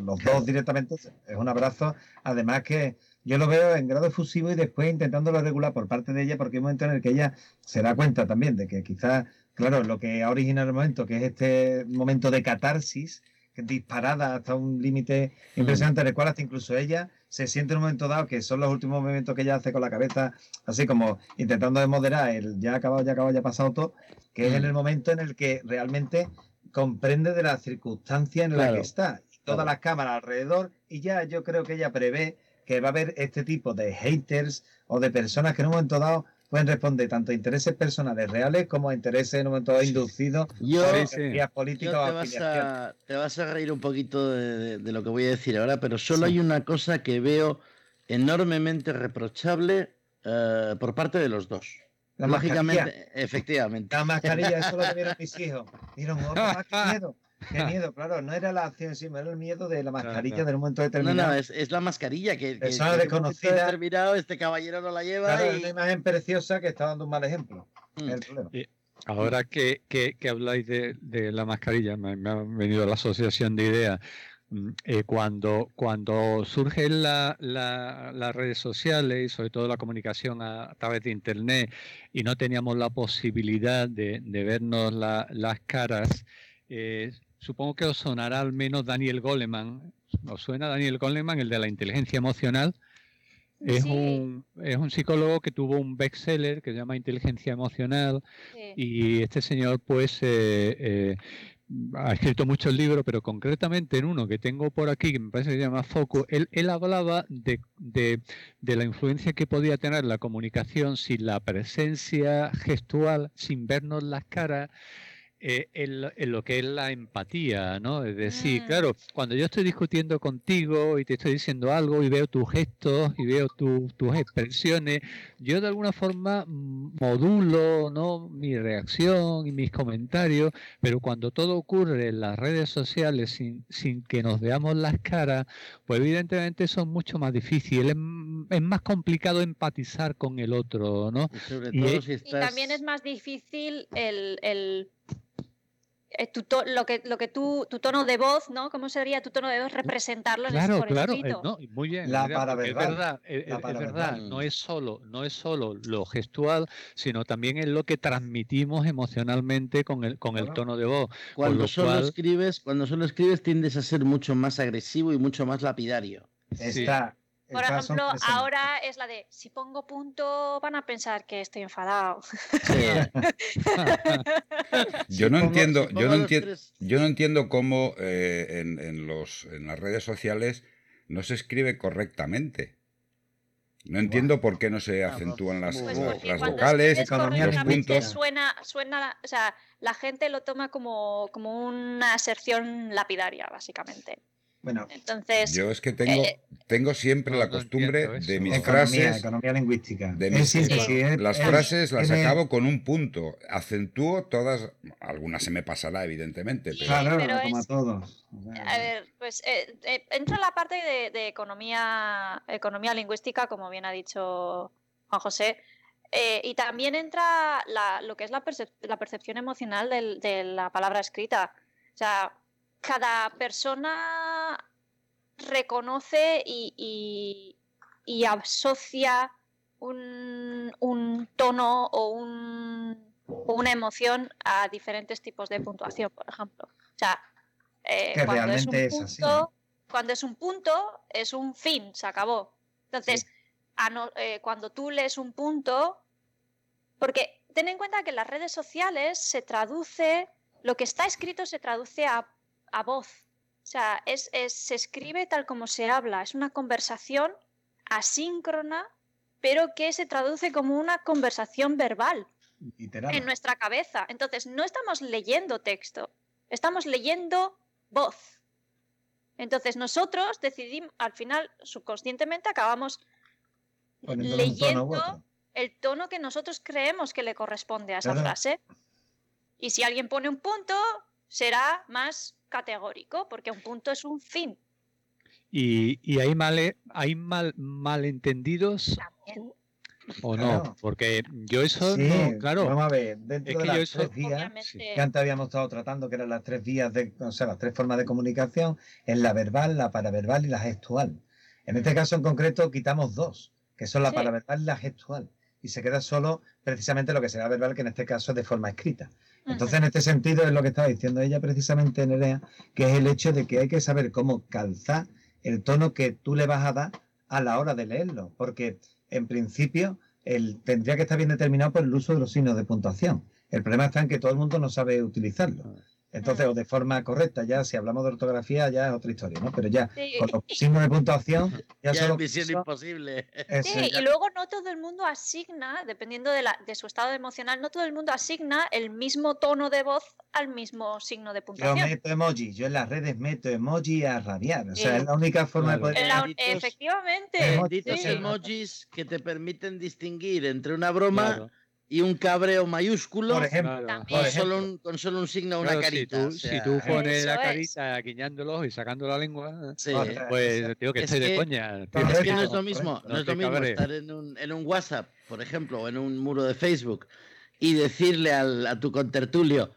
los dos directamente es un abrazo. Además que yo lo veo en grado efusivo y después intentándolo regular por parte de ella, porque hay un momento en el que ella se da cuenta también de que quizás, claro, lo que ha originado el momento, que es este momento de catarsis, disparada hasta un límite mm. impresionante, en el cual hasta incluso ella se siente en un momento dado que son los últimos movimientos que ella hace con la cabeza, así como intentando de moderar el ya acabado, ya acabado, ya ha pasado todo, que es en mm. el momento en el que realmente comprende de la circunstancia en la que está, todas las cámaras alrededor, y ya yo creo que ella prevé que va a haber este tipo de haters o de personas que en un momento dado pueden responder tanto a intereses personales reales como a intereses en un momento inducidos yo, políticos. te, vas a, te, vas a, reír un poquito de, lo que voy a decir ahora, pero solo hay una cosa que veo enormemente reprochable eh, por parte de los dos. La Lógicamente, mascarilla. efectivamente. La mascarilla, eso lo vieron mis hijos. Vieron, oh, qué miedo. Qué miedo, claro, no era la acción, sino era el miedo de la mascarilla claro. del momento No, determinado. no, es, es la mascarilla que, Persona que desconocida. determinado este caballero no la lleva Claro, es y... una imagen preciosa que está dando un mal ejemplo. Mm. Es el problema. Ahora que, que- que habláis de, de la mascarilla, me, me ha venido la asociación de ideas. Mm, eh, cuando, cuando surgen la- la- las redes sociales y sobre todo la comunicación a, a través de Internet y no teníamos la posibilidad de, de vernos la- las caras, eh, supongo que os sonará al menos Daniel Goleman. ¿Os suena Daniel Goleman, el de la inteligencia emocional? Es, Sí, un, es un psicólogo que tuvo un bestseller que se llama Inteligencia Emocional sí. y este señor, pues, eh, eh, ha escrito muchos libros, pero concretamente en uno que tengo por aquí, que me parece que se llama Foco, él, él hablaba de, de- de la influencia que podía tener la comunicación sin la presencia gestual, sin vernos las caras. Eh, en, lo- en lo que es la empatía, ¿no? Es decir, Mm. claro, cuando yo estoy discutiendo contigo y te estoy diciendo algo y veo tus gestos y veo tu- tus expresiones, yo de alguna forma modulo ¿no? mi reacción y mis comentarios, pero cuando todo ocurre en las redes sociales sin, sin que nos veamos las caras, pues evidentemente son mucho más difíciles, es, es más complicado empatizar con el otro, ¿no? Y sobre Y- todo si Y estás... también es más difícil el, el- eh, tu to- lo que, lo que tú, tu tono de voz, ¿no? ¿Cómo sería tu tono de voz? Representarlo en Claro, por claro, eh, no, muy bien. La es paraverbal, verdad, eh, la eh, es verdad, no es solo, no es solo lo gestual, sino también es lo que transmitimos emocionalmente con el, con el Claro. tono de voz. Cuando lo solo cual- escribes, cuando solo escribes tiendes a ser mucho más agresivo y mucho más lapidario. Sí. Por ejemplo, ahora es la de si pongo punto van a pensar que estoy enfadado. Yo Si no pongo- entiendo, si yo no entiendo, tres- yo no entiendo cómo eh, en, en los, en las redes sociales no se escribe correctamente. No entiendo por qué no se acentúan las, pues las- vocales, los puntos. suena, suena, o sea, la gente lo toma como, como una aserción lapidaria, básicamente. Bueno, Entonces, Yo es que tengo, Eh, tengo siempre la costumbre de mis economía, frases, economía lingüística. de mis- Sí. es- las es- frases las acabo con un punto. Acentúo todas, algunas se me pasará, evidentemente, Sí, pero Claro, pero como a es- todos. a ver, pues eh, eh, entra la parte de, de economía, economía lingüística, como bien ha dicho Juan José, eh, y también entra la- lo que es la, percep- la percepción emocional del- de la palabra escrita. O sea, cada persona reconoce y, y- y asocia un, un tono o, un- o una emoción a diferentes tipos de puntuación, por ejemplo. O sea, eh, Que cuando es un es punto, así, ¿no? cuando es un punto, es un fin, se acabó. Entonces, Sí. a no- eh, cuando tú lees un punto, porque ten en cuenta que en las redes sociales se traduce, lo que está escrito se traduce a, a voz. O sea, es, es- se escribe tal como se habla. Es una conversación asíncrona, pero que se traduce como una conversación verbal Literal. en nuestra cabeza. Entonces, no estamos leyendo texto, estamos leyendo voz. Entonces, nosotros decidimos, al final, subconscientemente, acabamos tono leyendo el tono que nosotros creemos que le corresponde a esa frase. Y si alguien pone un punto, será más categórico, porque un punto es un fin. Y, y hay, male- hay mal, malentendidos También. o no, Claro. porque yo eso Sí, no, claro, Vamos a ver, dentro Es de las yo eso- tres vías Obviamente. que antes habíamos estado tratando, que eran las tres vías, de, o sea, las tres formas de comunicación, es la verbal, la paraverbal y la gestual. En este caso en concreto quitamos dos, que son la Sí. paraverbal y la gestual. Y se queda solo precisamente lo que será verbal, que en este caso es de forma escrita. Entonces, en este sentido, es lo que estaba diciendo ella precisamente, Nerea, que es el hecho de que hay que saber cómo calzar el tono que tú le vas a dar a la hora de leerlo, porque en principio el, tendría que estar bien determinado por el uso de los signos de puntuación. El problema está en que todo el mundo no sabe utilizarlo. Entonces, o de forma correcta, ya si hablamos de ortografía, ya es otra historia, ¿no? Pero ya Sí, con los signos de puntuación, ya, Ya solo es misión eso- imposible. eso Sí, ya- y luego no todo el mundo asigna, dependiendo de, la, de su estado emocional, no todo el mundo asigna el mismo tono de voz al mismo signo de Yo puntuación. meto emoji, yo en las redes meto emoji a rabiar. O sea, Sí. es la única forma Claro. de poder. La- efectivamente. Benditos sí. emojis que te permiten distinguir entre una broma Claro, y un cabreo mayúsculo Por ejemplo, claro. También. con, solo un, con solo un signo o una Claro, carita. Si tú, o si sea, tú pones la carita ojo y sacando la lengua, sí. Otra. pues digo que Es estoy de que- coña. tío. Es que no es lo mismo, no es lo mismo estar en un, en un WhatsApp, por ejemplo, o en un muro de Facebook y decirle al- a tu contertulio,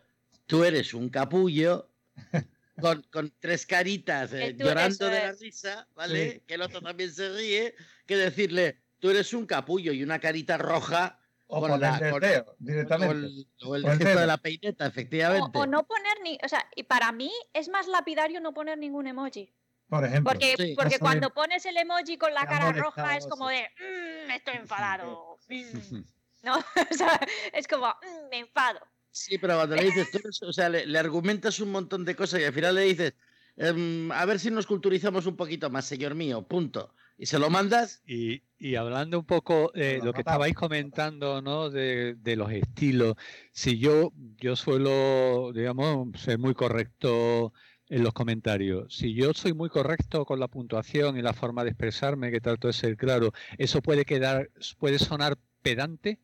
tú eres un capullo, con, con tres caritas eh, llorando de la risa, ¿vale? Sí. Que el otro también se ríe, que decirle, tú eres un capullo y una carita roja O con la- el con- dedo o directamente. el, o el O el gesto de la peineta, O, efectivamente. o no poner ni. O sea, y para mí es más lapidario no poner ningún emoji. Por ejemplo. Porque, Sí. porque cuando pones el emoji con la cara roja es como de. "Mm, estoy enfadado. mm". ¿No? O sea, es como. "Mm, me enfado. Sí, pero cuando le dices, tú o sea, le, le argumentas un montón de cosas y al final le dices, "Em, a ver si nos culturizamos un poquito más, señor mío, punto. Y se lo mandas, Y, y hablando un poco de Lo lo que estabais comentando, ¿no? De, de los estilos. Si yo, yo suelo, digamos, ser muy correcto en los comentarios. Si yo soy muy correcto con la puntuación y la forma de expresarme, que trato de ser claro, ¿eso puede quedar, puede sonar pedante?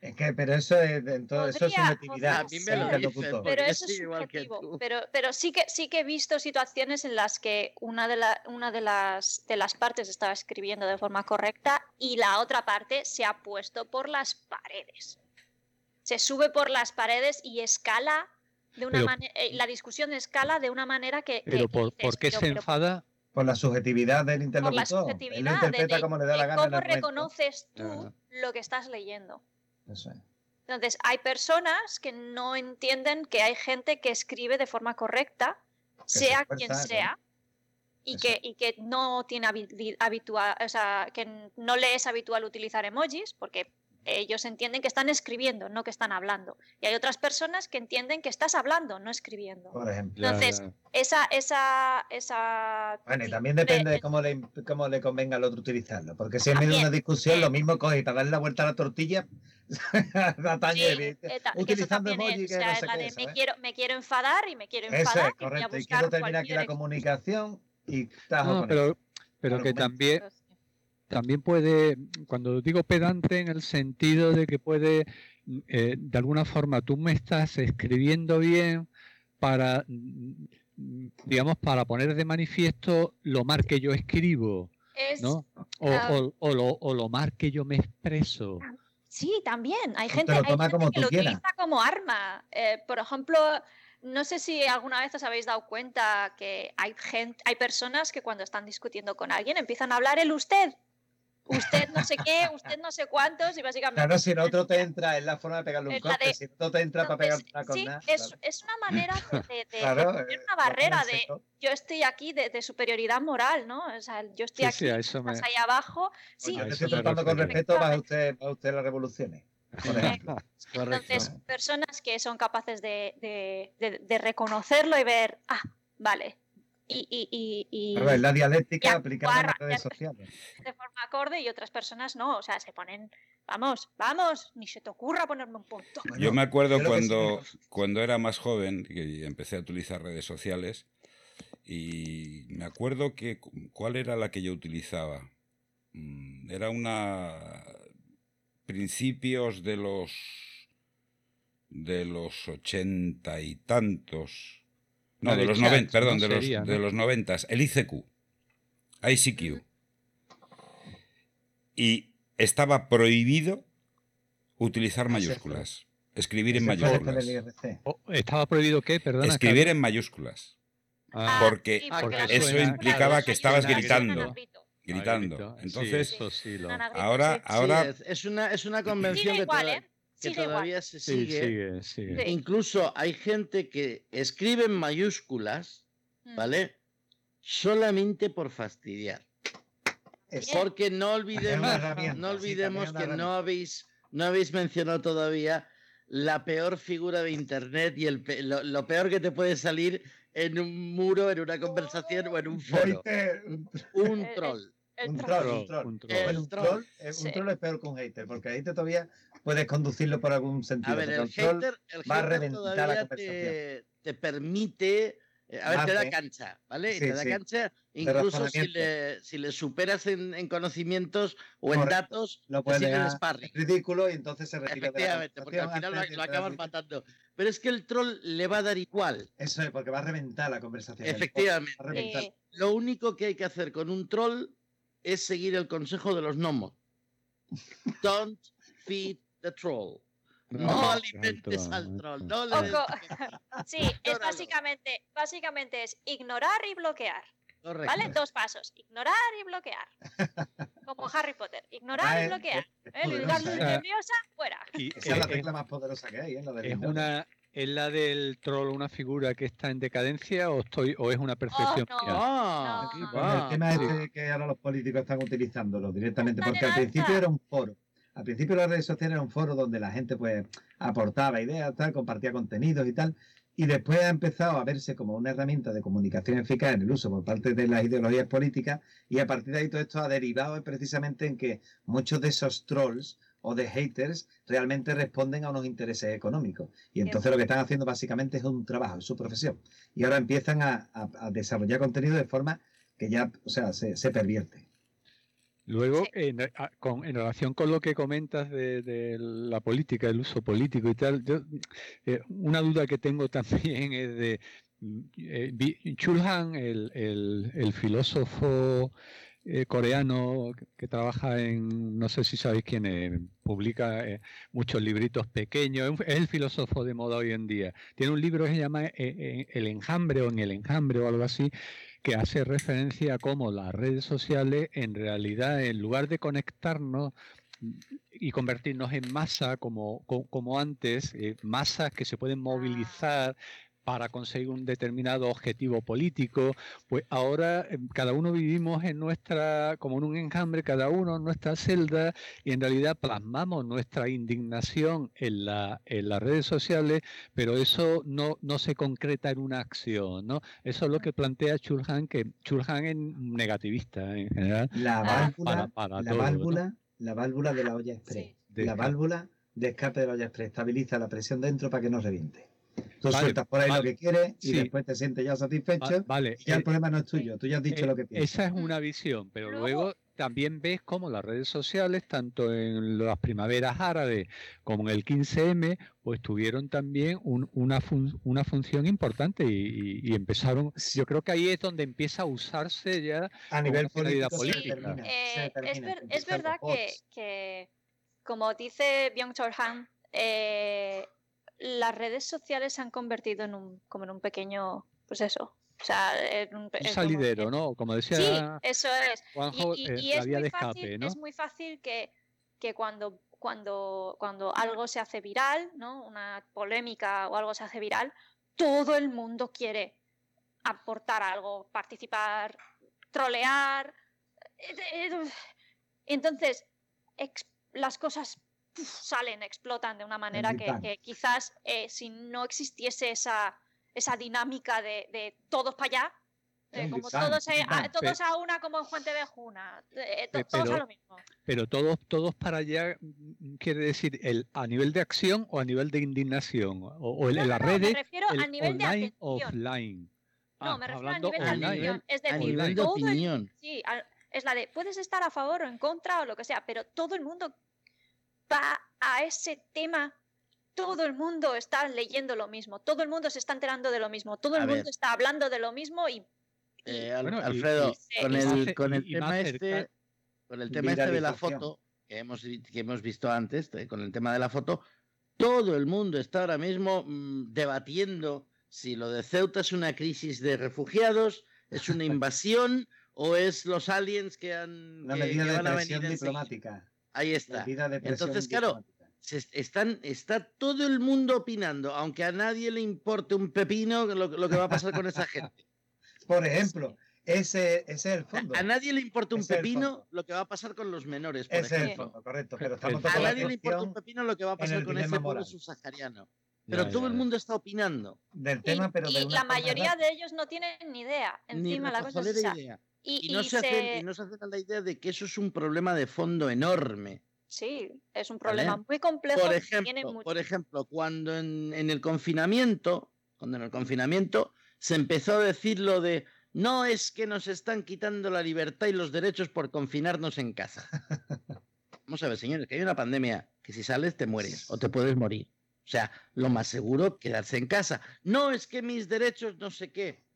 Es que, pero eso es, dentro, eso es subjetividad. a mí me ser. lo del dicen, locutor. porque Pero eso es subjetivo. Pero, pero sí que sí que he visto situaciones en las que una de, la- una de las de las partes estaba escribiendo de forma correcta y la otra parte se ha puesto por las paredes. Se sube por las paredes y escala de una manera. la discusión escala de una manera que. Pero que por, dices, ¿por qué "Pero- se pero enfada? Por la subjetividad del por interlocutor. la Él lo subjetividad interpreta de, como le da la de gana. en cómo reconoces tú Ajá. lo que estás leyendo. Eso es. Entonces, hay personas que no entienden que hay gente que escribe de forma correcta, se sea quien sea, y que, y que no tiene habi- habitual, o sea, que no le es habitual utilizar emojis, porque ellos entienden que están escribiendo, no que están hablando. Y hay otras personas que entienden que estás hablando, no escribiendo. Por ejemplo. Entonces. Esa, esa, esa. Bueno, y también depende de cómo le, cómo le convenga al otro utilizarlo. Porque si en medio de una discusión, lo eh. mismo coge y para darle la vuelta a la tortilla, Sí, eh, utilizando emoji es, que o sea, no es sé la de me ¿sabes? quiero, me quiero enfadar y me quiero Eso enfadar es, y voy a correcto. Y buscar quiero terminar aquí cualquier la comunicación y tajo No, con pero, pero que también, también puede, cuando digo pedante en el sentido de que puede, mm, eh, de alguna forma, tú me estás escribiendo bien para, mm, digamos, para poner de manifiesto lo mal que yo escribo, Es, ¿no? O, o- o lo, o lo mal que yo me expreso. Sí, también. Hay gente, hay gente como que lo quieras. utiliza como arma. Eh, por ejemplo, no sé si alguna vez os habéis dado cuenta que hay gente, hay personas que cuando están discutiendo con alguien empiezan a hablar el usted. Usted no sé qué, usted no sé cuántos, y básicamente. Claro, si en otro te entra, es la forma de pegarle un corte. de- Si en otro te entra para pegar Entonces, una sí, es, claro. es una manera de, de- de- de Claro, poner eh, una barrera de yo estoy aquí de, de superioridad moral, ¿no? O sea, yo estoy Sí, aquí, sí, eso me... estás ahí abajo. Sí, Yo te estoy tratando con respeto, va usted, va usted a las revoluciones. Entonces, personas que son capaces de, de- de- de reconocerlo y ver, ah, vale. Y, y- y- y Claro, es la dialéctica y aplicada en las redes sociales. de forma acorde y otras personas no. O sea, se ponen, vamos, vamos, ni se te ocurra ponerme un punto. Yo me acuerdo sí cuando, cuando era más joven y empecé a utilizar redes sociales y me acuerdo que cu- cuál era la que yo utilizaba. Mm, Era una principios de los de los ochenta y tantos. No, de de los chats, noventa, perdón, ¿no? de los, Sería, de ¿no? los noventas, el ICQ, ICQ. Y estaba prohibido utilizar mayúsculas, escribir en mayúsculas. Oh, ¿Estaba prohibido qué? Perdona. Escribir en mayúsculas, Ah, porque sí, Ah, porque porque eso implicaba que estabas gritando. gritando. Sí, Entonces, eso sí lo- Un anagrito, ahora, ahora es, es una, es una convención que, igual, toda- ¿eh? Que Sigue igual. todavía se Sí, sigue. sigue, sigue. Sí. Incluso hay gente que escribe en mayúsculas, Mm. ¿vale? Solamente por fastidiar. Eso. Porque no olvidemos, no sí, olvidemos que no habéis, no habéis mencionado todavía la peor figura de internet y el lo, lo, peor que te puede salir en un muro, en una conversación o en un foro. Un troll. un, troll, un troll, un troll. un troll, es peor que un hater, porque ahí te todavía puedes conducirlo por algún sentido. A ver, el, hater, el va a reventar la conversación. te permite eh, a ver, te da cancha, ¿vale? te da cancha, incluso si le, si le, superas en, en, conocimientos o en datos, lo puede el sparring. Es ridículo y entonces se retira Efectivamente, porque al final lo, acabas matando. Pero es que el troll le va a dar igual. Eso es, porque va a reventar la conversación. Efectivamente. Lo único que hay que hacer con un troll es seguir el consejo de los gnomos. Don't feed the troll. No alimentes al troll. No le sí, es básicamente, básicamente es ignorar y bloquear. ¿Vale? Dos pasos. Ignorar y bloquear. Como Harry Potter. Ignorar y ah, bloquear. ¿Eh? nerviosa, fuera. Y, Esa es la tecla más poderosa que hay. ¿eh? La es, una, ¿Es la del troll una figura que está en decadencia o estoy o es una percepción? Oh, no, ah, no. El tema es que ahora los políticos están utilizándolo directamente, porque al principio era un foro. Al principio las redes sociales era un foro donde la gente pues aportaba ideas, tal, compartía contenidos y tal, y después ha empezado a verse como una herramienta de comunicación eficaz en el uso por parte de las ideologías políticas y a partir de ahí todo esto ha derivado precisamente en que muchos de esos trolls o de haters realmente responden a unos intereses económicos. Y entonces lo que están haciendo básicamente es un trabajo, es su profesión. Y ahora empiezan a, desarrollar contenido de forma que ya, o sea, se pervierte. Luego, en, con, en, relación con lo que comentas de, la política, el uso político y tal, yo, eh, una duda que tengo también es de eh, Chulhan, el, el, filósofo eh, coreano que trabaja en, no sé si sabéis quién es, publica muchos libritos pequeños, es el filósofo de moda hoy en día. Tiene un libro que se llama El enjambre o en el enjambre o algo así, que hace referencia a cómo las redes sociales en realidad en lugar de conectarnos y convertirnos en masa como, como, antes, eh, masas que se pueden movilizar para conseguir un determinado objetivo político, pues ahora eh, cada uno vivimos en nuestra, como en un enjambre, cada uno en nuestra celda, y en realidad plasmamos nuestra indignación en, la, en las redes sociales, pero eso no, no se concreta en una acción, ¿no? Eso es lo que plantea Chulhan, que Chulhan es negativista en general. La válvula, la, válvula la válvula de la olla express. la válvula de escape de la olla express estabiliza la presión dentro para que no reviente. Tú sueltas por ahí lo que quieres y después te sientes ya satisfecho. vale. Y ya el eh, problema no es tuyo, tú ya has dicho eh, lo que piensas. Esa es una visión, pero luego también ves cómo las redes sociales, tanto en las primaveras árabes como en el 15M, pues tuvieron también una, una función importante y, empezaron, yo creo que ahí es donde empieza a usarse ya a nivel política. Eh, es, verdad que, como dice Byung-Chul Han, eh, las redes sociales se han convertido en un, como en un pequeño, pues eso. O sea, en un, salidero, ¿no? Como decía sí, eso es. y, eh, es, muy fácil, es muy fácil que, que cuando, cuando, cuando algo se hace viral, ¿no? Una polémica o algo se hace viral, todo el mundo quiere aportar algo, participar, trolear. Entonces, las cosas salen, explotan de una manera que, quizás eh, si no existiese esa, esa dinámica de, todos para allá, eh, como todos, a, todos a una como en Fuente de Juna, eh, todos a lo mismo. Pero todos, todos para allá mm, quiere decir el, a nivel de acción o a nivel de indignación o, en las redes. Me refiero a nivel de offline. no, me refiero a nivel de atención. Es decir, opinión. sí, es la de puedes estar a favor o en contra o lo que sea, pero todo el mundo va a ese tema, todo el mundo está leyendo lo mismo, todo el mundo se está enterando de lo mismo, todo el mundo está hablando de lo mismo y... Alfredo, con el, con el tema este, con el tema este de la foto que hemos, que hemos visto antes, eh, con el tema de la foto, todo el mundo está ahora mismo mm, debatiendo si lo de Ceuta es una crisis de refugiados, es una invasión o es los aliens que han la medida de presión diplomática. Ahí está. Entonces, claro, están, está todo el mundo opinando, aunque a nadie le importe un pepino lo, que va a pasar con esa gente. Por ejemplo, Ese, ese es el fondo. A nadie le importa un Ese pepino lo que va a pasar con los menores, por Ese es el fondo, correcto. Pero estamos A nadie le importa un pepino lo que va a pasar con ese pueblo subsahariano. Pero Ya, todo ya, el mundo está opinando. del Y, tema, pero de y la mayoría de ellos no tienen ni idea. Ni Encima la cosa es idea. Y, Y no y se, hacen, se- y no se hacen a la idea de que eso es un problema de fondo enorme. Sí, es un ¿Vale? problema muy complejo. Por ejemplo, mucho- por ejemplo, cuando en, en el confinamiento, cuando en el confinamiento se empezó a decir lo de no es que nos están quitando la libertad y los derechos por confinarnos en casa. Vamos a ver, señores, que hay una pandemia que si sales te mueres o te puedes morir. O sea, lo más seguro, quedarse en casa. No es que mis derechos no sé qué.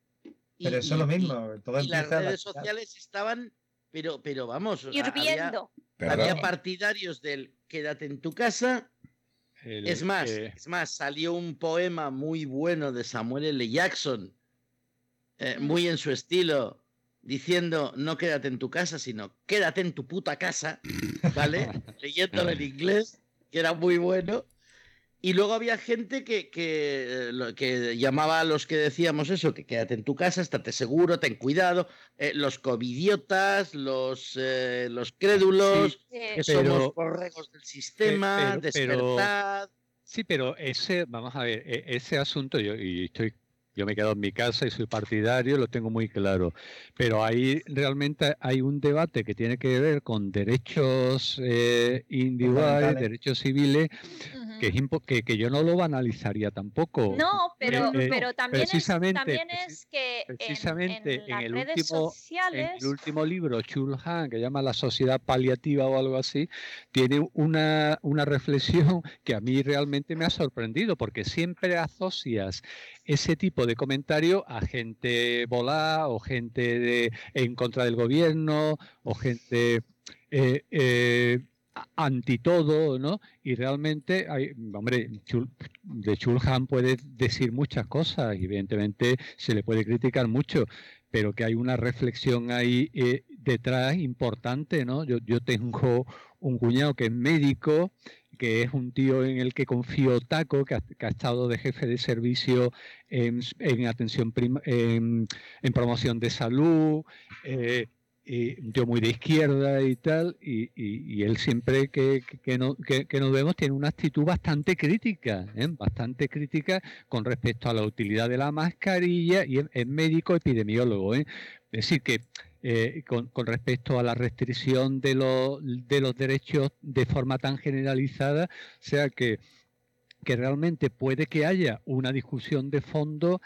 Y- Pero eso es y- lo y- mismo. todo Y, las la- redes sociales estaban, pero, pero vamos, había- hirviendo. Perdón. había partidarios del quédate en tu casa El- es más, eh, es más, salió un poema muy bueno de Samuel L. Jackson, eh, muy en su estilo, diciendo no quédate en tu casa, sino quédate en tu puta casa, ¿vale? Leyéndolo en inglés, que era muy bueno. Y luego había gente que, que, eh, que llamaba a los que decíamos eso, que quédate en tu casa, estate seguro, ten cuidado, eh, los covidiotas, los, eh, los crédulos, Eh, que Pero- somos borregos del sistema, pero- pero- despertad. Sí, pero ese, vamos a ver, e- ese asunto, yo, y estoy, yo me quedo en mi casa y soy partidario, lo tengo muy claro. Pero ahí realmente hay un debate que tiene que ver con derechos eh, individuales, derechos civiles, que, es que, que yo no lo banalizaría tampoco. No, pero, Eh, eh, pero también, es, también es que en- precisamente en, en las el redes último- En sociales el último libro, Chul Han, que llama La sociedad paliativa o algo así, tiene una, una reflexión que a mí realmente me ha sorprendido, porque siempre asocias ese tipo de comentario a gente volá o gente en contra del gobierno o gente eh, eh, anti todo, ¿no? Y realmente, hay, hombre, de Chulhan puede decir muchas cosas, evidentemente se le puede criticar mucho, pero que hay una reflexión ahí eh, detrás importante, ¿no? Yo, yo tengo un cuñado que es médico, que es un tío en el que confío taco, que ha, estado de jefe de servicio en, atención prim- en, promoción de salud, eh, y tío muy de izquierda y tal, y, él siempre que, que- que no- que- que nos vemos tiene una actitud bastante crítica, ¿eh? bastante crítica con respecto a la utilidad de la mascarilla y es, es médico epidemiólogo. ¿eh? Es decir, que eh, con, con respecto a la restricción de, los de los derechos de forma tan generalizada, o sea que, que realmente puede que haya una discusión de fondo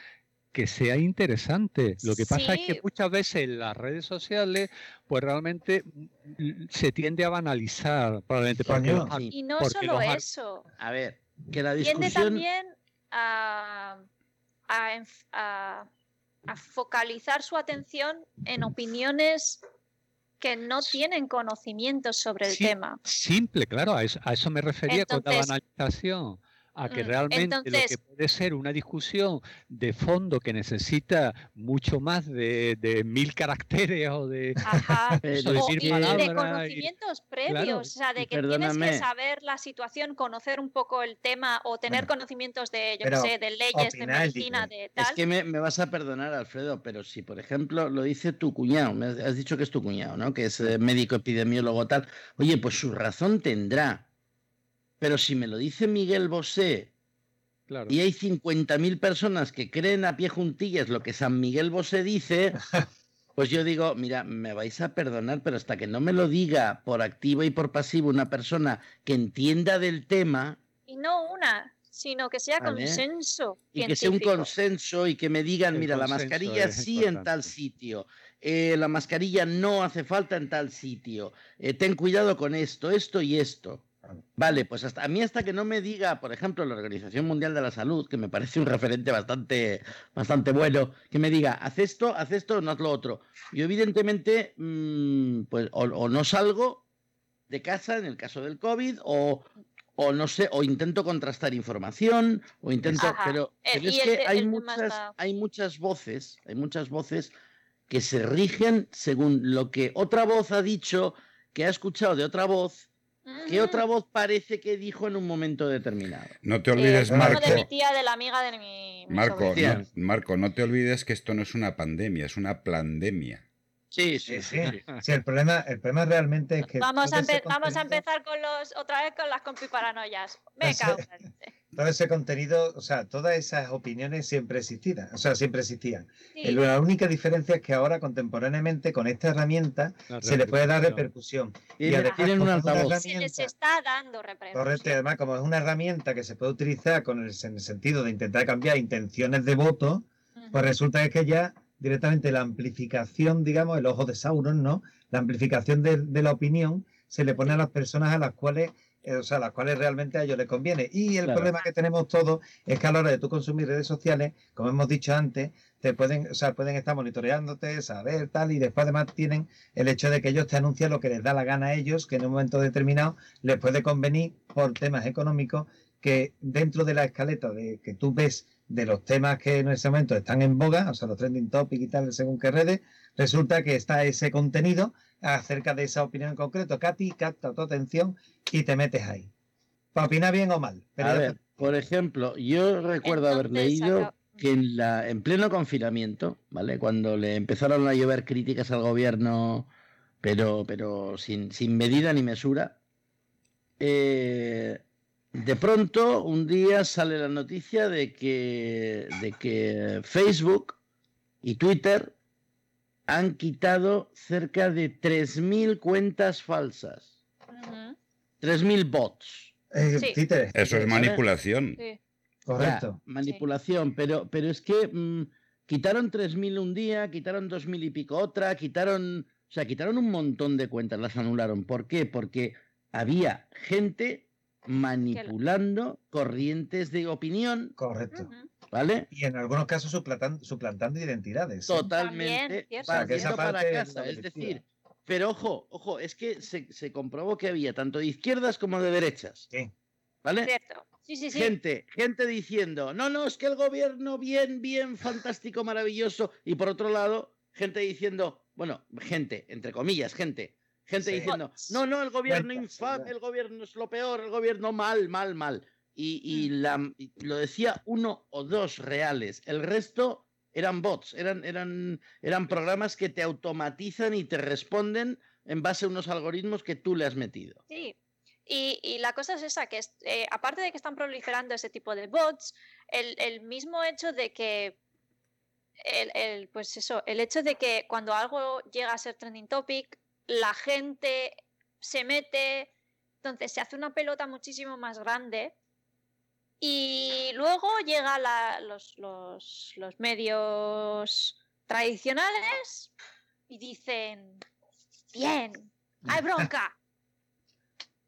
que sea interesante. Lo que pasa es que muchas veces en las redes sociales, pues realmente mm, se tiende a banalizar, probablemente porque Coño. y no porque solo eso, A ver, que la tiende discusión. también a, a enf- a- a focalizar su atención en opiniones que no tienen conocimiento sobre el Sí, tema. Simple, claro, a eso, a eso me refería con la Entonces- banalización. A que Mm, realmente lo que entonces- puede ser una discusión de fondo que necesita mucho más de, de mil caracteres o de, Ajá. De O- mil y de palabras y- conocimientos previos, o sea, de que tienes perdóname. que saber la situación, conocer un poco el tema o tener Bueno, conocimientos de, yo pero qué sé, de leyes, de medicina, de Es tal. que me, me vas a perdonar, Alfredo, pero si, por ejemplo, lo dice tu cuñado, me has, has dicho que es tu cuñado, ¿no? Que es eh, médico epidemiólogo tal. Oye, pues su razón tendrá. Pero si me lo dice Miguel Bosé claro. y hay 50.000 personas que creen a pie juntillas lo que San Miguel Bosé dice, pues yo digo, mira, me vais a perdonar, pero hasta que no me lo diga por activo y por pasivo una persona que entienda del tema Y no una, sino que sea Vale. consenso. y que sea un consenso y que me digan, El mira, la mascarilla sí en tal sitio, eh, la mascarilla no hace falta en tal sitio, eh, ten cuidado con esto, esto y esto. Vale. Pues hasta a mí hasta que no me diga, por ejemplo, la Organización Mundial de la Salud, que me parece un referente bastante, bastante bueno, que me diga, haz esto, haz esto, no haz lo otro. Yo evidentemente, mm, pues o, o no salgo de casa en el caso del COVID, o, o no sé, o intento contrastar información, o intento, Ajá. pero, Eh, pero es el que hay el muchas, hay muchas voces, hay muchas voces que se rigen según lo que otra voz ha dicho, que ha escuchado de otra voz, ¿Qué otra voz parece que dijo en un momento determinado? No te Eh, olvides, como Marco. de mi tía, de la amiga de mi, mi Marco, no, Marco, no te olvides que esto no es una pandemia, es una pandemia. Sí, Sí, sí. Sí, el problema, el problema realmente es que Vamos a, ese empe- vamos a contenido- empezar con los otra vez con las compiparanoias. Me cago. Todo ese contenido, o sea, todas esas opiniones siempre existían, o sea, siempre existían. Sí. El- La única diferencia es que ahora contemporáneamente con esta herramienta La se le puede dar repercusión. repercusión. Y Tienen, además, tienen un altavoz. Se les herramienta- está dando represión. Correcto, y además como es una herramienta que se puede utilizar con el, en el sentido de intentar cambiar intenciones de voto, pues resulta es que ya directamente la amplificación, digamos, el ojo de Sauron, ¿no? La amplificación de, de la opinión se le pone a las personas a las cuales, eh, o sea, las cuales realmente a ellos les conviene. Y el Claro. problema que tenemos todos es que a la hora de tú consumir redes sociales, como hemos dicho antes, te pueden, o sea, pueden estar monitoreándote, saber tal, y después además tienen el hecho de que ellos te anuncian lo que les da la gana a ellos, que en un momento determinado les puede convenir por temas económicos, que dentro de la escaleta de que tú ves de los temas que en ese momento están en boga, o sea, los trending topics y tal, según qué redes, resulta que está ese contenido acerca de esa opinión en concreto, que a ti capta tu atención y te metes ahí. Para opinar bien o mal. Pero A ver, por ejemplo, yo recuerdo haber leído acá- que en, la, en pleno confinamiento, ¿vale? Cuando le empezaron a llover críticas al gobierno, pero, pero sin, sin medida ni mesura, eh, de pronto un día sale la noticia de que, de que Facebook y Twitter han quitado cerca de 3.000 cuentas falsas, Ujú, 3.000 bots. Eh, Sí. títeres, Eso es manipulación. sí. correcto. Ya, manipulación, pero, pero es que mm, quitaron 3.000 un día, quitaron 2.000 y pico otra, quitaron, o sea, quitaron un montón de cuentas, las anularon. ¿Por qué? Porque había gente manipulando corrientes de opinión, Correcto. ¿vale? Y en algunos casos suplantando, suplantando identidades. ¿eh? Totalmente También, sea, que esa para es casa. Es decir, pero ojo, ojo, es que se, se comprobó que había tanto de izquierdas como de derechas, Sí. ¿vale? Cierto. Sí, sí, sí. Gente, gente diciendo, no, no, es que el gobierno bien, bien, fantástico, maravilloso. Y por otro lado, gente diciendo, bueno, gente, entre comillas, gente, gente Sí. diciendo, no, no, el gobierno infame, ¿verdad? el gobierno es lo peor, el gobierno mal, mal, mal. Y, y la, y lo decía uno o dos reales, el resto eran bots, eran, eran, eran programas que te automatizan y te responden en base a unos algoritmos que tú le has metido. Sí. Y, y la cosa es esa, que es, eh, aparte de que están proliferando ese tipo de bots, el, el mismo hecho de que, el, el- pues eso, el hecho de que cuando algo llega a ser trending topic, la gente se mete, entonces se hace una pelota muchísimo más grande y luego llega la- los, los, los medios tradicionales y dicen, bien, hay bronca.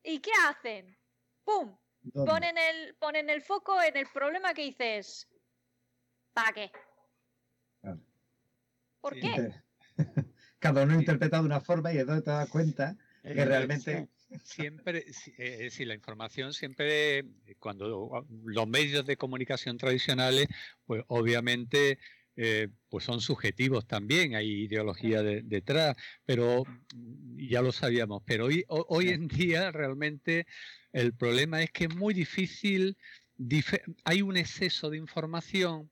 ¿Y qué hacen? ¡Pum! ¿Dónde? Ponen el, ponen el foco en el problema que dices. ¿Para qué? Claro. ¿Por Sí. qué? Inter- Cada uno interpreta de una forma y entonces te das cuenta que realmente siempre, si- eh, si la información siempre, eh, cuando ah, los medios de comunicación tradicionales, pues obviamente eh, pues son subjetivos también, hay ideología de- detrás, pero ya lo sabíamos. Pero hoy, ho- hoy en día realmente el problema es que es muy difícil, hay un exceso de información.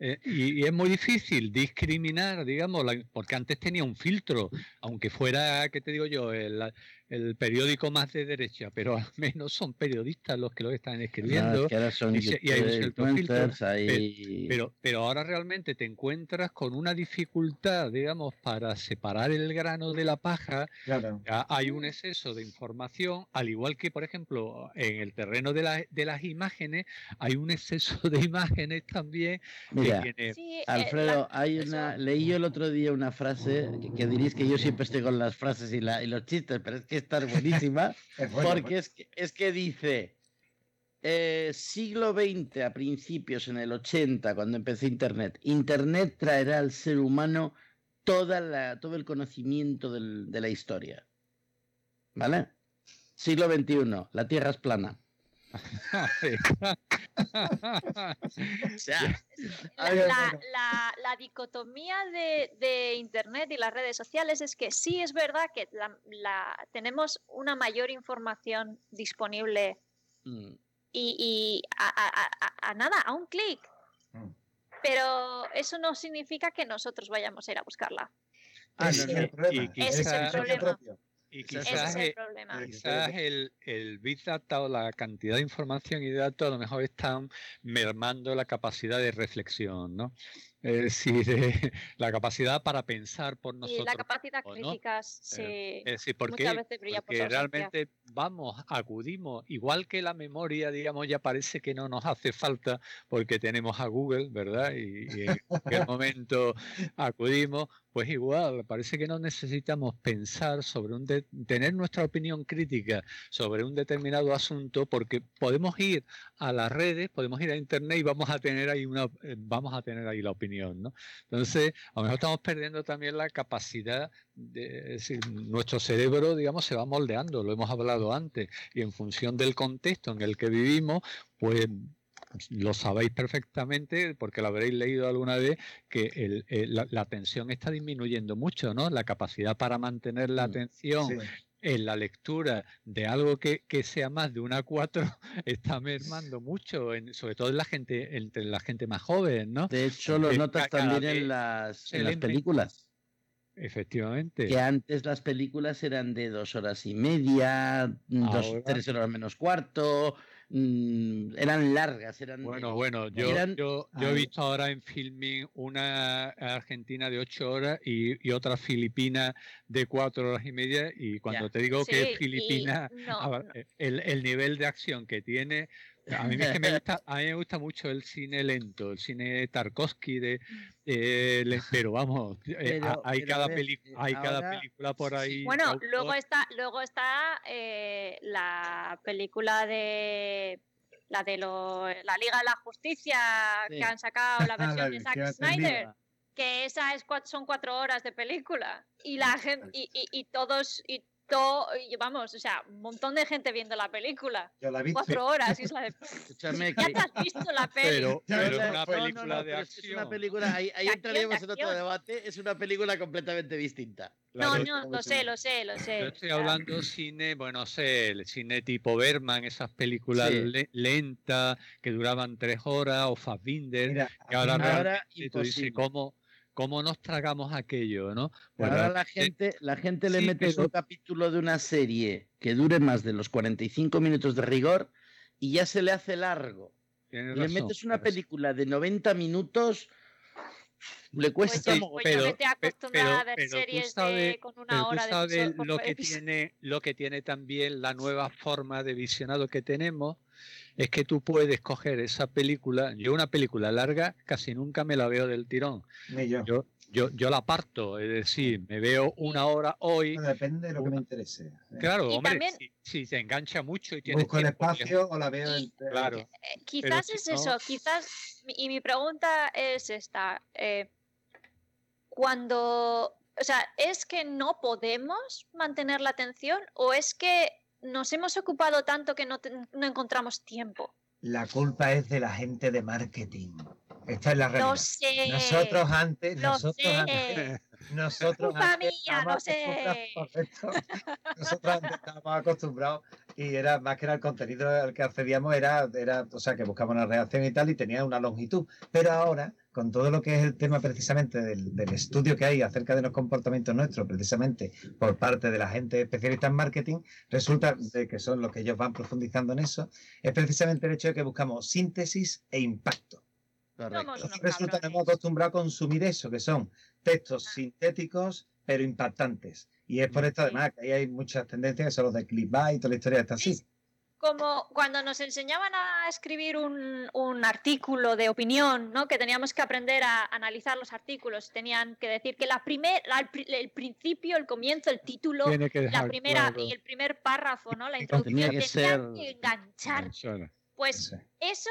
Eh, y, es muy difícil discriminar, digamos, la- porque antes tenía un filtro, aunque fuera, ¿qué te digo yo?, el, el periódico más de derecha, pero al menos son periodistas los que lo están escribiendo. No, que ahora son y se- y hay un cierto filtro, hay- Pero, pero ahora realmente te encuentras con una dificultad, digamos, para separar el grano de la paja. claro, hay un exceso de información, al igual que, por ejemplo, en el terreno de, la- de las imágenes, hay un exceso de imágenes también que Mira, tiene- Sí, eh, Alfredo, la- hay una, leí yo el otro día una frase que, que diréis que yo siempre estoy con las frases y, la- y los chistes, pero es que esta es buenísima, es bueno, porque es que, es que dice, eh, siglo XX a principios, en el 80, cuando empezó Internet, Internet traerá al ser humano toda la, todo el conocimiento del- de la historia. ¿Vale? Siglo XXI, la Tierra es plana. O sea, La, Ay, la- bueno. la- la dicotomía de, de Internet y las redes sociales es que sí es verdad que la- la- tenemos una mayor información disponible mm, y, y a, a- a- a- a nada, a un clic. Mm. Pero eso no significa que nosotros vayamos a ir a buscarla. Ah, Ese no, es no. el problema. Y Ese es el problema. Y Ese quizás, es el eh, problema. quizás el, el Big Data o la cantidad de información y datos a lo mejor están mermando la capacidad de reflexión, ¿no? Es decir, eh, la capacidad para pensar por Y nosotros. la capacidad mismos, ¿no? crítica se, Es decir, ¿por muchas qué? veces brilla por Porque su ausencia. realmente vamos, acudimos, igual que la memoria, digamos, ya parece que no nos hace falta porque tenemos a Google, ¿verdad? Y, en cualquier momento acudimos, pues igual, parece que no necesitamos pensar sobre un, de- tener nuestra opinión crítica sobre un determinado asunto porque podemos ir a las redes, podemos ir a internet y vamos a tener ahí una, eh, vamos a tener ahí la opinión, ¿no? Entonces, a lo mejor estamos perdiendo también la capacidad de, es nuestro cerebro, digamos, se va moldeando, lo hemos hablado antes, y en función del contexto en el que vivimos, pues lo sabéis perfectamente porque lo habréis leído alguna vez que el- el- la, la atención está disminuyendo mucho, ¿no? La capacidad para mantener la Mm, atención Sí. en la lectura de algo que, que sea más de una a cuatro está mermando mucho, en- sobre todo en la gente, entre la gente más joven, ¿no? De hecho, lo Eh, notas también en las, en las películas. Efectivamente. Que antes las películas eran de dos horas y media, dos, Ahora- tres horas menos cuarto, mm, eran largas, eran Bueno, bueno, yo, eran- yo, yo he visto ahora en filming una argentina de ocho horas y, y otra filipina de cuatro horas y media y cuando Ya. te digo que es y filipina, no, el, el nivel de acción que tiene, a mí, es que me gusta, a mí me gusta mucho el cine lento, el cine Tarkovsky, de, eh, le- pero vamos, eh, Pero- ha- hay, pero cada ver, peli- eh, hay cada película por ahí. Bueno, autor. luego está, luego está eh, la película de la de lo- la Liga de la Justicia Sí. que han sacado la versión La de Zack Snyder, que esa es son cuatro horas de película y la gente y, y- y todos y to- y vamos, o sea, un montón de gente viendo la película, Yo la vi. cuatro horas y es la de Escúchame, ya te has visto la peli. Pero, pero una No, no, no, película de acción. Es una película, ahí, ahí entraríamos en otro debate, es una película completamente distinta. no, Claro, no, lo sé, lo sé, lo sé. Yo estoy hablando cine, bueno, no sé, el cine tipo Berman, esas películas Sí. le- lentas que duraban tres horas, o Fassbinder, Mira, que ahora, Ahora, realmente tú dices. ¿cómo, ¿cómo nos tragamos aquello, no? Pues Ahora la realmente- gente, la gente le sí, metes pero- un capítulo de una serie que dure más de los 45 minutos de rigor y ya se le hace largo. tienes le razón, metes una razón. película de 90 minutos, le Pues cuesta yo, pues pero- yo me estoy pe- acostumbrada a pero- ver pero tú series sabes- de, con Pero una tú hora de sabes por lo que tiene, lo que tiene también la nueva forma de visionado que tenemos, es que tú puedes coger esa película, yo una película larga casi nunca me la veo del tirón. ni yo. Yo, yo, yo la parto, es decir, me veo una hora hoy. No, Depende de lo que me interese. ¿eh? Claro, Y hombre, también- si, si te engancha mucho y tienes Busco el tiempo, espacio o la veo entera. Claro. Eh, quizás si es no- eso, quizás, y mi pregunta es esta, eh, cuando, o sea, ¿es que no podemos mantener la atención o es que nos hemos ocupado tanto que no, te- no encontramos tiempo? La culpa es de la gente de marketing. Esta es la realidad. Lo sé. Nosotros antes, lo nosotros sé. antes, nosotros Culpa antes mía, lo sé. Nosotros antes estábamos acostumbrados y era más que era el contenido al que accedíamos era, era, o sea, que buscábamos una reacción y tal y tenía una longitud. Pero ahora, con todo lo que es el tema precisamente del, del estudio que hay acerca de los comportamientos nuestros, precisamente por parte de la gente especialista en marketing, resulta de que son los que ellos van profundizando en eso, es precisamente el hecho de que buscamos síntesis e impacto. Unos Resulta que hemos acostumbrado a consumir eso, que son textos sintéticos pero impactantes. Y es por esto Sí. además que ahí hay muchas tendencias que son los de clickbait y toda la historia está así. Como cuando nos enseñaban a escribir un, un artículo de opinión, ¿no? Que teníamos que aprender a analizar los artículos. Tenían que decir que la primer, la- el, pri- el principio, el comienzo, el título, la primera claro. y el primer párrafo, ¿no? La introducción tenía que tenían ser- que enganchar. Enganchar. Pues Sí. eso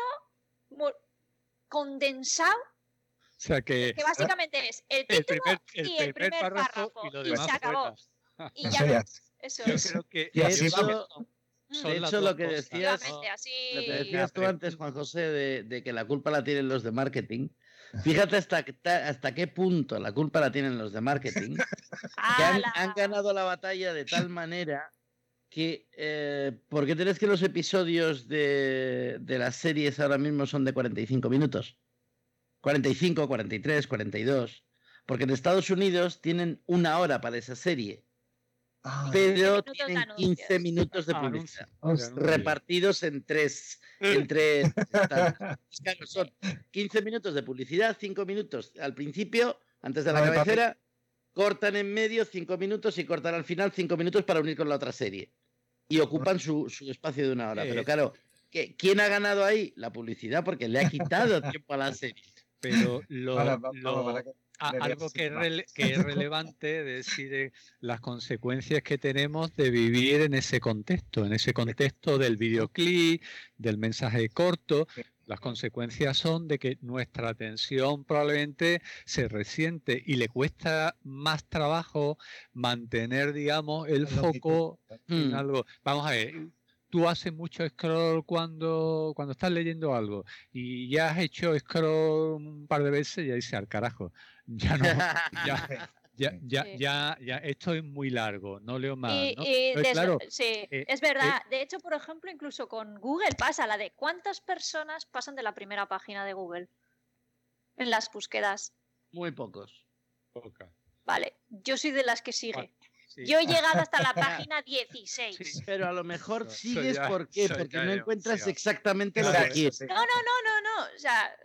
condensado, O sea que que básicamente es el el título primer, el y el primer primer párrafo párrafo y lo y demás se acabó. y ya eso Yo es. creo que Y así eso- vamos. Son De hecho, lo que decías- así. Lo que decías tú antes, Juan José, de, de que la culpa la tienen los de marketing. Fíjate hasta, hasta qué punto la culpa la tienen los de marketing, que han, ganado la batalla de tal manera que, eh, ¿por qué tenés que los episodios de, de las series ahora mismo son de 45 minutos? 45, 43, 42. Porque en Estados Unidos tienen una hora para esa serie, Ah, pero tienen anuncios. 15 minutos de Ah, publicidad repartidos en tres. Entre, instantes. Claro, son 15 minutos de publicidad, 5 minutos al principio, antes de la cabecera, cortan en medio 5 minutos y cortan al final 5 minutos para unir con la otra serie. Y ocupan su, su espacio de una hora. Pero Eh. claro, ¿qué- ¿quién ha ganado ahí? La publicidad, porque le ha quitado tiempo a la serie. Pero lo, para- para- lo- para a- debería algo que es, que es relevante de decir eh, las consecuencias que tenemos de vivir en ese contexto, en ese contexto del videoclip, del mensaje corto. Las consecuencias son de que nuestra atención probablemente se resiente y le cuesta más trabajo mantener, digamos, el foco en Mm. algo. Vamos a ver, tú haces mucho scroll cuando, cuando estás leyendo algo y ya has hecho scroll un par de veces y ya dices al carajo. Ya no, ya, ya, ya, Sí. ya, ya, esto es muy largo, no leo más. Y, ¿no? y Pero claro, sí, eh, es verdad. De hecho, por ejemplo, incluso con Google pasa la de cuántas personas pasan de la primera página de Google en las búsquedas. Muy pocos. poca, Vale, yo soy de las que sigue. Sí. Yo he llegado hasta la página 16. Sí. Pero a lo mejor sigues, ya- ¿por qué? Porque no encuentras exactamente lo Claro, que eso quieres. No, no, no, no, no. O sea,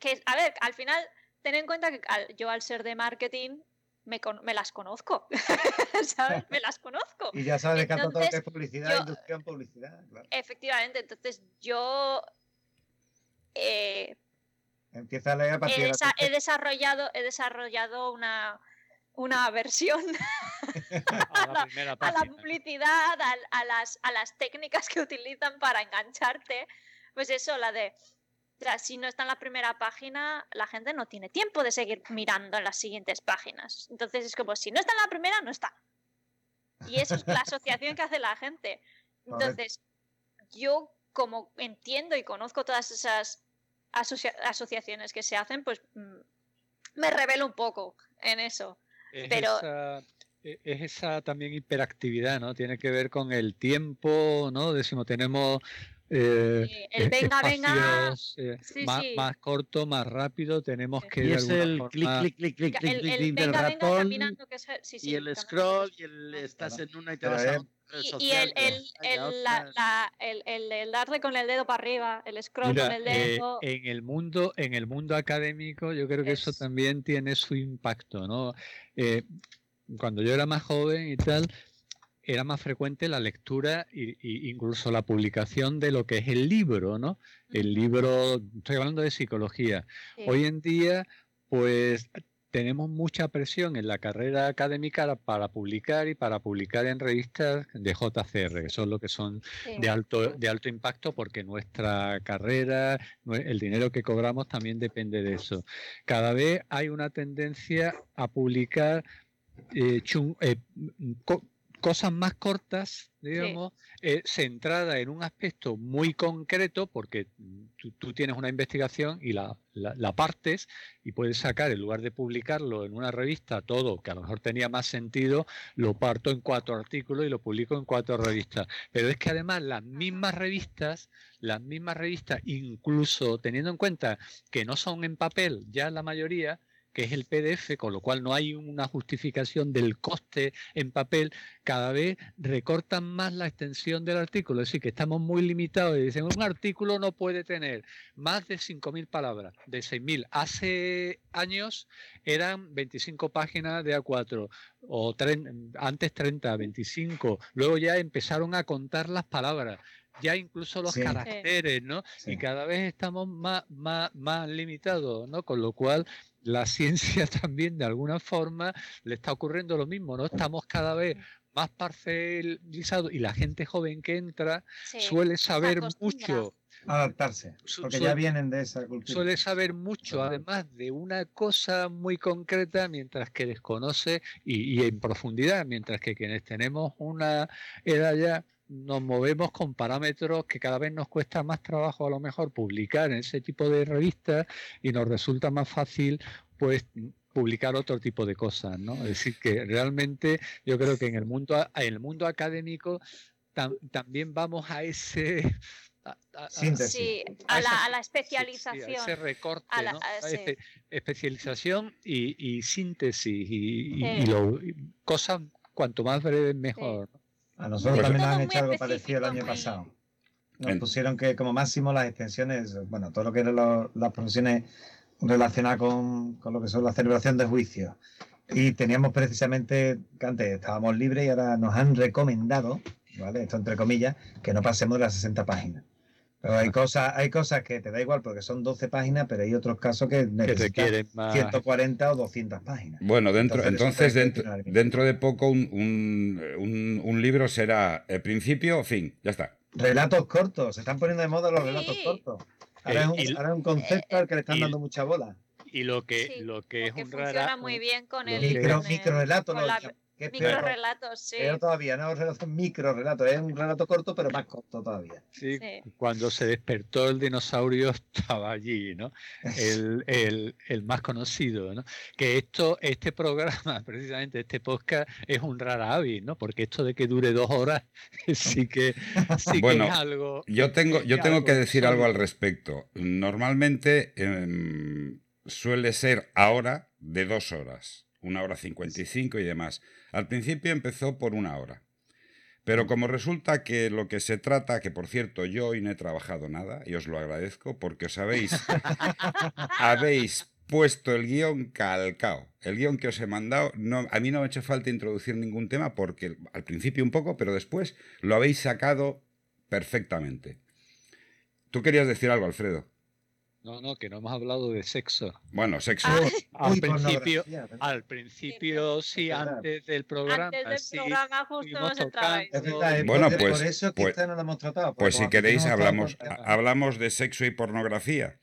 que, a ver, al final, ten en cuenta que al- yo al ser de marketing me, con- me las conozco. ¿Sabes? Me las conozco. Y ya sabes de canto todo lo que es publicidad, yo- inducción, publicidad. Claro. Efectivamente, entonces yo eh, Empieza a leer a partir he, de la desa- he tercera. desarrollado, he desarrollado una, una aversión a la primera a la página. publicidad, a, las, a las técnicas que utilizan para engancharte. Pues eso, la de, o sea, si no está en la primera página, la gente no tiene tiempo de seguir mirando en las siguientes páginas. Entonces es como, si no está en la primera, no está. Y eso es la asociación que hace la gente. Entonces, yo como entiendo y conozco todas esas asocia- asociaciones que se hacen, pues mm, me revelo un poco en eso. Es Pero- esa, e- es esa también hiperactividad, ¿no? Tiene que ver con el tiempo, ¿no? Decimos, tenemos eh, Sí, el venga, venga, eh, sí, más, sí. más corto, más rápido, tenemos que Y es el forma- clic, clic, clic, clic, Ya, clic, el, clic, el clic del venga, venga, ratón caminando, que es, sí, sí, y el scroll y el estás en una y te Pero vas a es- otra red Y, el, el, el, otra. la- la- el, el- el darle con el dedo para arriba, el scroll Mira, con el eh, dedo. en el mundo, en el mundo académico, yo creo que eso Es- también tiene su impacto, ¿no? Eh, cuando yo era más joven y tal, era más frecuente la lectura e incluso la publicación de lo que es el libro, ¿no? El libro, estoy hablando de psicología. Sí. Hoy en día, pues tenemos mucha presión en la carrera académica para publicar y para publicar en revistas de JCR, que son lo que son de alto, de alto impacto porque nuestra carrera, el dinero que cobramos también depende de eso. Cada vez hay una tendencia a publicar eh, eh, co- cosas más cortas, digamos, eh, centradas en un aspecto muy concreto, porque tú, tú tienes una investigación y la, la- la partes y puedes sacar, en lugar de publicarlo en una revista, todo, que a lo mejor tenía más sentido, lo parto en cuatro artículos y lo publico en cuatro revistas. Pero es que además las mismas revistas, las mismas revistas, incluso teniendo en cuenta que no son en papel ya la mayoría, que es el PDF, con lo cual no hay una justificación del coste en papel, cada vez recortan más la extensión del artículo. Es decir, que estamos muy limitados y dicen, un artículo no puede tener más de 5.000 palabras, de 6.000. Hace años eran 25 páginas de A4, o tren- antes 30, 25. Luego ya empezaron a contar las palabras. Ya incluso los Sí. Caracteres, ¿no? Sí. y cada vez estamos más, más, más limitados, ¿no? Con lo cual la ciencia también de alguna forma le está ocurriendo lo mismo, ¿no? Estamos cada vez más parcelizados y la gente joven que entra Sí. suele saber mucho, Adaptarse. Porque ya vienen de esa cultura. suele saber mucho además de una cosa muy concreta mientras que desconoce y, y en profundidad, mientras que quienes tenemos una edad ya nos movemos con parámetros que cada vez nos cuesta más trabajo a lo mejor publicar en ese tipo de revistas y nos resulta más fácil pues publicar otro tipo de cosas, ¿no? Es decir, que realmente yo creo que en el mundo, en el mundo académico también vamos a ese sí, a, la, especialización. ese recorte, ¿no? especialización y, síntesis y, cosas cuanto más breves mejor. A nosotros también nos han hecho algo parecido el año pasado. Nos pusieron que como máximo las extensiones, bueno, todo lo que eran las profesiones relacionadas con, con, lo que son la celebración de juicios. Y teníamos precisamente, que antes estábamos libres y ahora nos han recomendado, ¿vale? Esto entre comillas, que no pasemos de las 60 páginas. Pero hay cosas, hay cosas que te da igual porque son 12 páginas, pero hay otros casos que necesitan 140 o 200 páginas. Bueno, dentro, entonces, dentro, de poco un, libro será el principio o fin, ya está. Relatos cortos, se están poniendo de moda los relatos cortos. Ahora, es un, concepto al que le están dando mucha bola. Y lo que, lo que es un funciona muy bien con el micro, micro relato, Micro relatos, sí. Pero todavía no es un micro relato, es un relato corto, pero más corto todavía. Sí, cuando se despertó el dinosaurio estaba allí, ¿no? El, el, el, más conocido, ¿no? Que esto, este programa, precisamente este podcast, es un rara avis, ¿no? Porque esto de que dure dos horas sí que, sí bueno, que es algo. Yo tengo, yo tengo que decir algo al respecto. Normalmente em, suele ser ahora de dos horas una hora cincuenta y cinco y demás. Al principio empezó por una hora. Pero como resulta que lo que se trata, que por cierto yo hoy no he trabajado nada, y os lo agradezco, porque os habéis, habéis puesto el guion calcao. El guion que os he mandado, no, a mí no me ha hecho falta introducir ningún tema, porque al principio un poco, pero después lo habéis sacado perfectamente. Tú querías decir algo, Alfredo. No, no, que no hemos hablado de sexo. Bueno, sexo. Ah, al, principio, al principio, sí, antes del programa. Antes del programa justo nos Bueno, pues. Por eso pues, no lo hemos tratado. Pues si queréis, hablamos, hablamos de sexo y pornografía.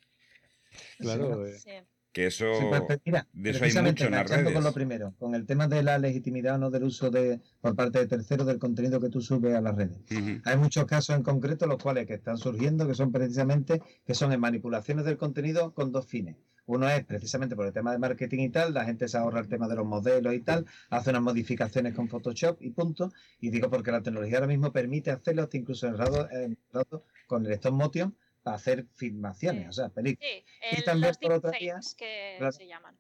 Claro. Sí. Que eso, pues, pues, de eso hay mucho en las redes. con lo primero, con el tema de la legitimidad o no del uso de por parte de terceros del contenido que tú subes a las redes. Hay muchos casos en concreto los cuales que están surgiendo que son precisamente que son en manipulaciones del contenido con dos fines. Uno es precisamente por el tema de marketing y tal, la gente se ahorra el tema de los modelos y tal, hace unas modificaciones con Photoshop y punto. Y digo porque la tecnología ahora mismo permite hacerlo hasta incluso en rato, en con el stop motion hacer filmaciones, o sea, películas. y también por otra vía,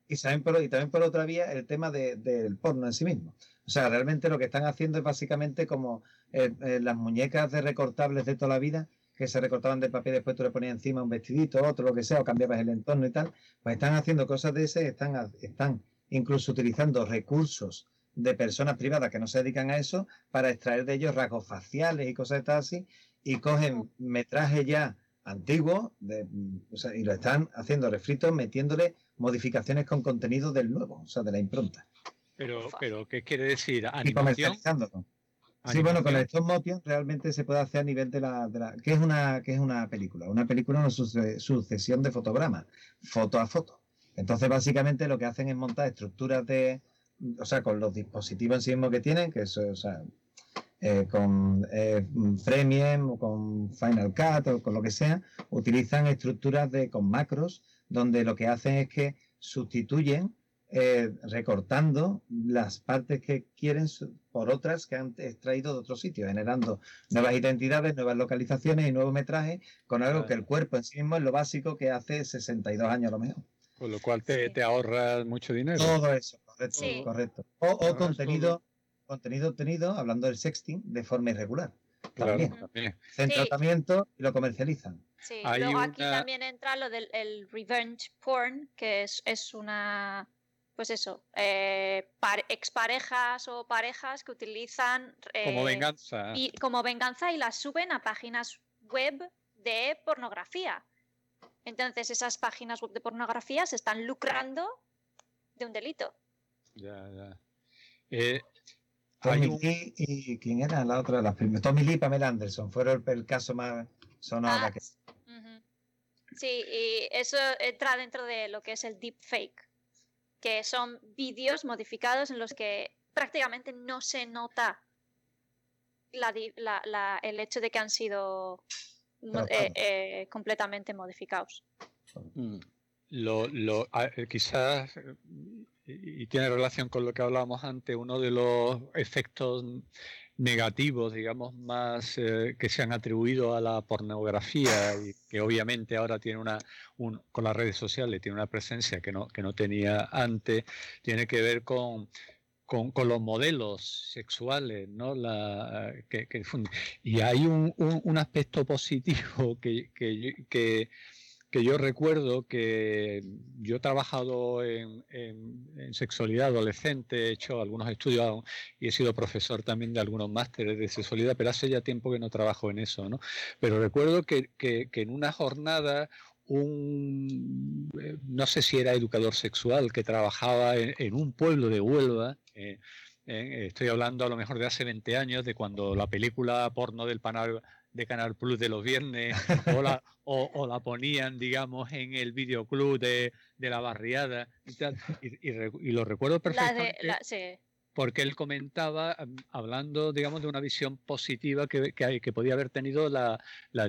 Y, también por, otra vía el tema del porno en sí mismo. O sea, realmente lo que están haciendo es básicamente como eh, eh, las muñecas de recortables de toda la vida, que se recortaban de papel y después tú le ponías encima un vestidito, otro, lo que sea, o cambiabas el entorno y tal, pues están haciendo cosas de ese, están, están incluso utilizando recursos de personas privadas que no se dedican a eso para extraer de ellos rasgos faciales y cosas así, y cogen metraje ya antiguo de, y lo están haciendo refritos metiéndole modificaciones con contenido del nuevo, o sea, de la impronta. Pero, pero ¿qué quiere decir? ¿Animación? Y comercializándolo. Sí, bueno, con el stop motion realmente se puede hacer a nivel de la, de la ¿qué es una qué es una película? Una película es una sucesión de fotogramas, foto a foto. Entonces, básicamente lo que hacen es montar estructuras de, o sea, con los dispositivos en sí mismos que tienen, que eso, o sea, eh, con eh, Premium o con Final Cut o con lo que sea, utilizan estructuras de, con macros donde lo que hacen es que sustituyen eh, recortando las partes que quieren por otras que han extraído de otro sitio, generando nuevas identidades, nuevas localizaciones y nuevos metrajes con algo que el cuerpo en sí mismo es lo básico que hace 62 años a lo mejor. Con lo cual te, te ahorras mucho dinero. Todo eso, correcto. O, contenido contenido obtenido, hablando del sexting, de forma irregular. También. En tratamiento y lo comercializan. Sí, luego aquí también entra lo del revenge porn, que es, es una, pues eso, eh, exparejas o parejas que utilizan... como eh, venganza. Y, como venganza y las suben a páginas web de pornografía. Entonces esas páginas web de pornografía se están lucrando de un delito. Ya, ya. Eh, Tommy Lee y quién era la otra de las primeras. Tommy Lee y Pamela Anderson fueron el, caso más sonoro. Ah, que... Sí, y eso entra dentro de lo que es el deepfake, que son vídeos modificados en los que prácticamente no se nota el hecho de que han sido eh, eh, completamente modificados. Mm. Lo, lo, eh, quizás, y tiene relación con lo que hablábamos antes, uno de los efectos negativos, digamos, más que se han atribuido a la pornografía y que obviamente ahora tiene una, con las redes sociales, tiene una presencia que no, que no tenía antes, tiene que ver con con, con, los modelos sexuales, ¿no? La, que, que, y hay un, un, aspecto positivo que, que, yo recuerdo que yo he trabajado en, en, sexualidad adolescente, he hecho algunos estudios y he sido profesor también de algunos másteres de sexualidad, pero hace ya tiempo que no trabajo en eso, ¿no? Pero recuerdo que, que en una jornada un, eh, no sé si era educador sexual, que trabajaba en, un pueblo de Huelva. Eh, eh, estoy hablando a lo mejor de hace 20 años, de cuando la película porno del Panal, de Canal Plus de los viernes o la, o, la ponían, digamos, en el videoclub de, de la barriada y, y, lo recuerdo perfectamente porque él comentaba, hablando, digamos, de una visión positiva que, que, que podía haber tenido la, la,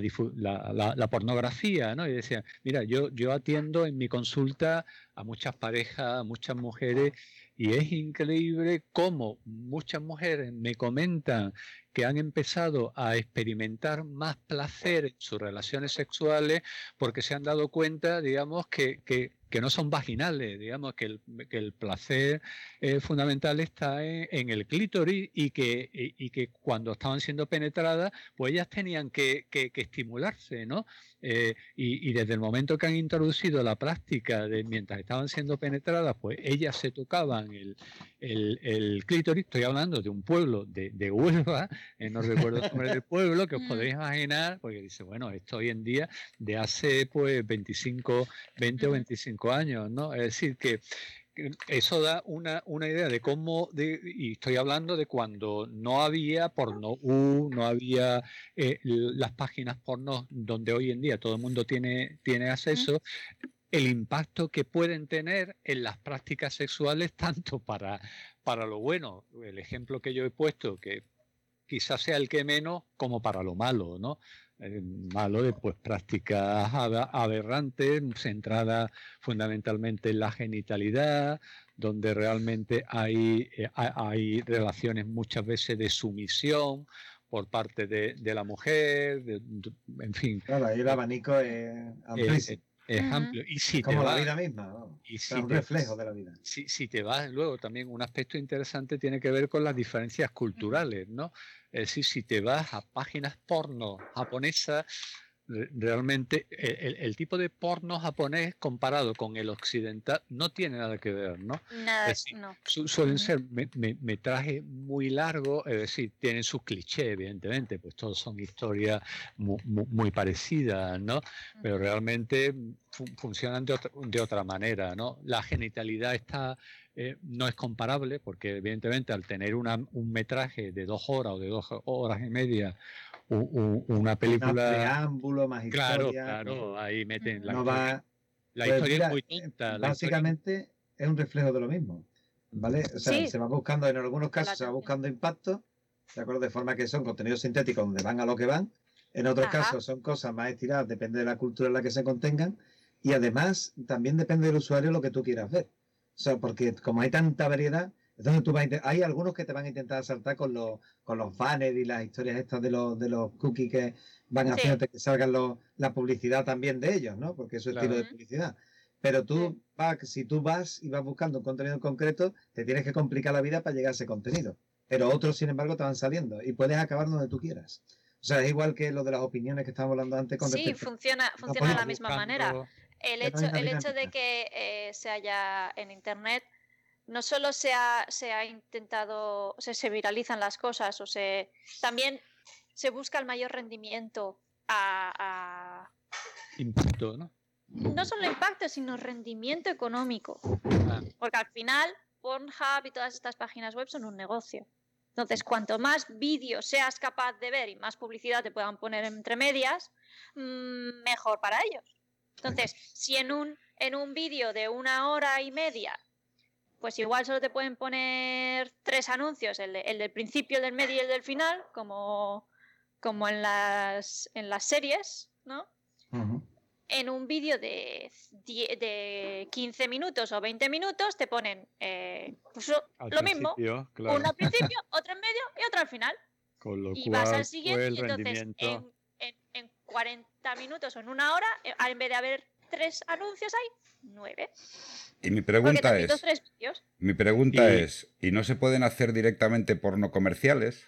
la, pornografía, ¿no? Y decía, mira, yo, yo atiendo en mi consulta a muchas parejas, a muchas mujeres, y es increíble cómo muchas mujeres me comentan que han empezado a experimentar más placer en sus relaciones sexuales porque se han dado cuenta, digamos, que, que que no son vaginales, digamos que el, que el placer eh, fundamental está en, el clítoris y que, y, que cuando estaban siendo penetradas, pues ellas tenían que, que, estimularse, ¿no? Eh, y, y, desde el momento que han introducido la práctica de mientras estaban siendo penetradas, pues ellas se tocaban el, el, el clítoris, estoy hablando de un pueblo de, de Huelva, eh, no recuerdo el nombre del pueblo, que os mm. podéis imaginar, porque dice, bueno, esto hoy en día de hace pues 25, 20 o 25 años, ¿no? Es decir, que eso da una, una idea de cómo, de, y estoy hablando de cuando no había porno U, no había eh, las páginas porno donde hoy en día todo el mundo tiene, tiene acceso, el impacto que pueden tener en las prácticas sexuales, tanto para, para lo bueno, el ejemplo que yo he puesto, que quizás sea el que menos, como para lo malo, ¿no? Malo de pues, prácticas aberrantes, centradas fundamentalmente en la genitalidad, donde realmente hay, eh, hay relaciones muchas veces de sumisión por parte de, la mujer, en fin. Claro, ahí el abanico es eh, amplísimo es amplio. Y si Como la vida misma, y si un reflejo de la vida. Si, si, te vas luego también un aspecto interesante tiene que ver con las diferencias culturales, ¿no? Es decir, si te vas a páginas porno japonesas, realmente el, tipo de porno japonés comparado con el occidental no tiene nada que ver, ¿no? Nada, no. suelen ser metrajes muy largos, es decir, tienen sus clichés, evidentemente, pues todos son historias muy, parecidas, ¿no? Pero realmente funcionan de otra, de otra manera, ¿no? La genitalidad está eh, no es comparable porque evidentemente al tener una, un metraje de dos horas o de dos horas y media una película. Un preámbulo más Claro, claro, ahí meten la, historia, la pues historia es muy tonta. Básicamente es un reflejo de lo mismo. ¿Vale? O sea, se va buscando, en algunos casos se va buscando impacto, ¿de acuerdo? De forma que son contenidos sintéticos donde van a lo que van. En otros casos son cosas más estiradas, depende de la cultura en la que se contengan. Y además también depende del usuario lo que tú quieras ver. O sea, porque como hay tanta variedad, entonces tú vas hay algunos que te van a intentar saltar con los, con los banners y las historias estas de los, de los cookies que van a hacer que salgan la publicidad también de ellos, ¿no? Porque es su estilo de publicidad. Pero tú, vas, si tú vas y vas buscando un contenido en concreto, te tienes que complicar la vida para llegar a ese contenido. Pero otros, sin embargo, te van saliendo y puedes acabar donde tú quieras. O sea, es igual que lo de las opiniones que estábamos hablando antes. Con sí, funciona, funciona de la misma manera. El hecho, el hecho de que eh, se haya en Internet no solo se ha, se ha intentado, se, se viralizan las cosas, o se también se busca el mayor rendimiento a, impacto, ¿no? No solo impacto, sino rendimiento económico. Ah. Porque al final, Pornhub y todas estas páginas web son un negocio. Entonces, cuanto más vídeos seas capaz de ver y más publicidad te puedan poner entre medias, mm, mejor para ellos. Entonces, si en un, en un vídeo de una hora y media pues igual solo te pueden poner tres anuncios, el, de- el del principio, el del medio y el del final, como, como en, las, en las series, ¿no? En un vídeo de, de 15 minutos o 20 minutos te ponen eh, pues lo mismo, claro, uno al principio, otro en medio y otro al final. con lo Y cual vas al pues, siguiente el y entonces en, en, en 40 minutos o en una hora, eh, en vez de haber tres anuncios hay nueve. Y mi pregunta es, tres vídeos. mi pregunta Y- es, ¿y no se pueden hacer directamente porno comerciales?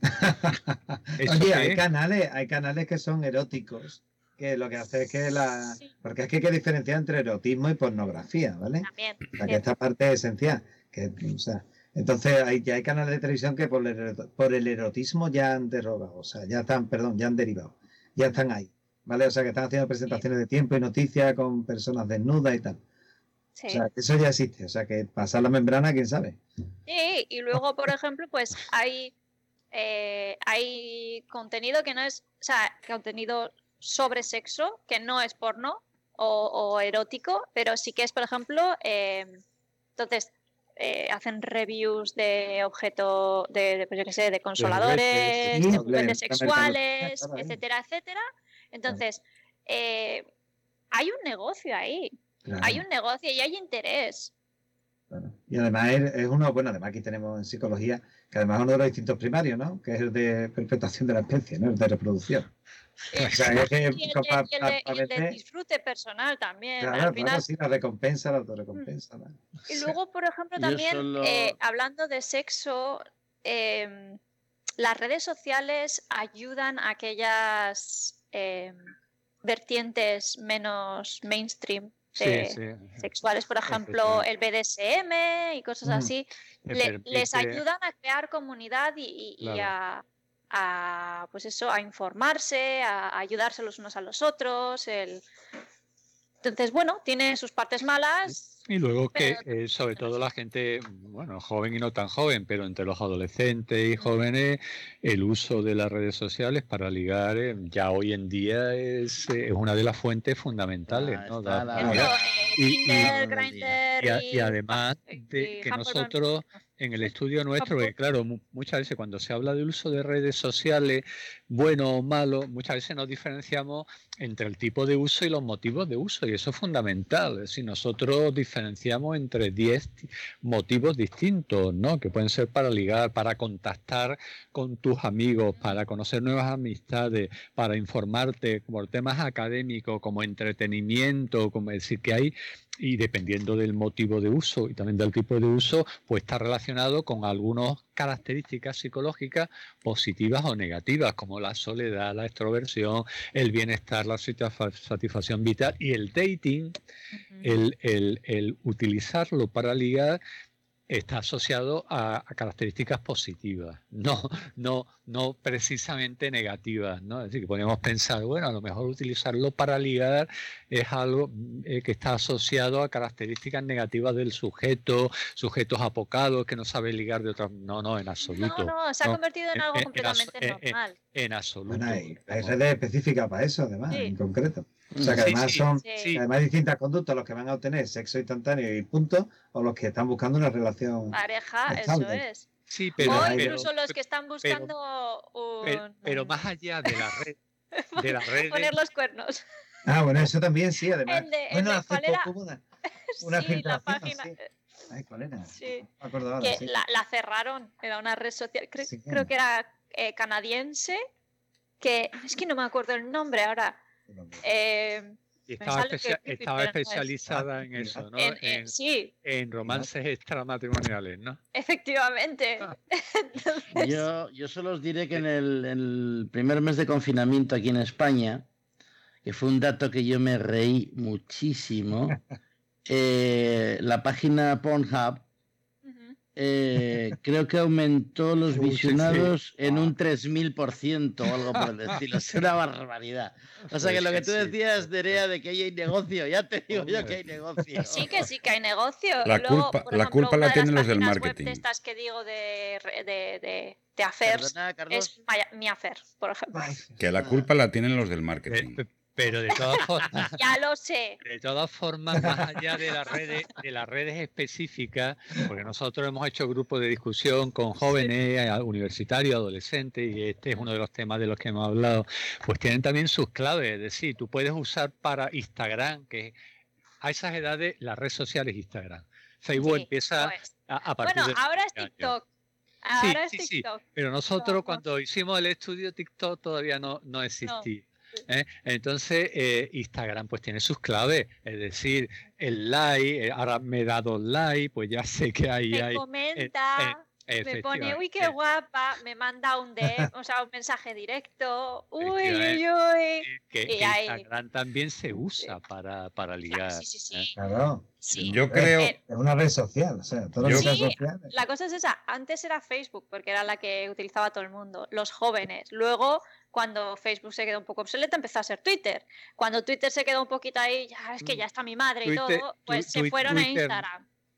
¿Eso Oye, hay es? canales, hay canales que son eróticos, que lo que hace es que la... Sí. Porque es que hay que diferenciar entre erotismo y pornografía, ¿vale? También. O sea, que esta parte es esencial. Que, o sea, entonces hay, ya hay canales de televisión que por el, ero- por el erotismo ya han derogado, o sea, ya están, perdón, ya han derivado, ya están ahí, ¿vale? O sea, que están haciendo presentaciones de tiempo y noticias con personas desnudas y tal. Sí. O sea, eso ya existe, o sea, que pasar la membrana, quién sabe. Sí, y luego, por ejemplo, pues hay, eh, hay contenido que no es, o sea, contenido sobre sexo, que no es porno o, o erótico, pero sí que es, por ejemplo, eh, entonces eh, hacen reviews de objeto, de, de, pues yo qué sé, de consoladores, sí, de juguetes sexuales, etcétera, etcétera. Entonces, eh, hay un negocio ahí, Claro, hay un negocio y hay interés. claro. Y además es, es uno, bueno, además aquí tenemos en psicología, que además es uno de los instintos primarios, ¿no? Que es el de perpetuación de la especie, ¿no? El de reproducción. O sea, es que Y el, pa- de, pa- y el de- pa y el de vender- disfrute personal también. Claro, al claro, final. sí, la recompensa, la autorrecompensa. ¿no? Y luego, por ejemplo, también solo- eh, hablando de sexo, em, las redes sociales ayudan a aquellas em, vertientes menos mainstream Sí, de- sí. sexuales, por ejemplo, el BDSM y cosas Mm. así, le- les ayudan a crear comunidad y, y- y Claro. a, a, pues eso, a informarse, a, a ayudarse los unos a los otros. El... Entonces, bueno, tiene sus partes malas. Y luego que, eh, sobre todo la gente, bueno, joven y no tan joven, pero entre los adolescentes y jóvenes, el uso de las redes sociales para ligar eh, ya hoy en día es, eh, es una de las fuentes fundamentales, Ah, ¿no? Da- la- y- y- Tinder, y- Grindr y, a- y- y además de que nosotros en el estudio nuestro, que claro, mu- muchas veces cuando se habla del uso de redes sociales, bueno o malo, muchas veces nos diferenciamos entre el tipo de uso y los motivos de uso, y eso es fundamental. Decir, nosotros diferenciamos entre 10 ti- motivos distintos, ¿no? Que pueden ser para ligar, para contactar con tus amigos, para conocer nuevas amistades, para informarte por temas académicos, como entretenimiento, como decir, que hay y dependiendo del motivo de uso y también del tipo de uso, pues está relacionado con algunas características psicológicas positivas o negativas, como la soledad, la extroversión, el bienestar, la satisfa- satisfacción vital y el dating, el- el utilizarlo para ligar está asociado a, a características positivas, no, no, no precisamente negativas, ¿no? Es decir, que podemos pensar, bueno, a lo mejor utilizarlo para ligar es algo eh, que está asociado a características negativas del sujeto, sujetos apocados que no sabe ligar de otra, no, no, en absoluto, No, no, se ha no. convertido en algo en completamente normal. en absoluto. Bueno, hay, hay redes específicas para eso, además, Sí. en concreto. O sea, que Sí, además sí, son Sí. además distintas conductas los que van a obtener sexo instantáneo y punto, o los que están buscando una relación. Pareja, eso es. Sí, pero, o pero- incluso los que están buscando un- pero- pero más allá de la red, de las redes, poner los cuernos. Ah, bueno, eso también sí, además. El de- el bueno, hace poco una, una sí, la filtración, página. sí. Ay, ¿cuál era? Sí. No me acuerdo ahora, que sí. la, la cerraron, era una red social, cre- Sí. creo que era eh, canadiense, que es que no me acuerdo el nombre ahora. Eh, y estaba, especia- especializada en eso, ¿no? en- En, en- sí, en romances extramatrimoniales, ¿no? efectivamente. Ah. Entonces, Yo, yo solo os diré que en el, en el primer mes de confinamiento aquí en España, que fue un dato que yo me reí muchísimo, eh, la página Pornhub. Eh, creo que aumentó los Sí, sí, sí. visionados en Ah. un 3000% o algo por el estilo. Es una barbaridad. O sea que lo que tú decías, sí. Nerea, de que ahí hay negocio, ya te digo yo que hay negocio. Sí, que sí, que hay negocio. La Luego, culpa- por la ejemplo, culpa la de las tienen los del marketing. de estas que digo de, de, de, de affairs Perdona, es mi affair, por ejemplo. Ay, Que la culpa la tienen los del marketing. Eh, Pero de todas formas, Ya lo sé. de todas formas, más allá de las redes, de las redes específicas, porque nosotros hemos hecho grupos de discusión con jóvenes, eh, universitarios, adolescentes, y este es uno de los temas de los que hemos hablado, pues tienen también sus claves. Es decir, tú puedes usar para Instagram, que a esas edades la red social es Instagram. Facebook Sí, empieza pues. a, a partir Bueno, de ahora es 15 años. TikTok. Sí, Ahora es sí, sí, TikTok. Pero nosotros cuando hicimos el estudio TikTok todavía no, no existía. ¿Eh? Entonces, eh, Instagram pues tiene sus claves, es decir, el like, eh, ahora me he dado like, pues ya sé que ahí hay... comenta, me pone, uy, qué guapa, me manda un DM, o sea, un mensaje directo, uy, uy, uy. que, y que ahí- Instagram también se usa para, para ligar. Sí, sí, sí. ¿eh? Claro, sí. Yo Eh, creo, Eh, es una red social, o sea, todo lo Yo- que sea Sí, social. La cosa es esa, antes era Facebook, porque era la que utilizaba todo el mundo, los jóvenes. Luego, cuando Facebook se quedó un poco obsoleta, empezó a ser Twitter. Cuando Twitter se quedó un poquito ahí, ya es que ya está mi madre y Mm. Twitter- todo, pues tu- se fueron a Twitter-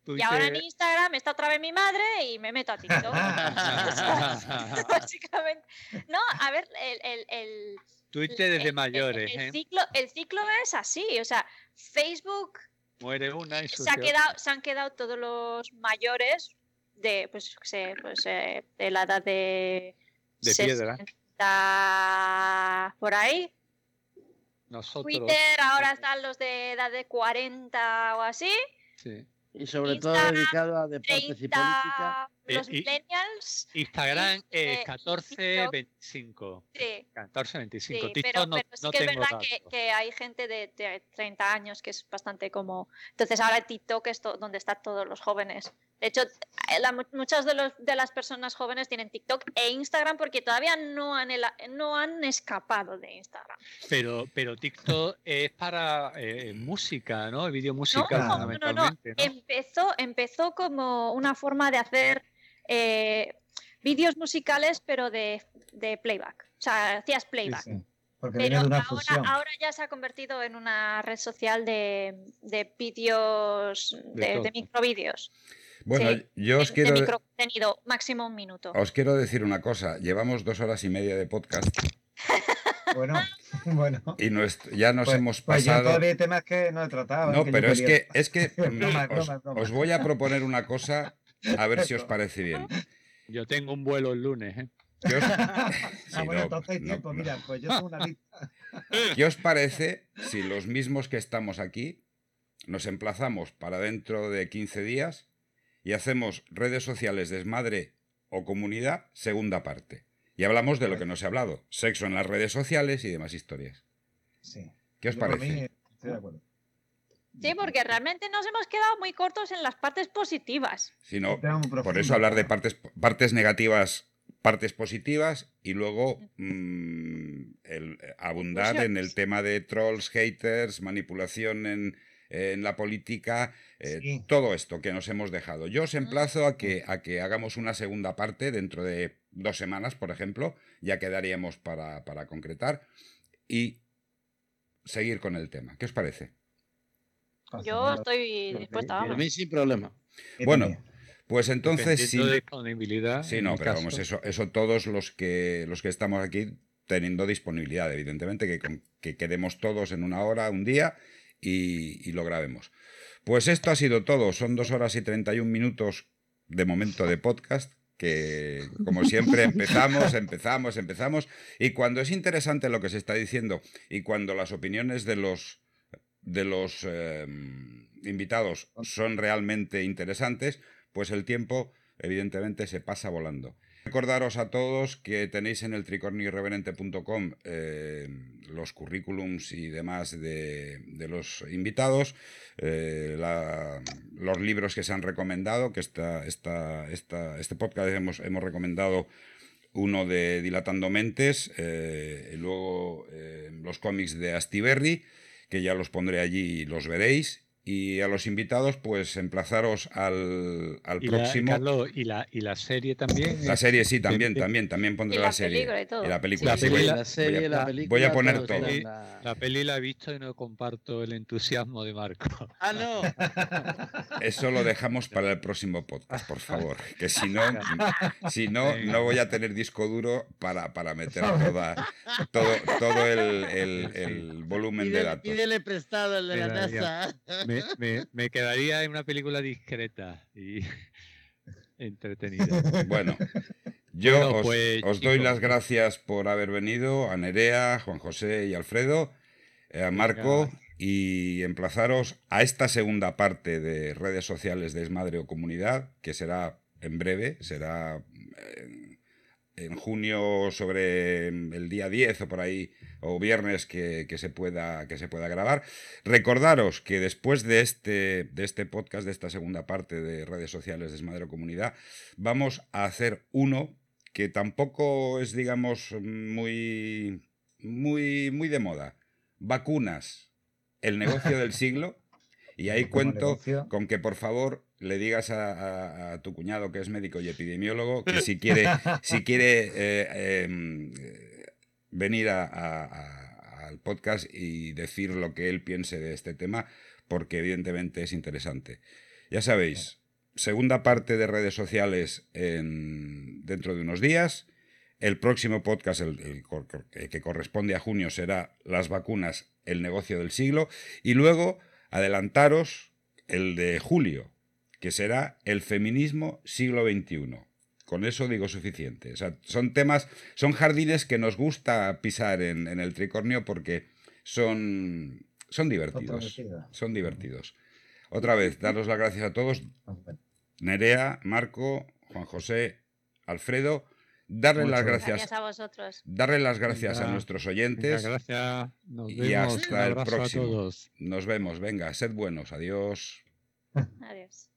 Y ahora en Instagram está otra vez mi madre y me meto a TikTok. Básicamente. No, a ver, el, el- el- Twitter es el- mayores, el ¿eh? ciclo, el ciclo es así, o sea, Facebook Muere una y se, ha quedado, se han quedado todos los mayores de, pues, sé, pues, eh, de la edad de... De piedra. 60 por ahí. Nosotros, Twitter, ahora están los de edad de 40 o así. sí. Y sobre todo dedicado a deportes y política. 30 los Eh, millennials. Instagram es eh, 14, TikTok. 25. Sí, 14, 25. Sí, pero, no, pero sí no que es verdad que, que hay gente de, de 30 años que es bastante como... Entonces ahora TikTok es donde están todos los jóvenes. De hecho, eh, la- muchas de, los, de las personas jóvenes tienen TikTok e Instagram porque todavía no han, no han escapado de Instagram. Pero, pero TikTok es para eh, música, ¿no? Vídeo música no, no, no, ¿no? Empezó, empezó como una forma de hacer eh, vídeos musicales pero de, de playback. O sea, hacías playback. sí, porque Pero viene de una ahora, ya se ha convertido en una red social de, de vídeos, De de, microvídeos, bueno, sí, yo os de, quiero, de microcontenido, máximo un minuto. os quiero decir una cosa. Llevamos dos horas y media de podcast Bueno, bueno. y ya nos Pues- hemos pues yo pasado. todavía hay temas que no he tratado. No, yo pero es que, es que mm, os voy a proponer una cosa, a ver si os parece bien. Yo tengo un vuelo el lunes, ¿eh? ¿Qué os, Ah, Sí, bueno, no, entonces hay no, tiempo. no. Mira, pues yo tengo una lista. ¿Qué os parece si los mismos que estamos aquí nos emplazamos para dentro de 15 días y hacemos redes sociales desmadre o comunidad segunda parte? Y hablamos de lo que no se ha hablado, sexo en las redes sociales y demás historias. Sí. ¿Qué os Yo por mí parece? estoy de acuerdo. Sí, porque realmente nos hemos quedado muy cortos en las partes positivas. No, por eso hablar de partes, partes negativas, partes positivas y luego mm, el, eh, abundar en el tema de trolls, haters, manipulación en, en la política, eh, Sí. todo esto que nos hemos dejado. Yo os emplazo a que, a que hagamos una segunda parte dentro de dos semanas, por ejemplo, ya quedaríamos para, para concretar y seguir con el tema. ¿Qué os parece? Yo estoy dispuesta, vamos. mí sin problema. Bueno. Pues entonces sí. De disponibilidad. Sí, no, pero caso. vamos, eso, eso todos los que los que estamos aquí teniendo disponibilidad, evidentemente, que, con- que quedemos todos en una hora, un día y, y lo grabemos. Pues esto ha sido todo. Son dos horas y 31 minutos de momento de podcast. Que como siempre empezamos, empezamos, empezamos. Y cuando es interesante lo que se está diciendo y cuando las opiniones de los de los eh, invitados son realmente interesantes, pues el tiempo evidentemente se pasa volando. Recordaros a todos que tenéis en el tricornioirreverente.com eh, los currículums y demás de, de los invitados, eh, la- los libros que se han recomendado, que esta, esta, esta, este podcast hemos, hemos recomendado uno de Dilatando Mentes, eh, y luego eh, los cómics de Astiberri, que ya los pondré allí y los veréis. Y a los invitados, pues emplazaros al, al Y la, próximo. Carlos, y la, y la serie también. La serie sí, también, también, también pondré la la serie. película y todo. Y la película, La peli- voy a- la serie, voy a- la voy película. a poner todo la- La peli la he visto y no comparto el entusiasmo de Marco. Ah, no. Eso lo dejamos para el próximo podcast, por favor. Que si no, si no, no voy a tener disco duro para, para meter toda, todo, todo el, el- el volumen de datos. pídele prestado el de la. NASA. Me, me- me quedaría en una película discreta y entretenida. Bueno, yo Bueno, os, pues, os doy las gracias por haber venido, a Nerea, Juan José y Alfredo, eh, a Marco, Venga. y emplazaros a esta segunda parte de redes sociales de Esmadre o Comunidad, que será en breve, será en, en junio sobre el día 10 o por ahí, o viernes que, que se, pueda, que se pueda grabar. Recordaros que después de este, de este podcast, de esta segunda parte de redes sociales de Esmadre o Comunidad, vamos a hacer uno que tampoco es, digamos, muy, muy, muy de moda. Vacunas, el negocio del siglo. Y ahí cuento negocio. con que por favor le digas a, a- a tu cuñado que es médico y epidemiólogo que si quiere, si quiere eh, em, eh, venir a- al podcast y decir lo que él piense de este tema, porque evidentemente es interesante. Ya sabéis, segunda parte de redes sociales en- dentro de unos días. El próximo podcast, el, el que corresponde a junio, será Las vacunas, el negocio del siglo. Y luego, adelantaros, el de julio, que será el feminismo siglo XXI. Con eso digo suficiente. O sea, son temas, son jardines que nos gusta pisar en, en el tricornio porque son, son divertidos. Son divertidos. Otra vez, daros las gracias a todos. Nerea, Marco, Juan José, Alfredo. Darle Muchas las gracias. gracias, Gracias a vosotros. darle las gracias a nuestros Muchas oyentes. gracias. Nos Y vemos. hasta Un el próximo. a todos. Nos vemos. Venga, sed buenos. Adiós. Adiós.